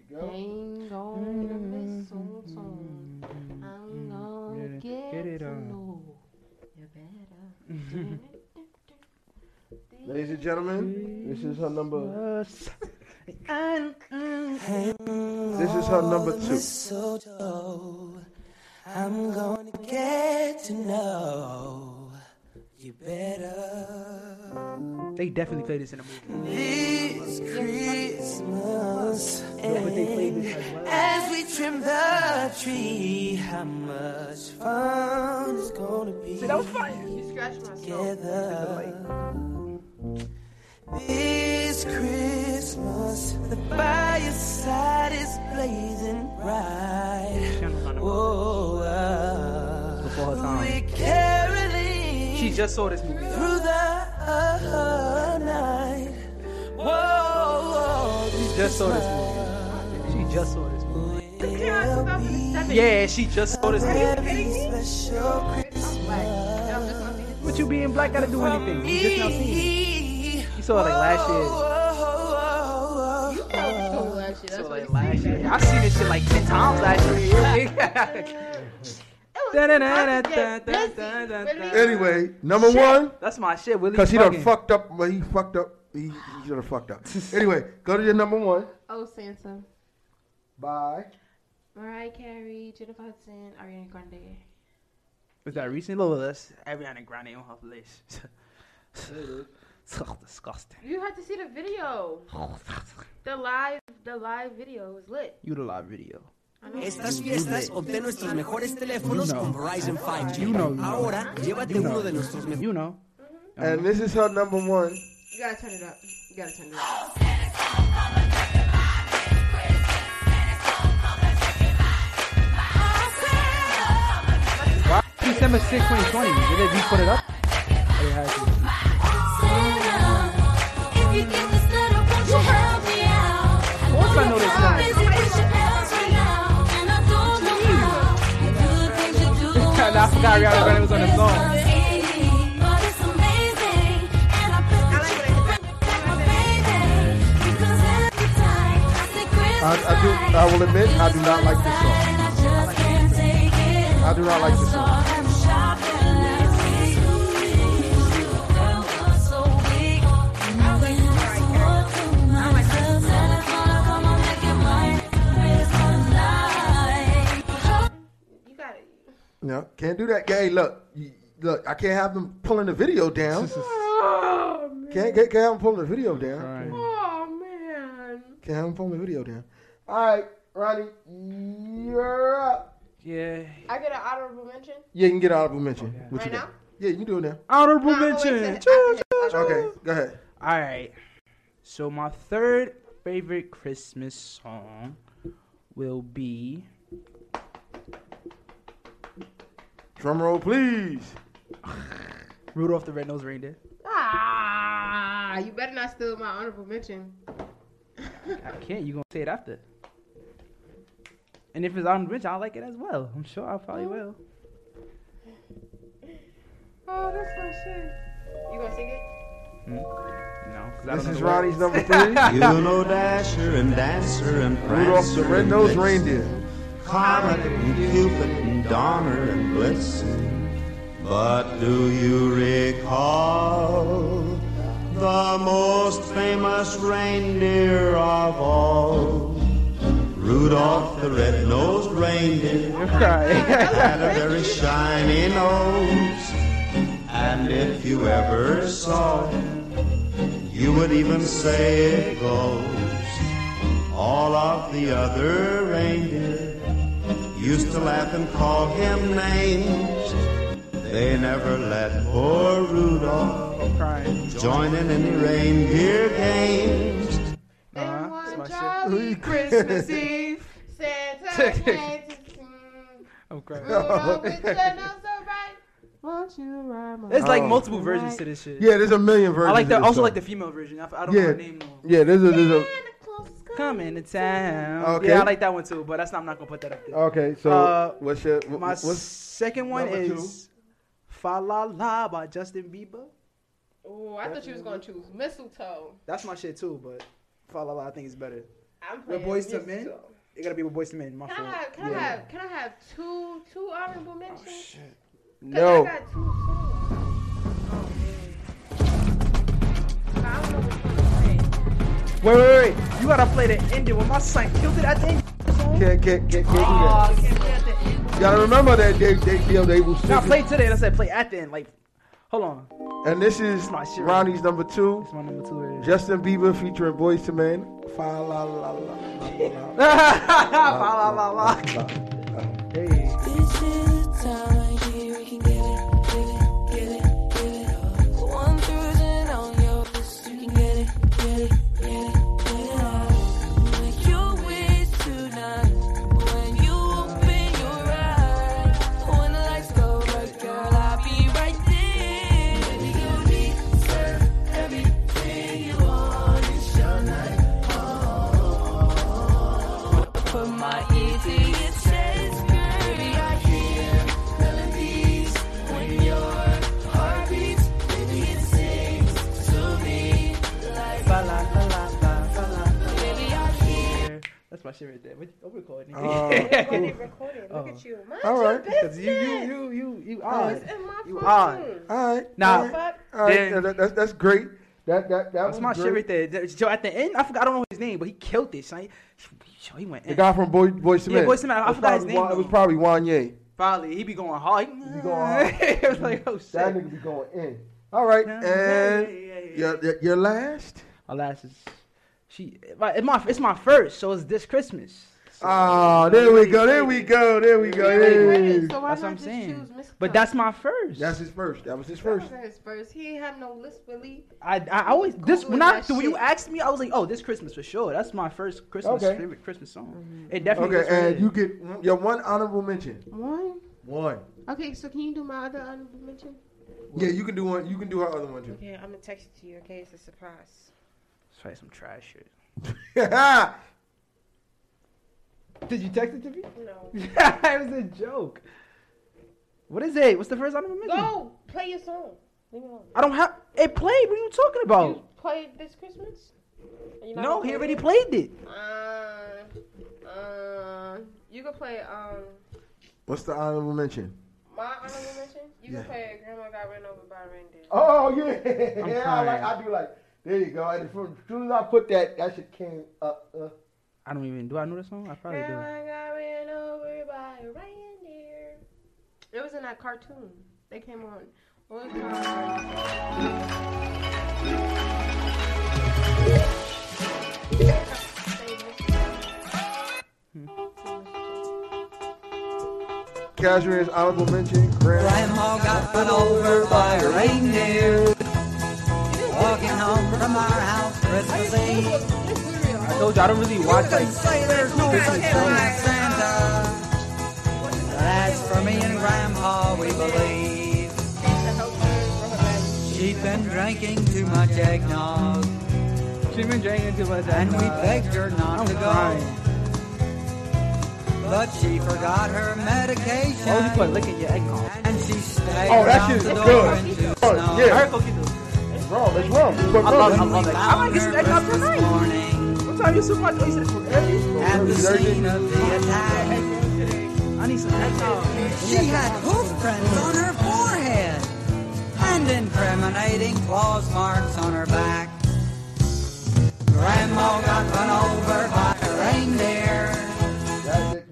There you go. Ain't gonna miss on song. I'm gonna Get it- get, get it to on. know you better. Ladies and gentlemen, this is her number. This is her number two. I'm gonna get to know you better. They definitely played this in a movie. This Christmas, But they played this as well. as we trim the tree, how much fun it's gonna be See, that was fire. You scratched my soul. This Christmas, the fireside is blazing bright. Whoa, uh, Before her time. we're caroling She just saw this movie. through the night. Whoa, She just saw this movie. She just saw this movie. This came out 2007. Yeah, she just saw this movie. very special Christmas. Black. That was just my. What you being black gotta do anything? You just now seen it. You saw it like last year. You probably told me last year. That's So like last year. I seen this shit like ten times last year. Anyway, number one, That's my shit. Willie because he done fucked up. Well, he fucked up. He, he done fucked up. anyway, go to your number one. Oh, Santa. Bye. Mariah Carey, Jennifer Hudson, Ariana Grande. Was that recent? Look, that's Ariana Grande on her list. so disgusting. You had to see the video. The live, the live video was lit. You the live video. Estas fiestas obtén nuestros mejores teléfonos con Verizon 5G. You know, you know. Ahora, llévate uno de nuestros mejores. You know. And this is her number one. You gotta turn it up. You gotta turn it up. December 6, 2020. Did they just put it up? forgot Ariana Grande was on the song. I, I do. I will admit, I do not like this song. I do not like this song. No, can't do that. Hey, look, you- look, I can't have them pulling the video down. Oh. Can't, can't, can't have them pulling the video down. Alright. Oh man. Can't have them pulling the video down. All right, Ronnie, you're up. Yeah. I get an honorable mention Yeah, you can get honorable mention. Okay. What you right got? Yeah, you can do it now. Honorable No, I'm gonna wait mention. till after this. Okay, go ahead. All right. So my third favorite Christmas song will be Drum roll, please. Rudolph the Red-Nosed Reindeer. Ah, you better not steal my honorable mention. I can't. You gonna say it after? And if it's honorable mention, I like it as well. I'm sure I probably will. Oh, that's my shit. You gonna sing it? Hmm? No, This is know Ronnie's number three. You know Dasher and Dancer and Rudolph the Red-Nosed Reindeer. Comet and Cupid and Donner and Blitzen. But do you recall the most famous reindeer of all? Rudolph the red-nosed reindeer had a very shiny nose. And if you ever saw him, you would even say it goes. All of the other reindeer used to laugh and call him names. They never let poor Rudolph join in any reindeer games. Uh-huh, And that's one my shit. jolly Christmas Eve, Santa came to. I'm crying. Rudolph with the nose so bright. Won't you ride my There's like Oh. multiple versions to this shit. Yeah, there's a million versions. I like the of this also song. like the female version. I, f- I don't Yeah. know her name though. Yeah, there's a there's a. Santa Claus is Coming to town. Okay. Yeah, I like that one too, but that's not. I'm not gonna put that up there. Okay, so Uh, what's your what, My what's second one number two? is "Fa La La" by Justin Bieber. Oh, I thought you was gonna choose mistletoe. That's my shit too, but "Fa La La" I think is better. I'm With playing Boyz II Men? mistletoe. It gotta be with Boyz II Men. My Can I have? Can Yeah. I have? Can I have two two honorable mentions? Oh shit. 'Cause no? I got two songs. Oh man. I don't know Wait, wait, wait! You gotta play the ending when my son killed it at the end. Can't can't can't, can't do Oh, that. can't play at the end. You gotta remember that they they know, they will. Now play today. and I said play at the end. Like, hold on. And this is my shit. Ronnie's number two. It's my number two. Right Justin Bieber featuring Boyz II Men. Fa la la la la la. Fa La La La. My shit right there. What- I'm recording. Uh, Recorded, recorded. Look Oh. at you. Mind All your right. Because you, you, you, you, you All odd. It's in my You phone. odd. All right. Now- all right. All right. Then- that's that's great. That that that That's was my great. shit right there. Th- So at the end, I forgot. I don't know his name, but he killed this. Son. He, he went The guy from Boy, Boys to Yeah, Men. Boyz II I forgot his name, Wa- It was probably Wanya. Probably he be going hard. He be going hard. it was like oh shit. That nigga be going in. All right, and yeah, yeah, yeah. your your- your last. My last is she. It's my it's my first, so it's this Christmas. So- Oh, there we go. There we go. There we go. Wait, wait, wait, So why That's what not I'm saying. But that's my first. That's his first. That was his That first. wasn't his first. He ain't have no list really. I I always this Googling when I that when you asked me, I was like, oh, this Christmas for sure. That's my first Christmas Okay. favorite Christmas song. Mm-hmm. It definitely. Okay, and you get your one honorable mention. One. One. Okay, so can you do my other honorable mention? Yeah, you can do one. You can do her other one too. Okay, I'm gonna text it to you. Okay, it's a surprise. Let's try some trash shit. Did you text it to me? No. it was a joke. What is it? What's the first honorable mention? Go play your song. Leave me alone. I don't have it played. What are you talking about? You played this Christmas? You No, he already it? played it. Uh, uh, you can play um What's the honorable mention? my honorable mention. You Yeah. can play Grandma Got Ran Over by a Reindeer. Oh yeah, I'm yeah. I like. I do like. There you go. And as soon as I put that, that shit came up. Uh, I don't even. Do I know the song? I probably do. Grandma got ran over by a reindeer. It was in that cartoon. They came on. What was Cashmere's honorable mention. Grandma. Grandma got run over by a reindeer. Walking home from our house Christmas Eve. I told you I don't really watch like say there's no Christmas such thing as Santa. But as for me and Grandpa, we believe she'd been drinking too much eggnog, She been drinking too much. and we begged her not I'm to go. crying. But she forgot her medication, Why would you put lick in your eggnog? and she stayed Oh, that shit is the door good. into Oh, snow. yeah. Wrong. Wrong. You put I love- I love it. I might get some eggnog tonight. morning What time you so much? Oh, you said it's for early? at the scene of the attack. I need some eggnog. She had hoof prints on her forehead and incriminating claws marks on her back. Grandma got run over by a reindeer.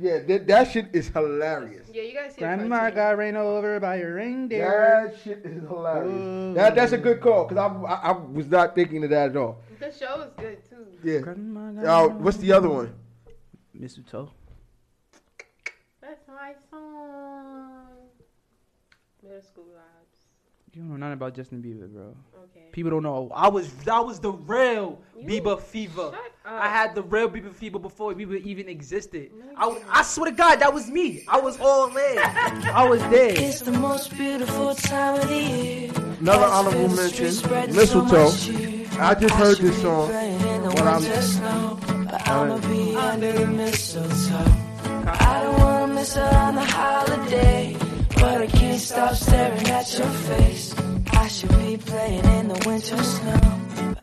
That, yeah, that, that shit is hilarious. Yeah, you guys see the Grandma cartoon. got ran over by a reindeer. That shit is hilarious. Ooh. That, that's a good call because I, I, I was not thinking of that at all. The show is good too. Yeah. Grandma got Uh, what's the other one? Mistletoe. That's my song. Middle school vibes. You don't know nothing about Justin Bieber, bro. Okay. People don't know. I was that was the real You- Bieber fever. Shut I had the real Bieber fever before Bieber even existed. I. I swear to God, that was me. I was all in. I was there. It's the most beautiful time of the year. Another Lights honorable fill mention, Mistletoe. so. I just heard this song playing in the when I'm- winter snow, but I'ma be under the mistletoe. I don't wanna miss out on the holiday, but I can't stop staring at your face. I should be playing in the winter snow,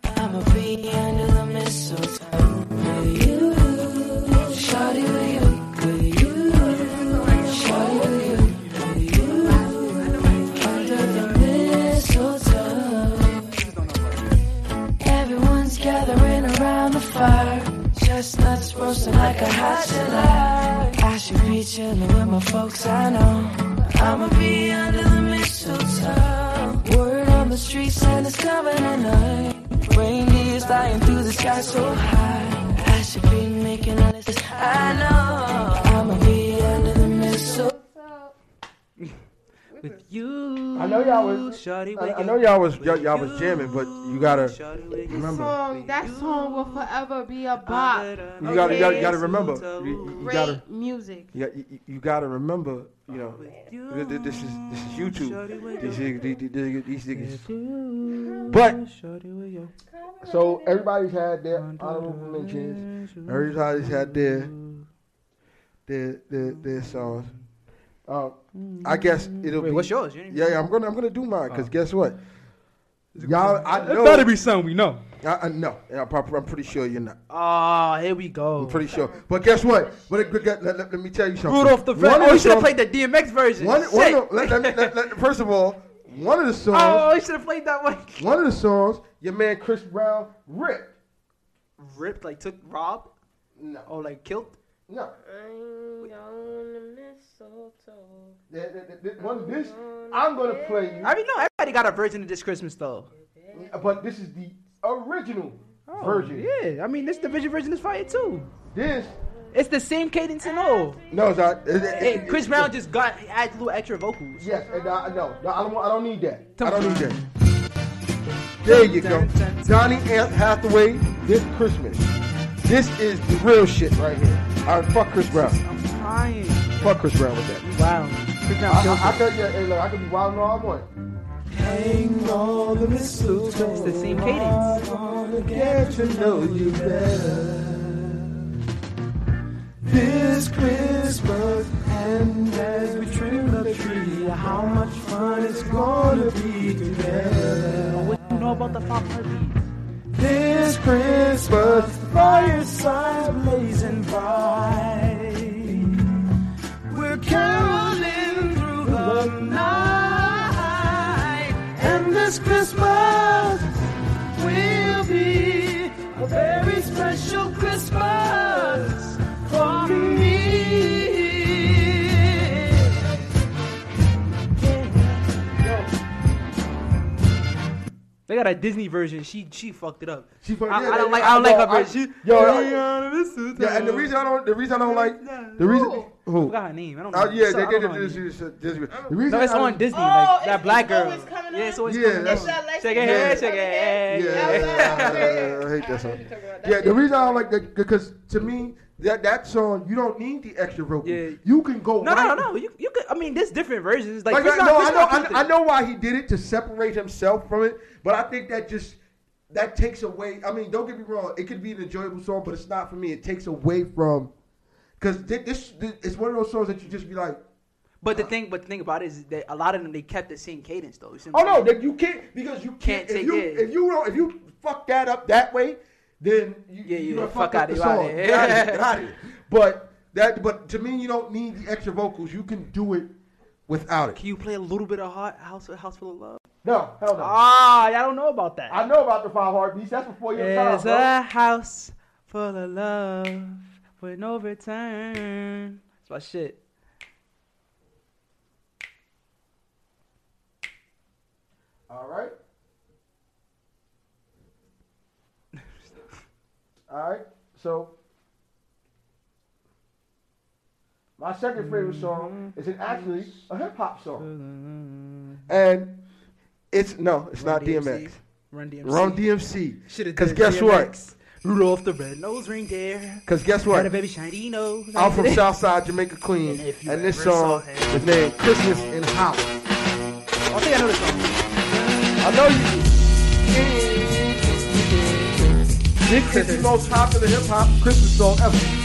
but I'ma be under the mistletoe with you, shawty with you, with you, with you, under the mistletoe. Everyone's gathering around the fire. Chestnuts roasting like a hot July. I should be chilling with my folks, I know. I'ma be under the mistletoe. Word on the street saying it's coming tonight. Reindeers flying through the sky so high. I should be making a list. I know. With you. I know y'all was. Shawty I, I know y'all was y'all, y'all was jamming, but you gotta Shawty with remember. Song, that song will forever be a bop. You gotta, you gotta, you gotta remember. You, you- you Great gotta, music. you, you, you gotta remember. You know, th- th- this is this is YouTube. These niggas- these- these- these niggas. But Shawty with you. so everybody's had their honorable mentions. Everybody's had their their their, their songs. Uh, I guess it'll Wait, be. what's yours? You didn't Yeah, yeah, I'm gonna I'm gonna do mine because Oh. guess what? Y'all, I know. It better be something we know. I, I know. Yeah, I'm, prob- I'm pretty sure you're not. Ah, here we go. I'm pretty sure. But guess what? But it, let, let, let me tell you something. Rudolph the One Red. of Oh, you should have songs- played the DMX version. One, Shit. one of, let, let, me- let, let, first of all, one of the songs, oh, you should have played that one. one of the songs, your man Chris Brown ripped. Ripped, like took Rob No, Oh, like killed. no. One of this, I'm gonna play you, I mean, no, everybody got a version of this Christmas though. Uh, but this is the original Oh, version. Yeah, I mean, this division version is fire too. This, It's the same cadence and all. no, it's not. It- it- Hey, it- Chris it- Brown just got add a little extra vocals. Yes, and I, no, no, I don't, I don't need that. I don't need that. There you go. Donny and Hathaway, this Christmas. This is the real shit right here. All right, fuck Chris Brown. I'm crying. Fuck Chris Brown with that. Wow. Chris Brown I, killed I, I it. could, yeah, hey, look, I could be wild all I want. Hang all the mistletoe. It's the same cadence. Gonna get to know you better. This Christmas, and as we trim the tree, how much fun it's gonna be together. What you know about the five heartbeats? This Christmas, fireside's blazing bright caroling through the night. And this Christmas will be a very special Christmas for me. They got a Disney version. She she fucked it up. She fucked- I, yeah, I don't yeah, like I I don't like her I- version. yo, I- She- Yeah, and the reason I don't, the reason I don't like, the reason, I who? forgot her name. I don't uh, know. Oh yeah, So, they I did don't it. This, name. this, this, the reason No, it's I on don't- Disney. Oh, like it's- that black girl. coming Yeah, up? so it's Yeah, coming that's- up. It's that light Shake your skin head, girl. shake your head. Yeah, Yeah, yeah, I yeah, yeah, it. yeah, I hate that song. heard you talking about that Yeah, the reason I don't like that because to me that that song you don't need the extra vocal. Yeah. You can go No, no, right- no. You, you could. I mean, there's different versions. Like, Like, Chris I, no, Chris I know, I, used I know why he did it to separate himself from it, but I think that just that takes away. I mean, don't get me wrong; it could be an enjoyable song, but it's not for me. It takes away from because this, this it's one of those songs that you just be like, But the uh, thing, but the thing about it is that a lot of them they kept the same cadence though. You oh no, that you can't because you Can't can't. if take you it. if you don't if you fuck that up that way, then you, Yeah, you you fuck fucked up outta the here, outta song. here. Get outta here, get outta here. But that, but to me, you don't need the extra vocals. You can do it without it. Can you play a little bit of hot house, house full of love? No, hell no. Ah, y'all don't know about that. I know about the five heartbeats. That's before your time, bro. a house full of love with no return. That's my shit. All right. All right. So my second favorite song mm-hmm. is actually a hip hop song, mm-hmm. and it's no, it's not DMX. Run DMC. Run DMC. Because guess what? DMX. Rudolph the red-nosed reindeer. Because guess Had a what? baby shiny nose. I'm from Southside Jamaica, Queens, And and this song is named Christmas in Hollis. I think I know this song. I know you do. This is the most popular hip hop Christmas song ever.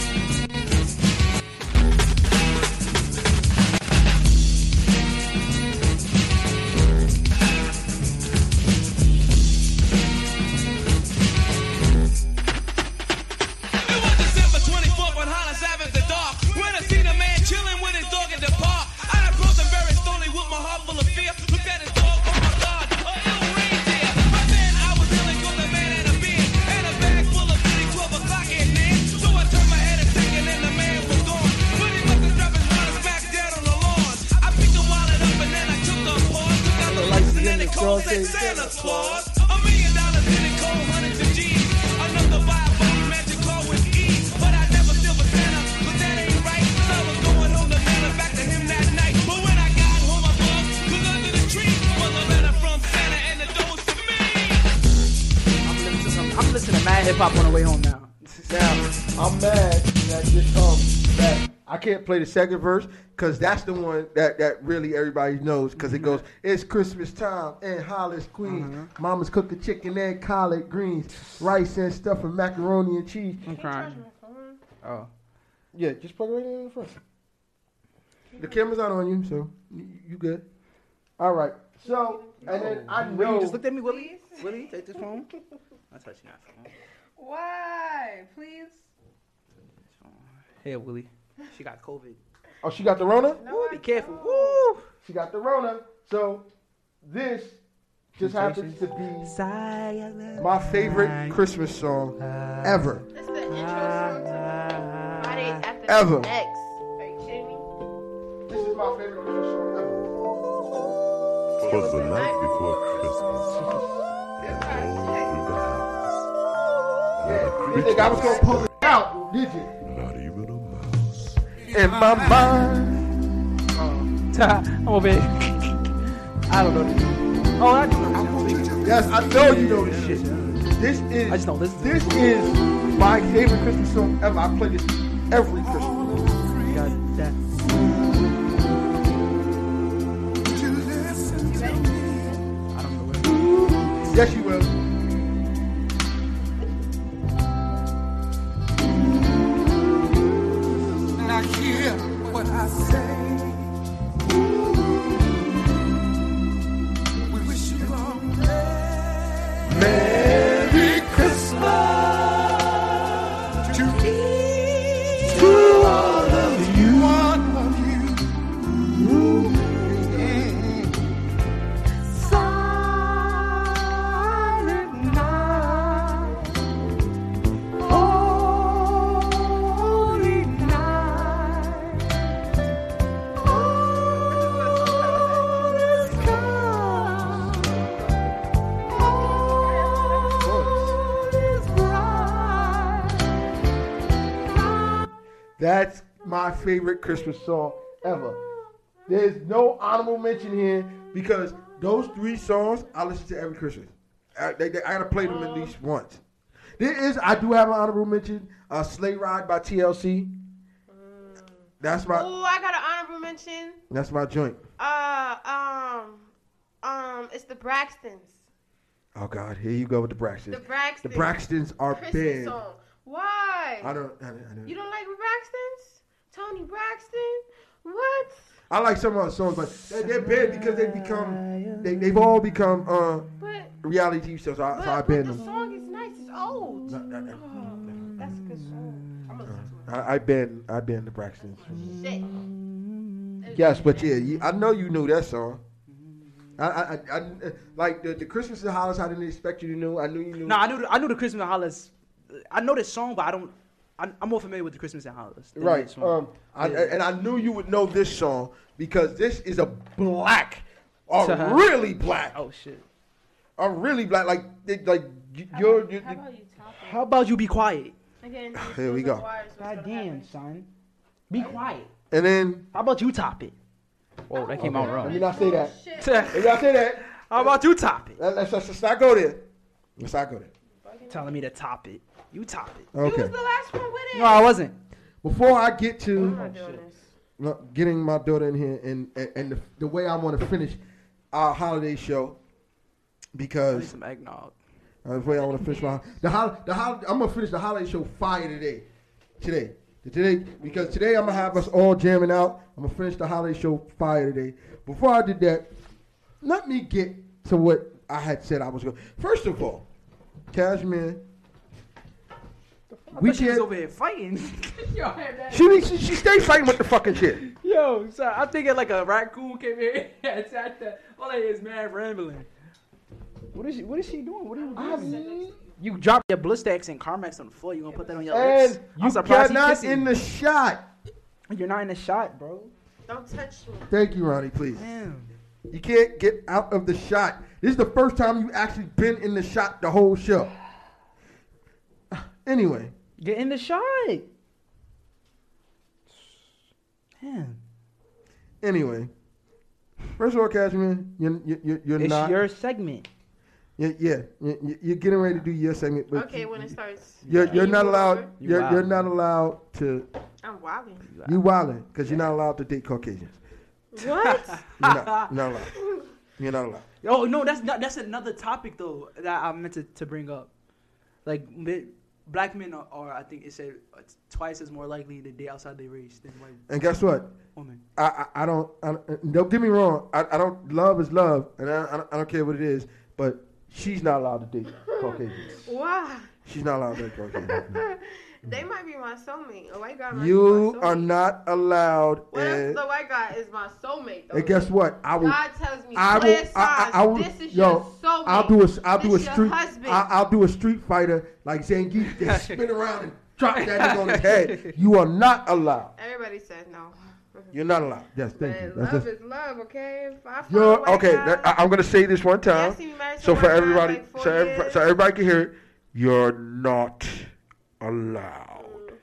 Play the second verse because that's the one that, that really everybody knows because it mm-hmm. goes, It's Christmas time in Hollis, Queens. Mm-hmm. Mama's cooking chicken and collard greens, rice and stuff and macaroni and cheese. I'm crying. Oh. Yeah, just plug it right in the front. The camera's not on you, so you, you good. All right. So, and then I Willie, you just looked at me, Willie. Willie, take this phone. I touch you phone. Why? Please. Hey, Willie. She got COVID. Oh, she got the Rona? Woo, be careful. Woo. She got the Rona. So, this just happens to be my favorite Christmas song ever. This is the intro song to Fridays after Ever. next. Are you kidding me? This is my favorite Christmas song ever. Was the night before Christmas. And all through the house. think I was gonna pull it out, did you? In my mind. I'm over here. I don't know this. Oh, I do know this. Yes, I know you know this shit. This is I just don't listen. this is my favorite Christmas song ever. I play this every Christmas. Got that. I don't know where. Yes, you will. Say. Favorite Christmas song ever. There's no honorable mention here because those three songs I listen to every Christmas. I, they, they- I gotta play them at least once. There is, I do have an honorable mention. Uh, Sleigh Ride by TLC. That's my Oh, I got an honorable mention. that's my joint. Uh, um, um, it's the Braxtons. Oh God, here you go with the Braxtons. The Braxtons. The Braxtons are Christmas big. song. Why? I don't. I, don't- I, don't. You don't like the Braxtons? Toni Braxton? What? I like some of the songs, but they- they're big because they become they they've all become uh But reality TV shows. So I, but, so I but banned the song is nice. It's old. No, no, no. Oh, that's a good song. I'm gonna listen to I, I banned I banned the Braxtons. Shit. Yes, but yeah, you, I know you knew that song. I, I, I, I like the, the Christmas in Hollis. I didn't expect you to know. I knew you knew. No, I knew the, I knew the Christmas in Hollis. I know this song, but I don't. I, I'm more familiar with the Christmas in Hollis. Right. this one. Um. I, Yeah. and I knew you would know this song because this is a black, a really black, oh shit. a really black. Like, like you- you're. you How about you top it? How about you be quiet? Again, Here we go. God damn, son. Be quiet. And then How about you top it? Whoa, that came out wrong. let me wrong. not say that. Shit. Let me not say that. How about you top it? Let's, let's, let's not go there. Let's not go there. Telling me to top it. You top it. You Okay. was the last one with it. No, I wasn't. Before I get to I'm not doing this. look, getting my daughter in here and and, and the, the way I want to finish our holiday show because some eggnog. uh, the way I want to finish my the hol- the hol- I'm gonna finish the holiday show fire today, today, today because today I'm gonna have us all jamming out. I'm gonna finish the holiday show fire today. Before I did that, let me get to what I had said I was going. First of all, Cashmere, we But she was over here fighting. Yo, She, she she stay fighting with the fucking shit. Yo, son, I'm thinking like a raccoon came here and sat there. All I hear is mad rambling. What is she? What is she doing? What are you doing? You dropped your Blistex and Carmex on the floor. You gonna put that on your lips? And I'm you surprised he cannot in the shot. You're not in the shot, bro. Don't touch me. Thank you, Ronnie. Please. Damn. You can't get out of the shot. This is the first time you actually been in the shot the whole show. Anyway, Get in the shot. Damn. anyway. First of all, Cashmere, you're, you're, you're It's not. your segment. yeah, yeah, you- you're getting ready to do your segment, but Okay, when it starts. you're, you're you not allowed. over? You You're, you're not allowed to. I'm wilding. You wilding because you're not allowed to date Caucasians. What? You're not, you're not allowed. You're not allowed. Oh no, that's not. That's another topic though that I meant to, to bring up. Like mi- black men are, are, I think it said, uh, twice as more likely to date outside their race than white And guess what? women. I, I, I don't, I, don't- don't get me wrong. I, I don't, love is love, and I, I, don't, I don't care what it is, but she's not allowed to date Caucasians. Why? She's not allowed to date Caucasians. They might be my soulmate. A white guy might You be my soulmate. are not allowed. What if the white guy is my soulmate? Though? and guess what? I will. God tells me, I clear will. I, I. I will. this is yo, your soulmate. I'll do a. I'll do a street. I, I'll do a street fighter like Zangief. Just spin around and drop that nigga on his head. You are not allowed. Everybody says no. You're not allowed. Yes, thank you. That's love just, is love, okay? If I find you're okay. that- I, am gonna say this one time, see me married to so for everybody, like so, everybody, so everybody can hear it. You're not allowed.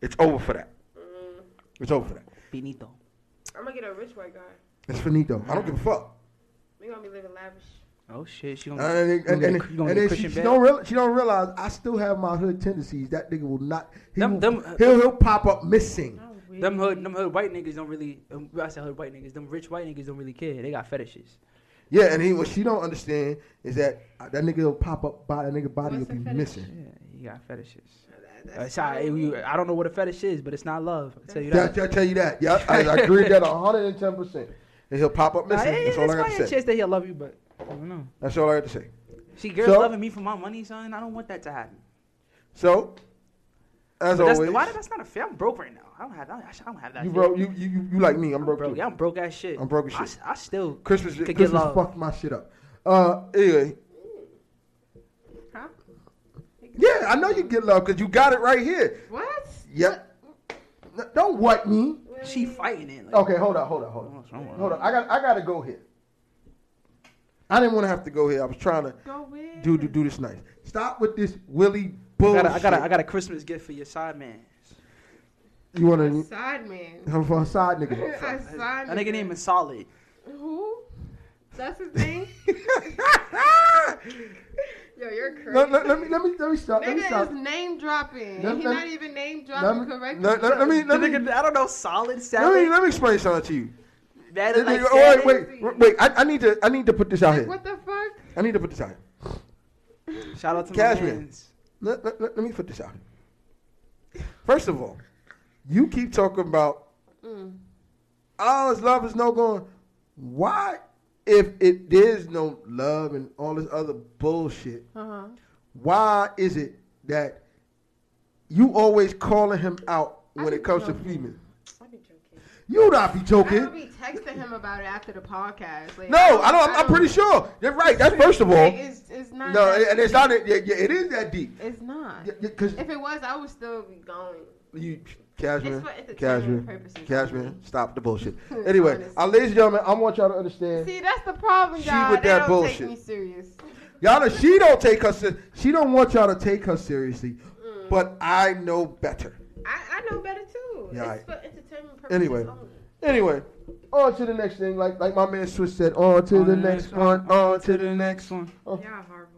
It's over for that. Mm. It's over for that. Finito. I'm gonna get a rich white guy. It's finito. I don't give a fuck. We gonna be living lavish. Oh shit, she gonna. and, you gonna and, and, gonna and then she, she don't real, she don't realize I still have my hood tendencies. That nigga will not. He Them- will, them- uh, he'll he'll pop up missing. Them hood, them hood white niggas don't really. Um, I said hood white niggas. Them rich white niggas don't really care. They got fetishes. Yeah, and he what she don't understand is that uh, that nigga will pop up by that nigga body will What's a be fetish? missing. Yeah, he got fetishes. That- Uh, that's it's all right, probably- you- I don't know what a fetish is, but it's not love. I tell you That, that. I tell you that. Yeah, I, I agree with that 110. percent And he'll pop up Nah, missing. it- That's all I got probably to a say. chance that he'll love you, but I don't know. That's all I got to say. See, girls So- loving me for my money, son. I don't want that to happen. So, as But that's, always, why that's not a fair. I'm broke right now. I don't have. I don't have that. you shit. broke. You, you you you like me. I'm I'm broke. broke. too. Yeah, I'm broke as shit. I'm broke as I, shit. s- I still Christmas could get Christmas love. fucked my shit up. Uh, anyway. Huh? Yeah, I know you get love because you got it right here. What? Yep. N- Don't what me. She fighting it. Like, Okay, hold on, hold on, hold oh, on. What's Hold on. I got I gotta go here. I didn't want to have to go here. I was trying to Go do do, do this nice. Stop with this Willie Bull. I got, a, I got, a, I got a Christmas gift for your side man. You want A to? side man. I'm for a side nigga. a side That nigga name is Solid. Who? That's his name? Yo, you're crazy. let, let, let me let me let me stop. Let me Nigga stop. is name dropping. Let- He's not even name Let dropping me, correctly. let, let, let me let me Nigga, I don't know. Solid let me Salad. let me explain something to you. That is like Nigga, wait, wait, wait, wait. I, I need to I need to put this out Like, here. what the fuck? I need to put this out here. Shout out to my Cashmere. mans. Let, let, let, let me put this out. First of all, you keep talking about Mm. all his love is no going. Why, if it there's no love and all this other bullshit, Uh-huh. why is it that you always calling him out when it comes to joking. female? I be joking. You not be I joking. don't be texting him about it after the podcast. Like, No, I don't. I'm, I'm pretty sure. You're right. That's first of all. It's, it's not. No, and it's not. Yeah, yeah, it is that deep. It's not. Because If it was, I would still be going. You, Cashmere, It's for entertainment Cashmere, purposes Cashmere, only. stop the bullshit. Anyway, Honestly. uh, ladies and gentlemen, I want y'all to understand. See, that's the problem, She y'all. with they that don't bullshit. take me serious. Y'all know she don't take her. se- She don't want y'all to take her seriously, Mm. but I know better. I, I know better too. Yeah, it's I- for entertainment purposes Anyway, only. anyway, on to the next thing. Like like my man Swizz said, on to the next one. On to the next one. Oh. Y'all horrible.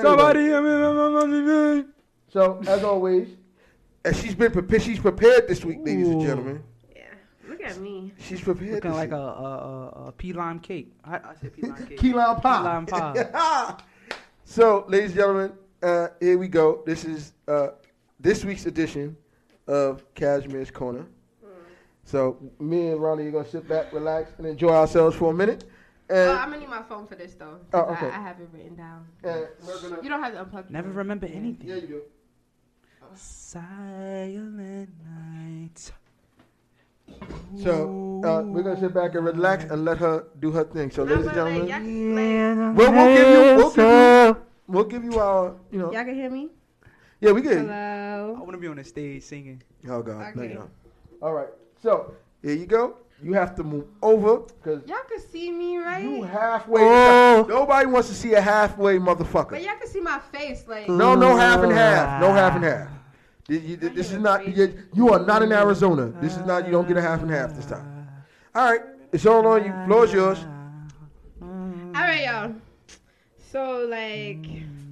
Somebody. So as always, and she's been prepared. She's prepared this week, ladies and gentlemen. Yeah. Look at me. She's prepared. Looking this like week. a, a, a, a key lime cake. I, I said key lime cake. Key lime pie. Key lime pie. so, ladies and gentlemen, uh, here we go. This is uh, this week's edition of Cashmere's Corner. So, me and Ronnie are gonna sit back, relax, and enjoy ourselves for a minute. And, Oh, I'm gonna need my phone for this though. 'cause Oh, okay. I, I have it written down. and we're gonna. You don't have to unplug. Never remember anything. Yeah, you do. Silent night. So, uh, we're gonna sit back and relax and let her do her thing. So, ladies and gentlemen, we'll, we'll give you, we'll give you, we'll give you our, you know, y'all can hear me. yeah, we get. I want to be on the stage singing. Oh God, no, you don't. All right, so here you go. You have to move over because Y'all can see me, right? you halfway. Oh. Nobody wants to see a halfway motherfucker. but y'all can see my face, like. No, no half and half. No half and half. This, you- this is not. You, you are not in Arizona. This is not. You don't get a half and half this time. All right, it's all on you. Floor is yours. All right, y'all. So like,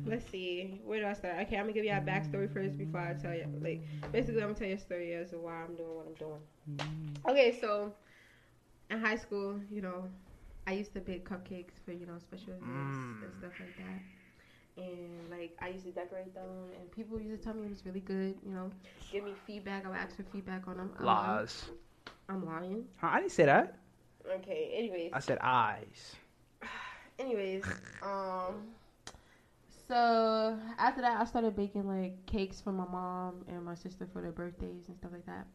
let's see, where do I start? Okay, I'm gonna give you a backstory first before I tell you. Like, basically, I'm gonna tell you a story as to why I'm doing what I'm doing. Okay, so in high school, you know, I used to bake cupcakes for you know special events and stuff like that. And like I used to decorate them, and people used to tell me it was really good. You know, give me feedback. I would ask for feedback on them. I'm lying. I'm lying. Huh, I didn't say that. Okay. Anyways. I said eyes. anyways, um, so after that, I started baking like cakes for my mom and my sister for their birthdays and stuff like that.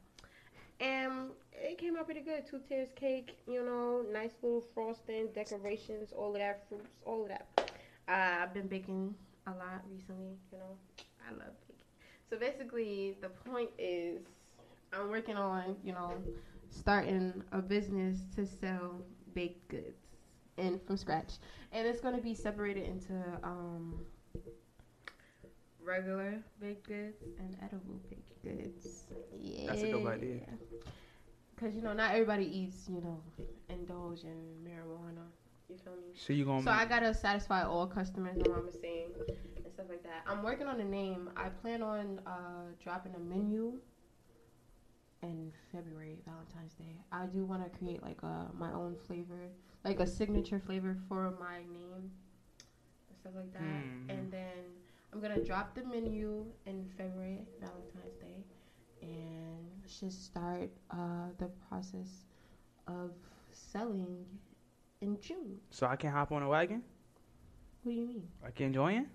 And it came out pretty good. Two tiers cake, you know, nice little frosting, decorations, all of that, fruits, all of that. Uh, I've been baking a lot recently, you know. I love baking. So basically, the point is, I'm working on, you know, starting a business to sell baked goods and from scratch. And it's going to be separated into um, regular baked goods and edible baked goods. Yeah. That's a dope idea. Because, you know, not everybody eats, you know, indulge in marijuana. You feel me? So you gonna So I gotta satisfy all customers, know what I'm saying, and stuff like that. I'm working on a name. I plan on uh, dropping a menu in February, Valentine's Day. I do want to create like a my own flavor, like a signature flavor for my name, and stuff like that. Hmm. And then I'm gonna drop the menu in February, Valentine's Day, and just start uh, the process of selling in June. So I can hop on a wagon. What do you mean? I can join.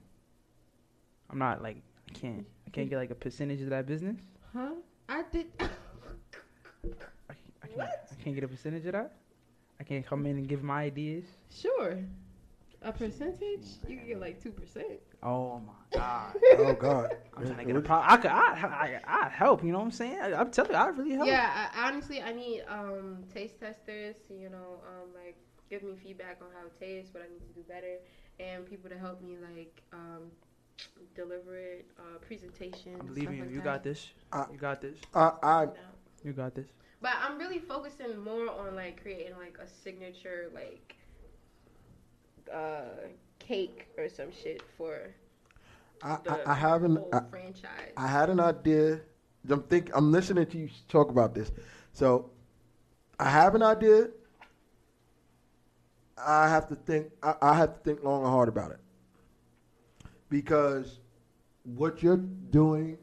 I'm not like I can't. I can't get like a percentage of that business. Huh? I did. I can't, I can't get a percentage of that. I can't come in and give my ideas. Sure. A percentage? You can get like two percent. Oh my god. Oh God. I'm trying to get a pro- I could. I. I. I help. You know what I'm saying? I, I'm telling you, I really help. Yeah, I, honestly, I need um taste testers to you know um like give me feedback on how it tastes, what I need to do better, and people to help me like um deliver it, uh, presentation. I'm and believing stuff you. like You that. got this. I- you got this. I, I You got this. But I'm really focusing more on like creating like a signature like uh cake or some shit for I, the I, I haven't. I, franchise. I had an idea. I'm think. I'm listening to you talk about this. So, I have an idea. I have to think. I, I have to think long and hard about it because what you're doing,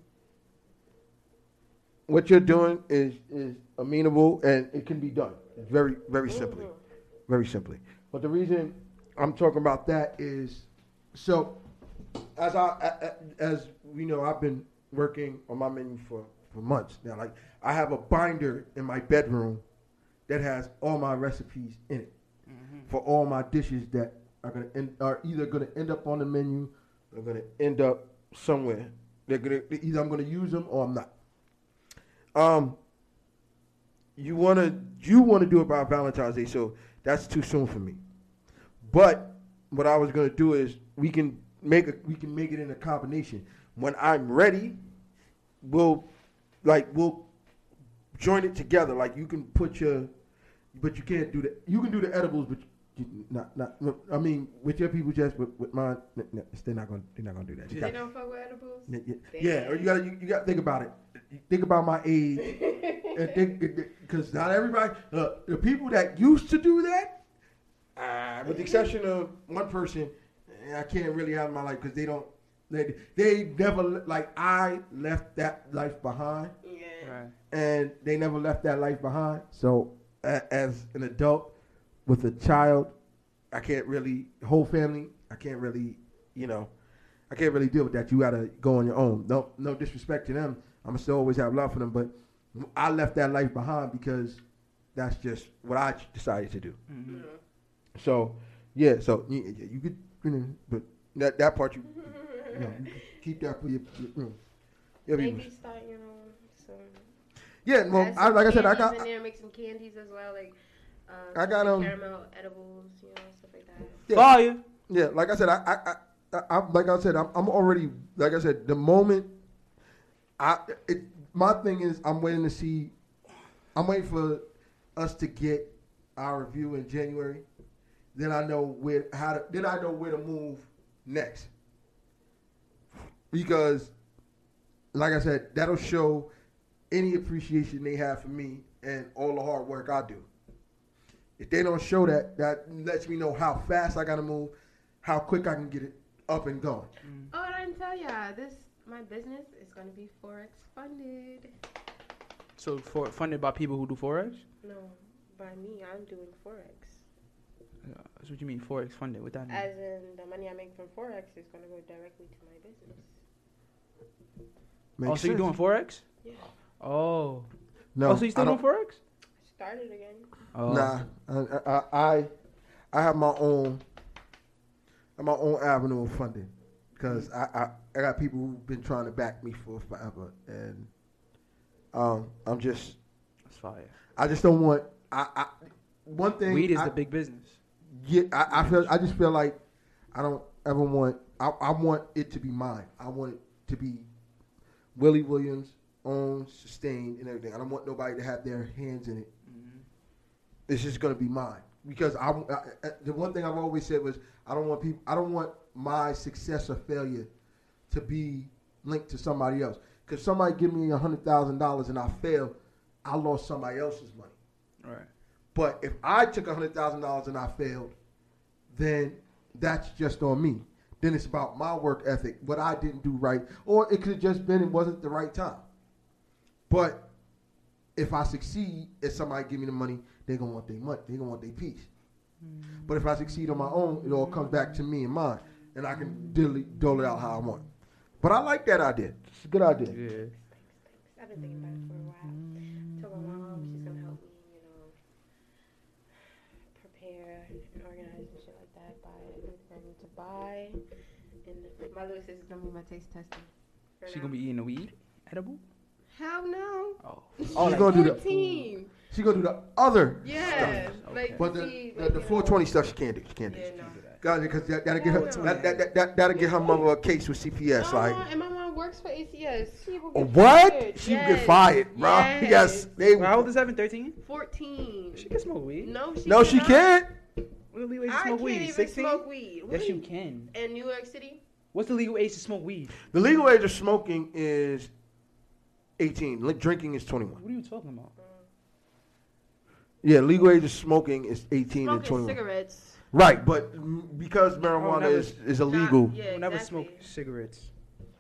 what you're doing is is amenable and it can be done. Very very simply, mm-hmm. very simply. But the reason I'm talking about that is so as I as we know, I've been working on my menu for for months now. Like I have a binder in my bedroom that has all my recipes in it for all my dishes that are gonna end, are either gonna end up on the menu or gonna end up somewhere. They're gonna either I'm gonna use them or I'm not. Um, you wanna you wanna do it by Valentine's Day, so that's too soon for me. But what I was gonna do is we can make a, we can make it in a combination. When I'm ready, we'll like we'll join it together. Like you can put your, but you can't do the you can do the edibles, but you, not not. I mean, with your people, just with, with mine, they're not gonna they're not gonna do that. You they got- don't fuck with edibles. yeah, yeah, yeah, or you gotta you, you gotta think about it. Think about my age, and think because not everybody. Uh, the people that used to do that, uh, with the exception of one person, I can't really have my life because they don't. They they never like I left that life behind, Yeah. Right. and they never left that life behind. So a, as an adult with a child, I can't really whole family. I can't really, you know, I can't really deal with that. You gotta go on your own. No, no disrespect to them. I'm still always have love for them, but I left that life behind because that's just what I decided to do. Mm-hmm. So yeah, so you, you could, you know, but that that part you, you, know, you keep that for your, your, you know, your Maybe start, you know, some. Yeah, well, I, like I said, I got, in there, make some candies as well, like. Um, I got, some um, caramel edibles, you know, stuff like that. Yeah. Fire. Yeah, like I said, I, I, I, I like I said, I'm, I'm already, like I said, the moment I, it, my thing is, I'm waiting to see, I'm waiting for us to get our review in January. Then I know where how to, then I know where to move next. Because, like I said, that'll show any appreciation they have for me and all the hard work I do. If they don't show that, that lets me know how fast I gotta move, how quick I can get it up and going. Mm. Oh, and I didn't tell ya, this my business is gonna be forex funded. So for funded by people who do forex. No, by me, I'm doing forex. Uh, That's what you mean forex funded. What that mean? As in, the money I make from forex is gonna go directly to my business. oh, so you're doing forex? Yeah. Oh. No, Oh, so you still doing don't- forex? Started again. Oh. Nah, I, I, I, I have my own, I have my own avenue of funding, because I, I, I got people who've been trying to back me for forever, and um, I'm just, That's fire. I just don't want, I, I one thing. Weed is I, the big business. Yeah, I, I feel. I just feel like I don't ever want. I, I want it to be mine. I want it to be Willie Williams owned, sustained, and everything. I don't want nobody to have their hands in it. Mm-hmm. It's just gonna be mine because I, I- I- The one thing I've always said was I don't want people. I don't want my success or failure to be linked to somebody else. Because somebody give me a hundred thousand dollars and I fail, I lost somebody else's money. Right. But if I took hundred thousand dollars and I failed, then that's just on me. Then it's about my work ethic, what I didn't do right, or it could have just been it wasn't the right time. But if I succeed, if somebody give me the money, they're gonna want their money. They're gonna want their piece. Mm. But if I succeed on my own, it all comes back to me and mine, and I can dole, dole it out how I want. But I like that idea. It's a good idea. Yeah. I've been thinking about it for a while. Told my mom she's gonna help me, you know, prepare and organize and shit like that. Buy everything I need to. And my little sister's gonna be my taste tester. for She now. gonna be eating the weed? Edible? Hell no. Oh. She's Oh, like- gonna do the. 14. She gonna do the other Yeah. stuff. Like, But the, see, the, like, the you know, 420 stuff she can't do. She can't do. Yeah, no. Got because that, that'll get her Hell no. that, that, that, that, that'll get her mother a case with CPS. Like and my mom works works for ACS. She will get what? fired. She will yes. get fired, bro. Yes. Yes, they. How old is Evan? 13? 14. She can smoke weed. No, she No, she can't. What legal age to I smoke can't weed? even 16? smoke weed. Yes, you can. In New York City? What's the legal age to smoke weed? The legal age of smoking is 18. Li- Drinking is 21. What are you talking about? Yeah, legal age of smoking is 18 and Smoking 21. cigarettes. Right, but mm, because marijuana never- is, is illegal, Yeah, I never exactly. smoke cigarettes.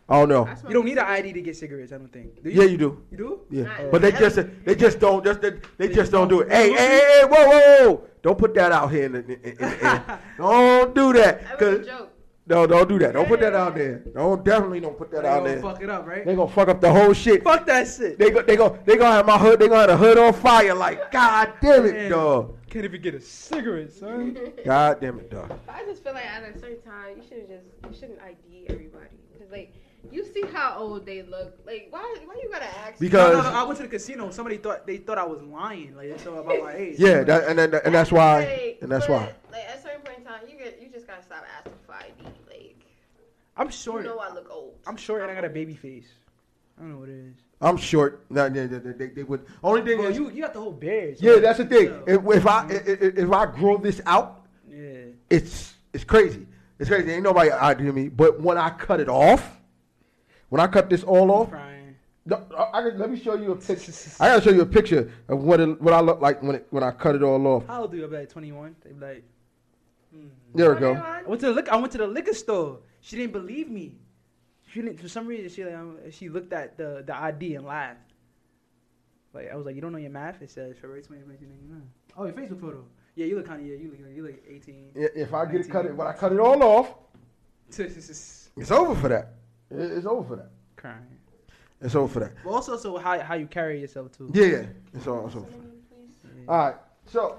I don't know. I smoke You don't need an. ID to get cigarettes, I don't think. Do Yeah, you do. You do? Yeah, Not but they just they just don't just they, they just don't do it. Hey, hey, hey, hey, whoa, whoa, whoa! Don't put that out here. In the, in, in, in, don't do that. That was 'cause- a joke. no, don't do that. Don't put that out there. Don't definitely don't put that They out gonna there. fuck it up, right? They gonna fuck up the whole shit. Fuck that shit. They go they go they gonna have my hood. They gonna have the hood on fire. Like God damn it, Man. dog. Can't even get a cigarette, son. God damn it, dog. I just feel like at a certain time you should just you shouldn't ID everybody because like you see how old they look. Like why why you gotta ask? Because- No, no, no, I went to the casino. Somebody thought they thought I was lying. Like that's all about my age. Yeah, that, and and, and that's why Like, and that's but, why. Like at a certain point in time, you get you just gotta stop asking for ID. Like I'm short. you know I look old. I'm short and I got a baby face. I don't know what it is. I'm short. No, they, they, they, they would. Only thing Bro, is, you you got the whole beard. so yeah, that's the thing. so- If, if I if, if I grow this out, yeah. it's it's crazy. It's crazy. Ain't nobody ID me. But when I cut it off, when I cut this all off, Crying. no, I, I, let me show you a picture. I gotta show you a picture of what it, what I look like when it, when I cut it all off. How old do you? About 21. They like, hmm. There we go. I went to the liquor. I went to the liquor store. She didn't believe me. She didn't. For some reason, she like, um, she looked at the the ID and laughed. Like I was like, you don't know your math? It says February 20, 1999. Oh, your Facebook photo. Yeah, you look kind of yeah. You look you look 18. I- If I get it cut it, when I cut it all off, it's over for that. It- It's over for that. It's over for that. But also, so how how you carry yourself too. Yeah, yeah. It's all it's over. For that. Yeah. All right. So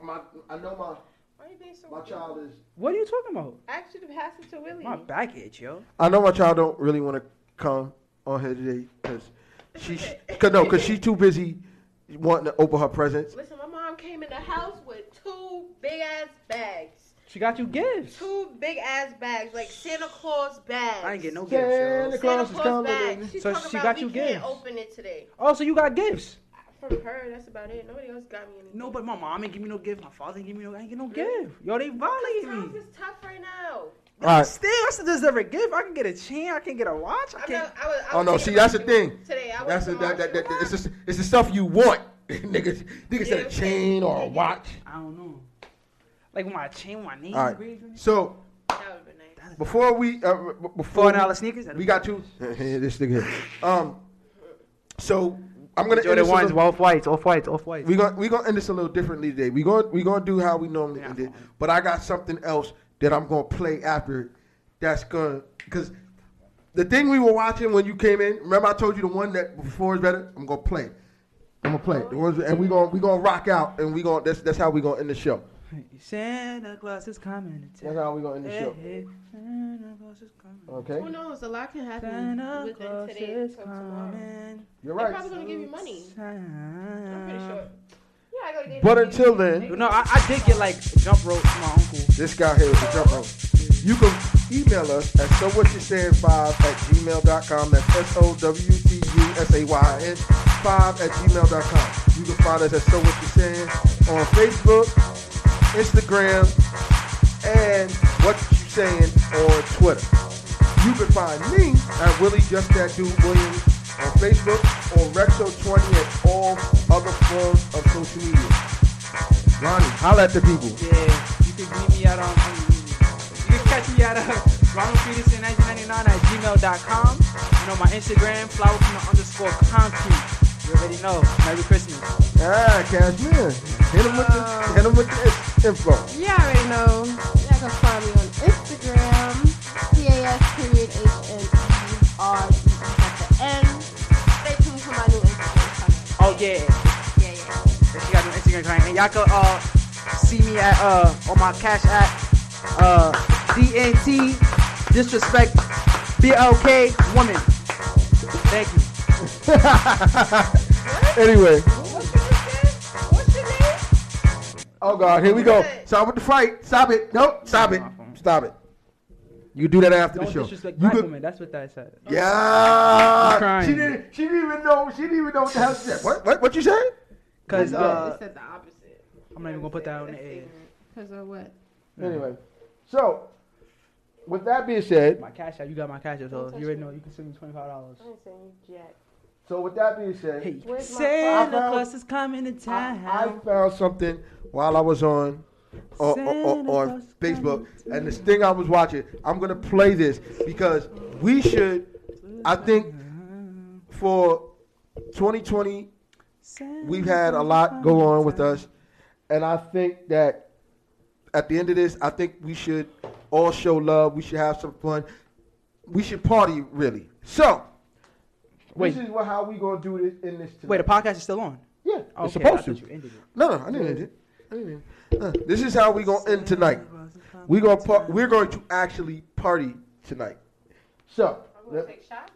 my I know my Why you being so my child is. What are you talking about? Ask you to pass it to Willie. My back itch, yo. I know my child don't really want to come on here today because she's cause no, cause she's too busy wanting to open her presents. Listen, my mom came in the house with two big ass bags. She got you gifts. Two big ass bags, like Santa Claus bags. I ain't get no Santa gifts, yo. Santa Claus is coming, bags. baby. She's So talking she about got we you can't gifts. open it today. Oh, so you got gifts? From her, that's about it. Nobody else got me anything. No, but my mom ain't give me no gift. My father ain't give me no. I ain't get no gift. Yo, they violated Times me. is tough right now. All right. Still, I still deserve a gift. I can get a chain. I can get a watch. I can. not, I was, I Oh was no, see that's the thing. Today, I That's the, went that, that, that, it's, just, it's the stuff you want. niggas, niggas said a chain or a watch. I don't know. Like with my chain, my name All engraved on right. So That would've been nice. before we uh, before Four we- dollar sneakers. we got two. this nigga. here. Um. So I'm gonna end Jordan this a ones, off whites, off whites, off whites. we gonna we gonna end this a little differently today. We gonna we gonna do how we normally Yeah, end it, but I got something else that I'm gonna play after. That's gonna because the thing we were watching when you came in. Remember I told you the one that before is better. I'm gonna play. I'm gonna play. The ones- and we gonna we gonna rock out and we gonna that's that's how we gonna end the show. Santa Claus is coming to That's how we gonna end the show. hey, Santa Claus is coming. Okay. Who knows? A lot can happen Santa within Claus today is till tomorrow. coming. You're They're right. probably gonna give you money. I'm pretty sure. Yeah, I gotta get But until then, No, I, I did get like jump rope from my uncle. This guy here is a jump rope. You can email us at so what you saying five at gmail.com. That's S O W T U S A Y N five at gmail.com. You can find us at so what you saying on Facebook, Instagram, and what you saying on Twitter. You can find me at Willie Just That Dude Williams on Facebook or Rexo20 and all other forms of social media. Ronnie, holla at the people. Yeah, you can meet me at um, you can catch me at uh, Ronald Peterson 1999 at gmail.com. And on my Instagram, flower from the underscore concrete. You already know. Merry Christmas. Ah, Cashmere. Hit him with the, hit him with the info. You already know. Y'all can find me on Instagram. C-A-S period H-N-E-R-E at the end. Stay tuned for my new Instagram coming. Oh yeah. Yeah, yeah. She got an Instagram client. And y'all can uh see me at uh on my cash app uh DNT disrespect BLK woman. Thank you. Anyway. What's your name? What's your name? Oh God, here we go. Stop with the fight. Stop it. Nope. Stop it. Stop it. You do that after Don't the show. disrespect You black could- women. That's what that said. Yeah. I'm crying. She didn't. She didn't even know. She didn't even know what the hell she said. What? What? What you say? Cause uh, it said the opposite. I'm not even gonna put that on the air. Because of what? Anyway, so with that being said, My cash out. You got my cash out. So you already know you can send me twenty five dollars. I ain't saying you jack. So with that being said, Hey, Santa phone? Claus is coming to I, town. I found something while I was on on, on, on Facebook, and this thing I was watching. I'm gonna play this because we should. I think for 2020, we've had a lot go on with us, and I think that at the end of this, I think we should all show love. We should have some fun. We should party really. So, Wait. this is what, how we gonna do this in this. Tonight. Wait, the podcast is still on. Yeah, Okay, it's supposed I to. you ended it. No, no, I didn't end it. I didn't end. Uh, this is how we gonna end tonight. We gonna par- we're going to actually party tonight. So, I'm gonna take shots.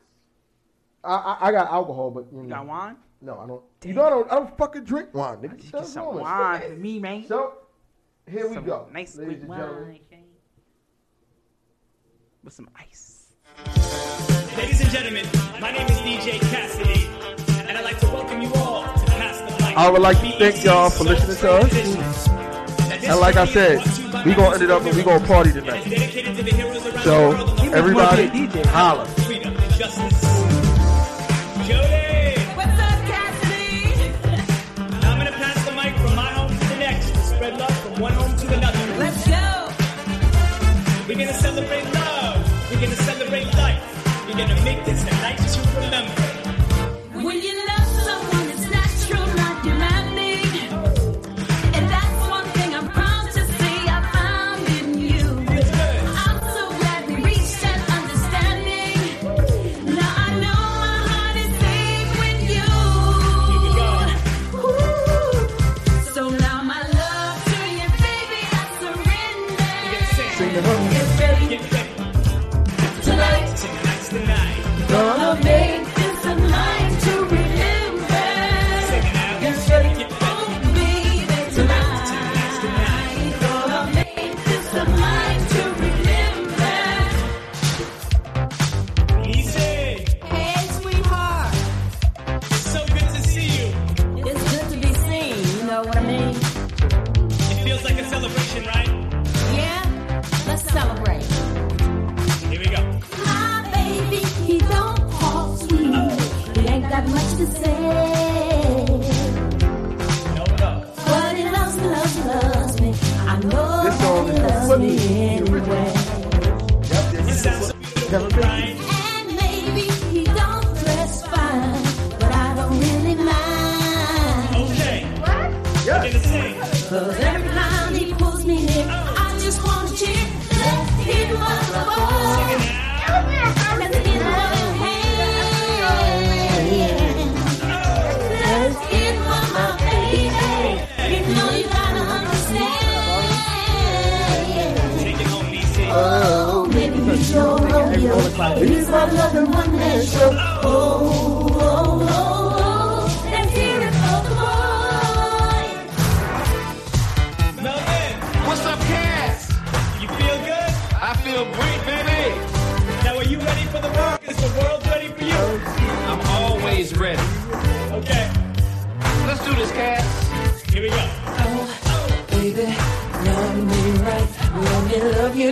I, I I got alcohol, but you You know, got wine? no, I don't. You know, I don't, I don't fucking drink wine. Nigga. Just get some doing wine for me, man. So, here we go, Nice ladies sweet and wine. okay? With some ice. Ladies and gentlemen, my name is DJ Cassidy, and I'd like to welcome you all to Pass the Mic. I would like to thank y'all for listening to us. And like I said, we gonna end it up and we gonna party tonight. Dedicated to the heroes around So, everybody, You must be a DJ. holla. Freedom. Jody! What's up, Cassidy? I'm gonna pass the mic from my home to the next. to Spread love from one home to another. Let's go. We're gonna celebrate We're gonna make this a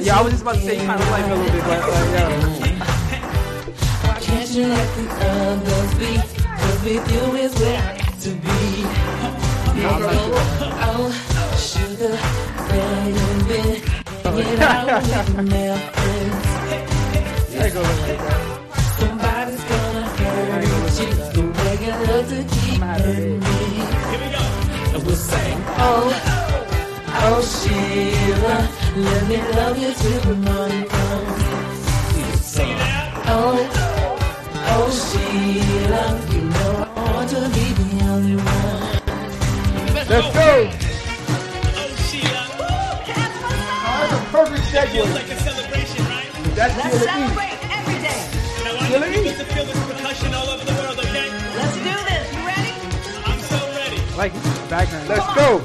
Yeah, I was just about to say you kind of like me a little bit, but uh, yeah. Can't you let the others be? Cause with you is where I got to be. Oh, sugar, where you been? Get out with my friends. Somebody's gonna hurt you the way you love to keep hurting me. Here we go. And we'll sing, oh, oh Sheila, let me love you till the morning comes. Sing it out. Oh, oh Sheila, you know I want to be the only one. Let's, Let's go. go. Oh, Sheila. Oh, that's a perfect Feels segue. like a celebration, right? That's Sheila E. every day. And I want Sheila you E. to feel this percussion all over the world, okay? Let's do this. You ready? I'm so ready. Like background. Let's go.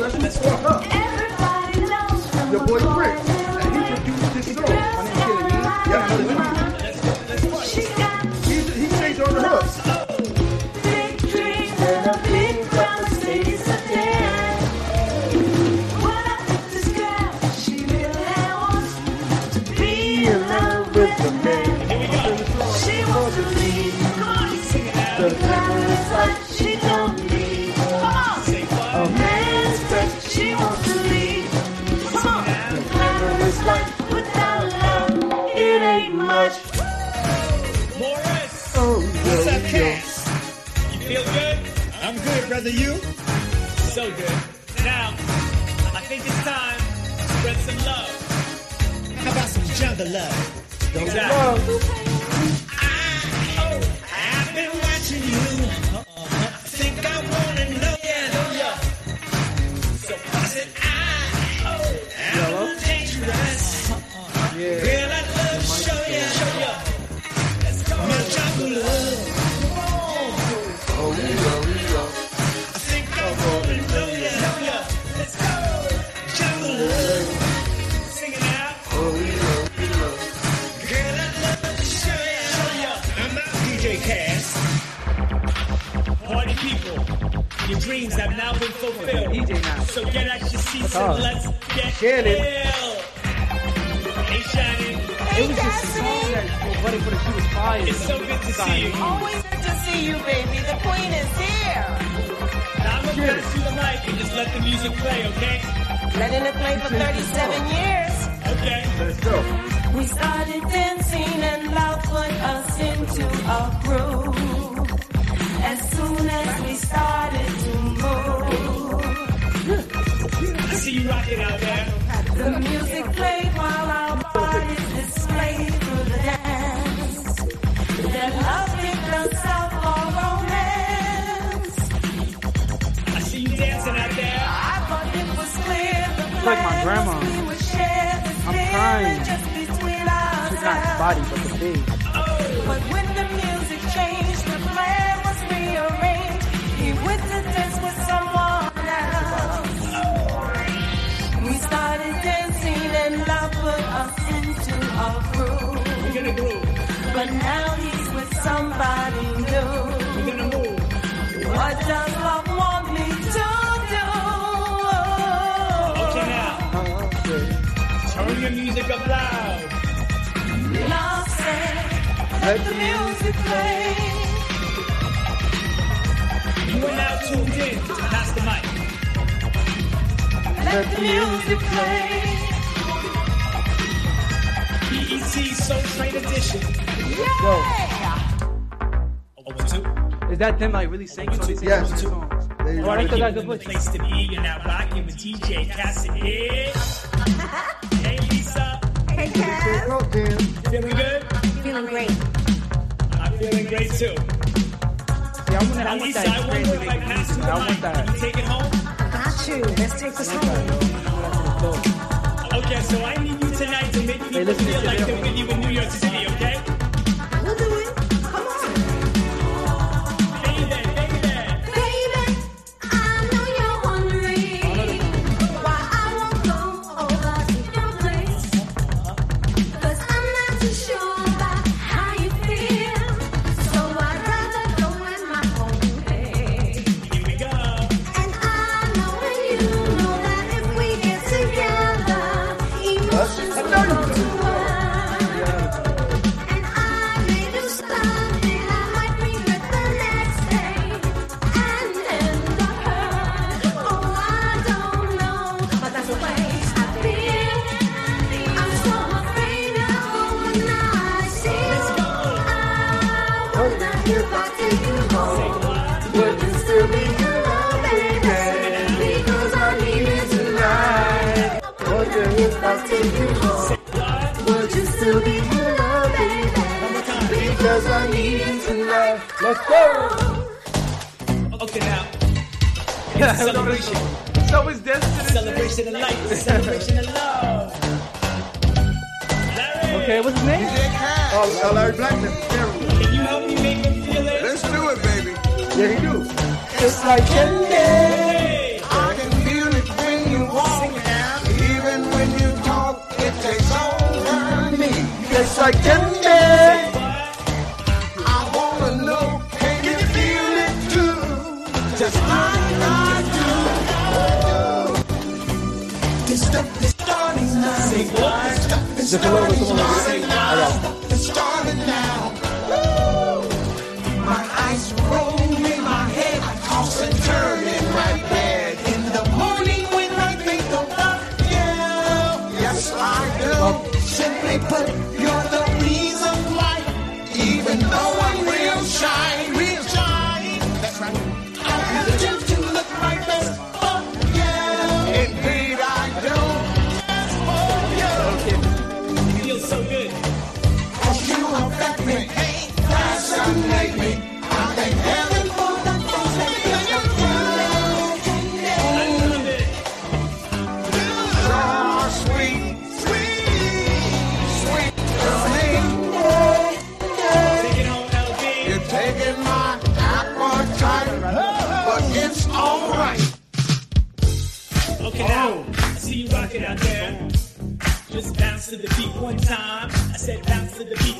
For her. Your boy Prince. Brother. You? So good. Now, I think it's time to spread some love. How about some jungle love? Exactly. Dreams have now been fulfilled. DJ now. So get out your seats Oh. and let's get Shannon. ill. Hey, Shannon. It was just a song that was ready for the she was fire. It's so good to see you. Always good to see you, baby. The queen is here. Now I'm gonna pass you the mic and just let the music play, okay? Letting it play for 37 years. Okay. Let's go. We started dancing and love put us into a groove. As soon as we started to I see you rocking out there. the music played while our bodies displayed through the dance. That love picked us up for romance. I see you dancing out there. I thought it was clear the It's like my plan grandma. was we would share this I'm feeling crying. just between She's not ourselves. body, but the big. But when the music changed, the plan was rearranged. But now he's with somebody new. We're gonna move. What does love want me to do? Okay now. Turn your music up loud. Love said, Let the music play. You are now tuned in to Pass the Mic. Let the music play. BET Soul Train Edition. Yeah. Over two. Is that them like really singing? So they sing Yes. two songs. There you go. think that's the a good place to be. You're now rocking with DJ Cassidy. hey Lisa, Hey, Cass. Say coke, Jam. feeling good? Feeling great. I'm feeling great too. Yeah, I want that. I want that I wonder experience if I make pass you music. the I want that. can you take it home? Got you. Let's take this home. Okay, so I need you tonight to make to feel like video. celebration. So is destiny. Celebration of life. celebration of love. Larry. Okay, what's his name? Oh, uh, Larry Blackmon. Can you help me make him feel it? Let's do it, baby. Yeah, he do. It's like candy. I can feel it when you walk, even when you talk. It takes over me. It's like candy. The below is the the beat one time. I said bounce to the beat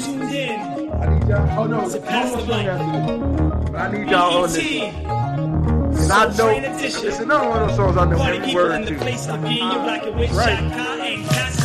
tuned in. I need y'all. Oh no, to pass the mic. I need y'all on this. And I know. Listen, I don't know those songs I know every word to. Right.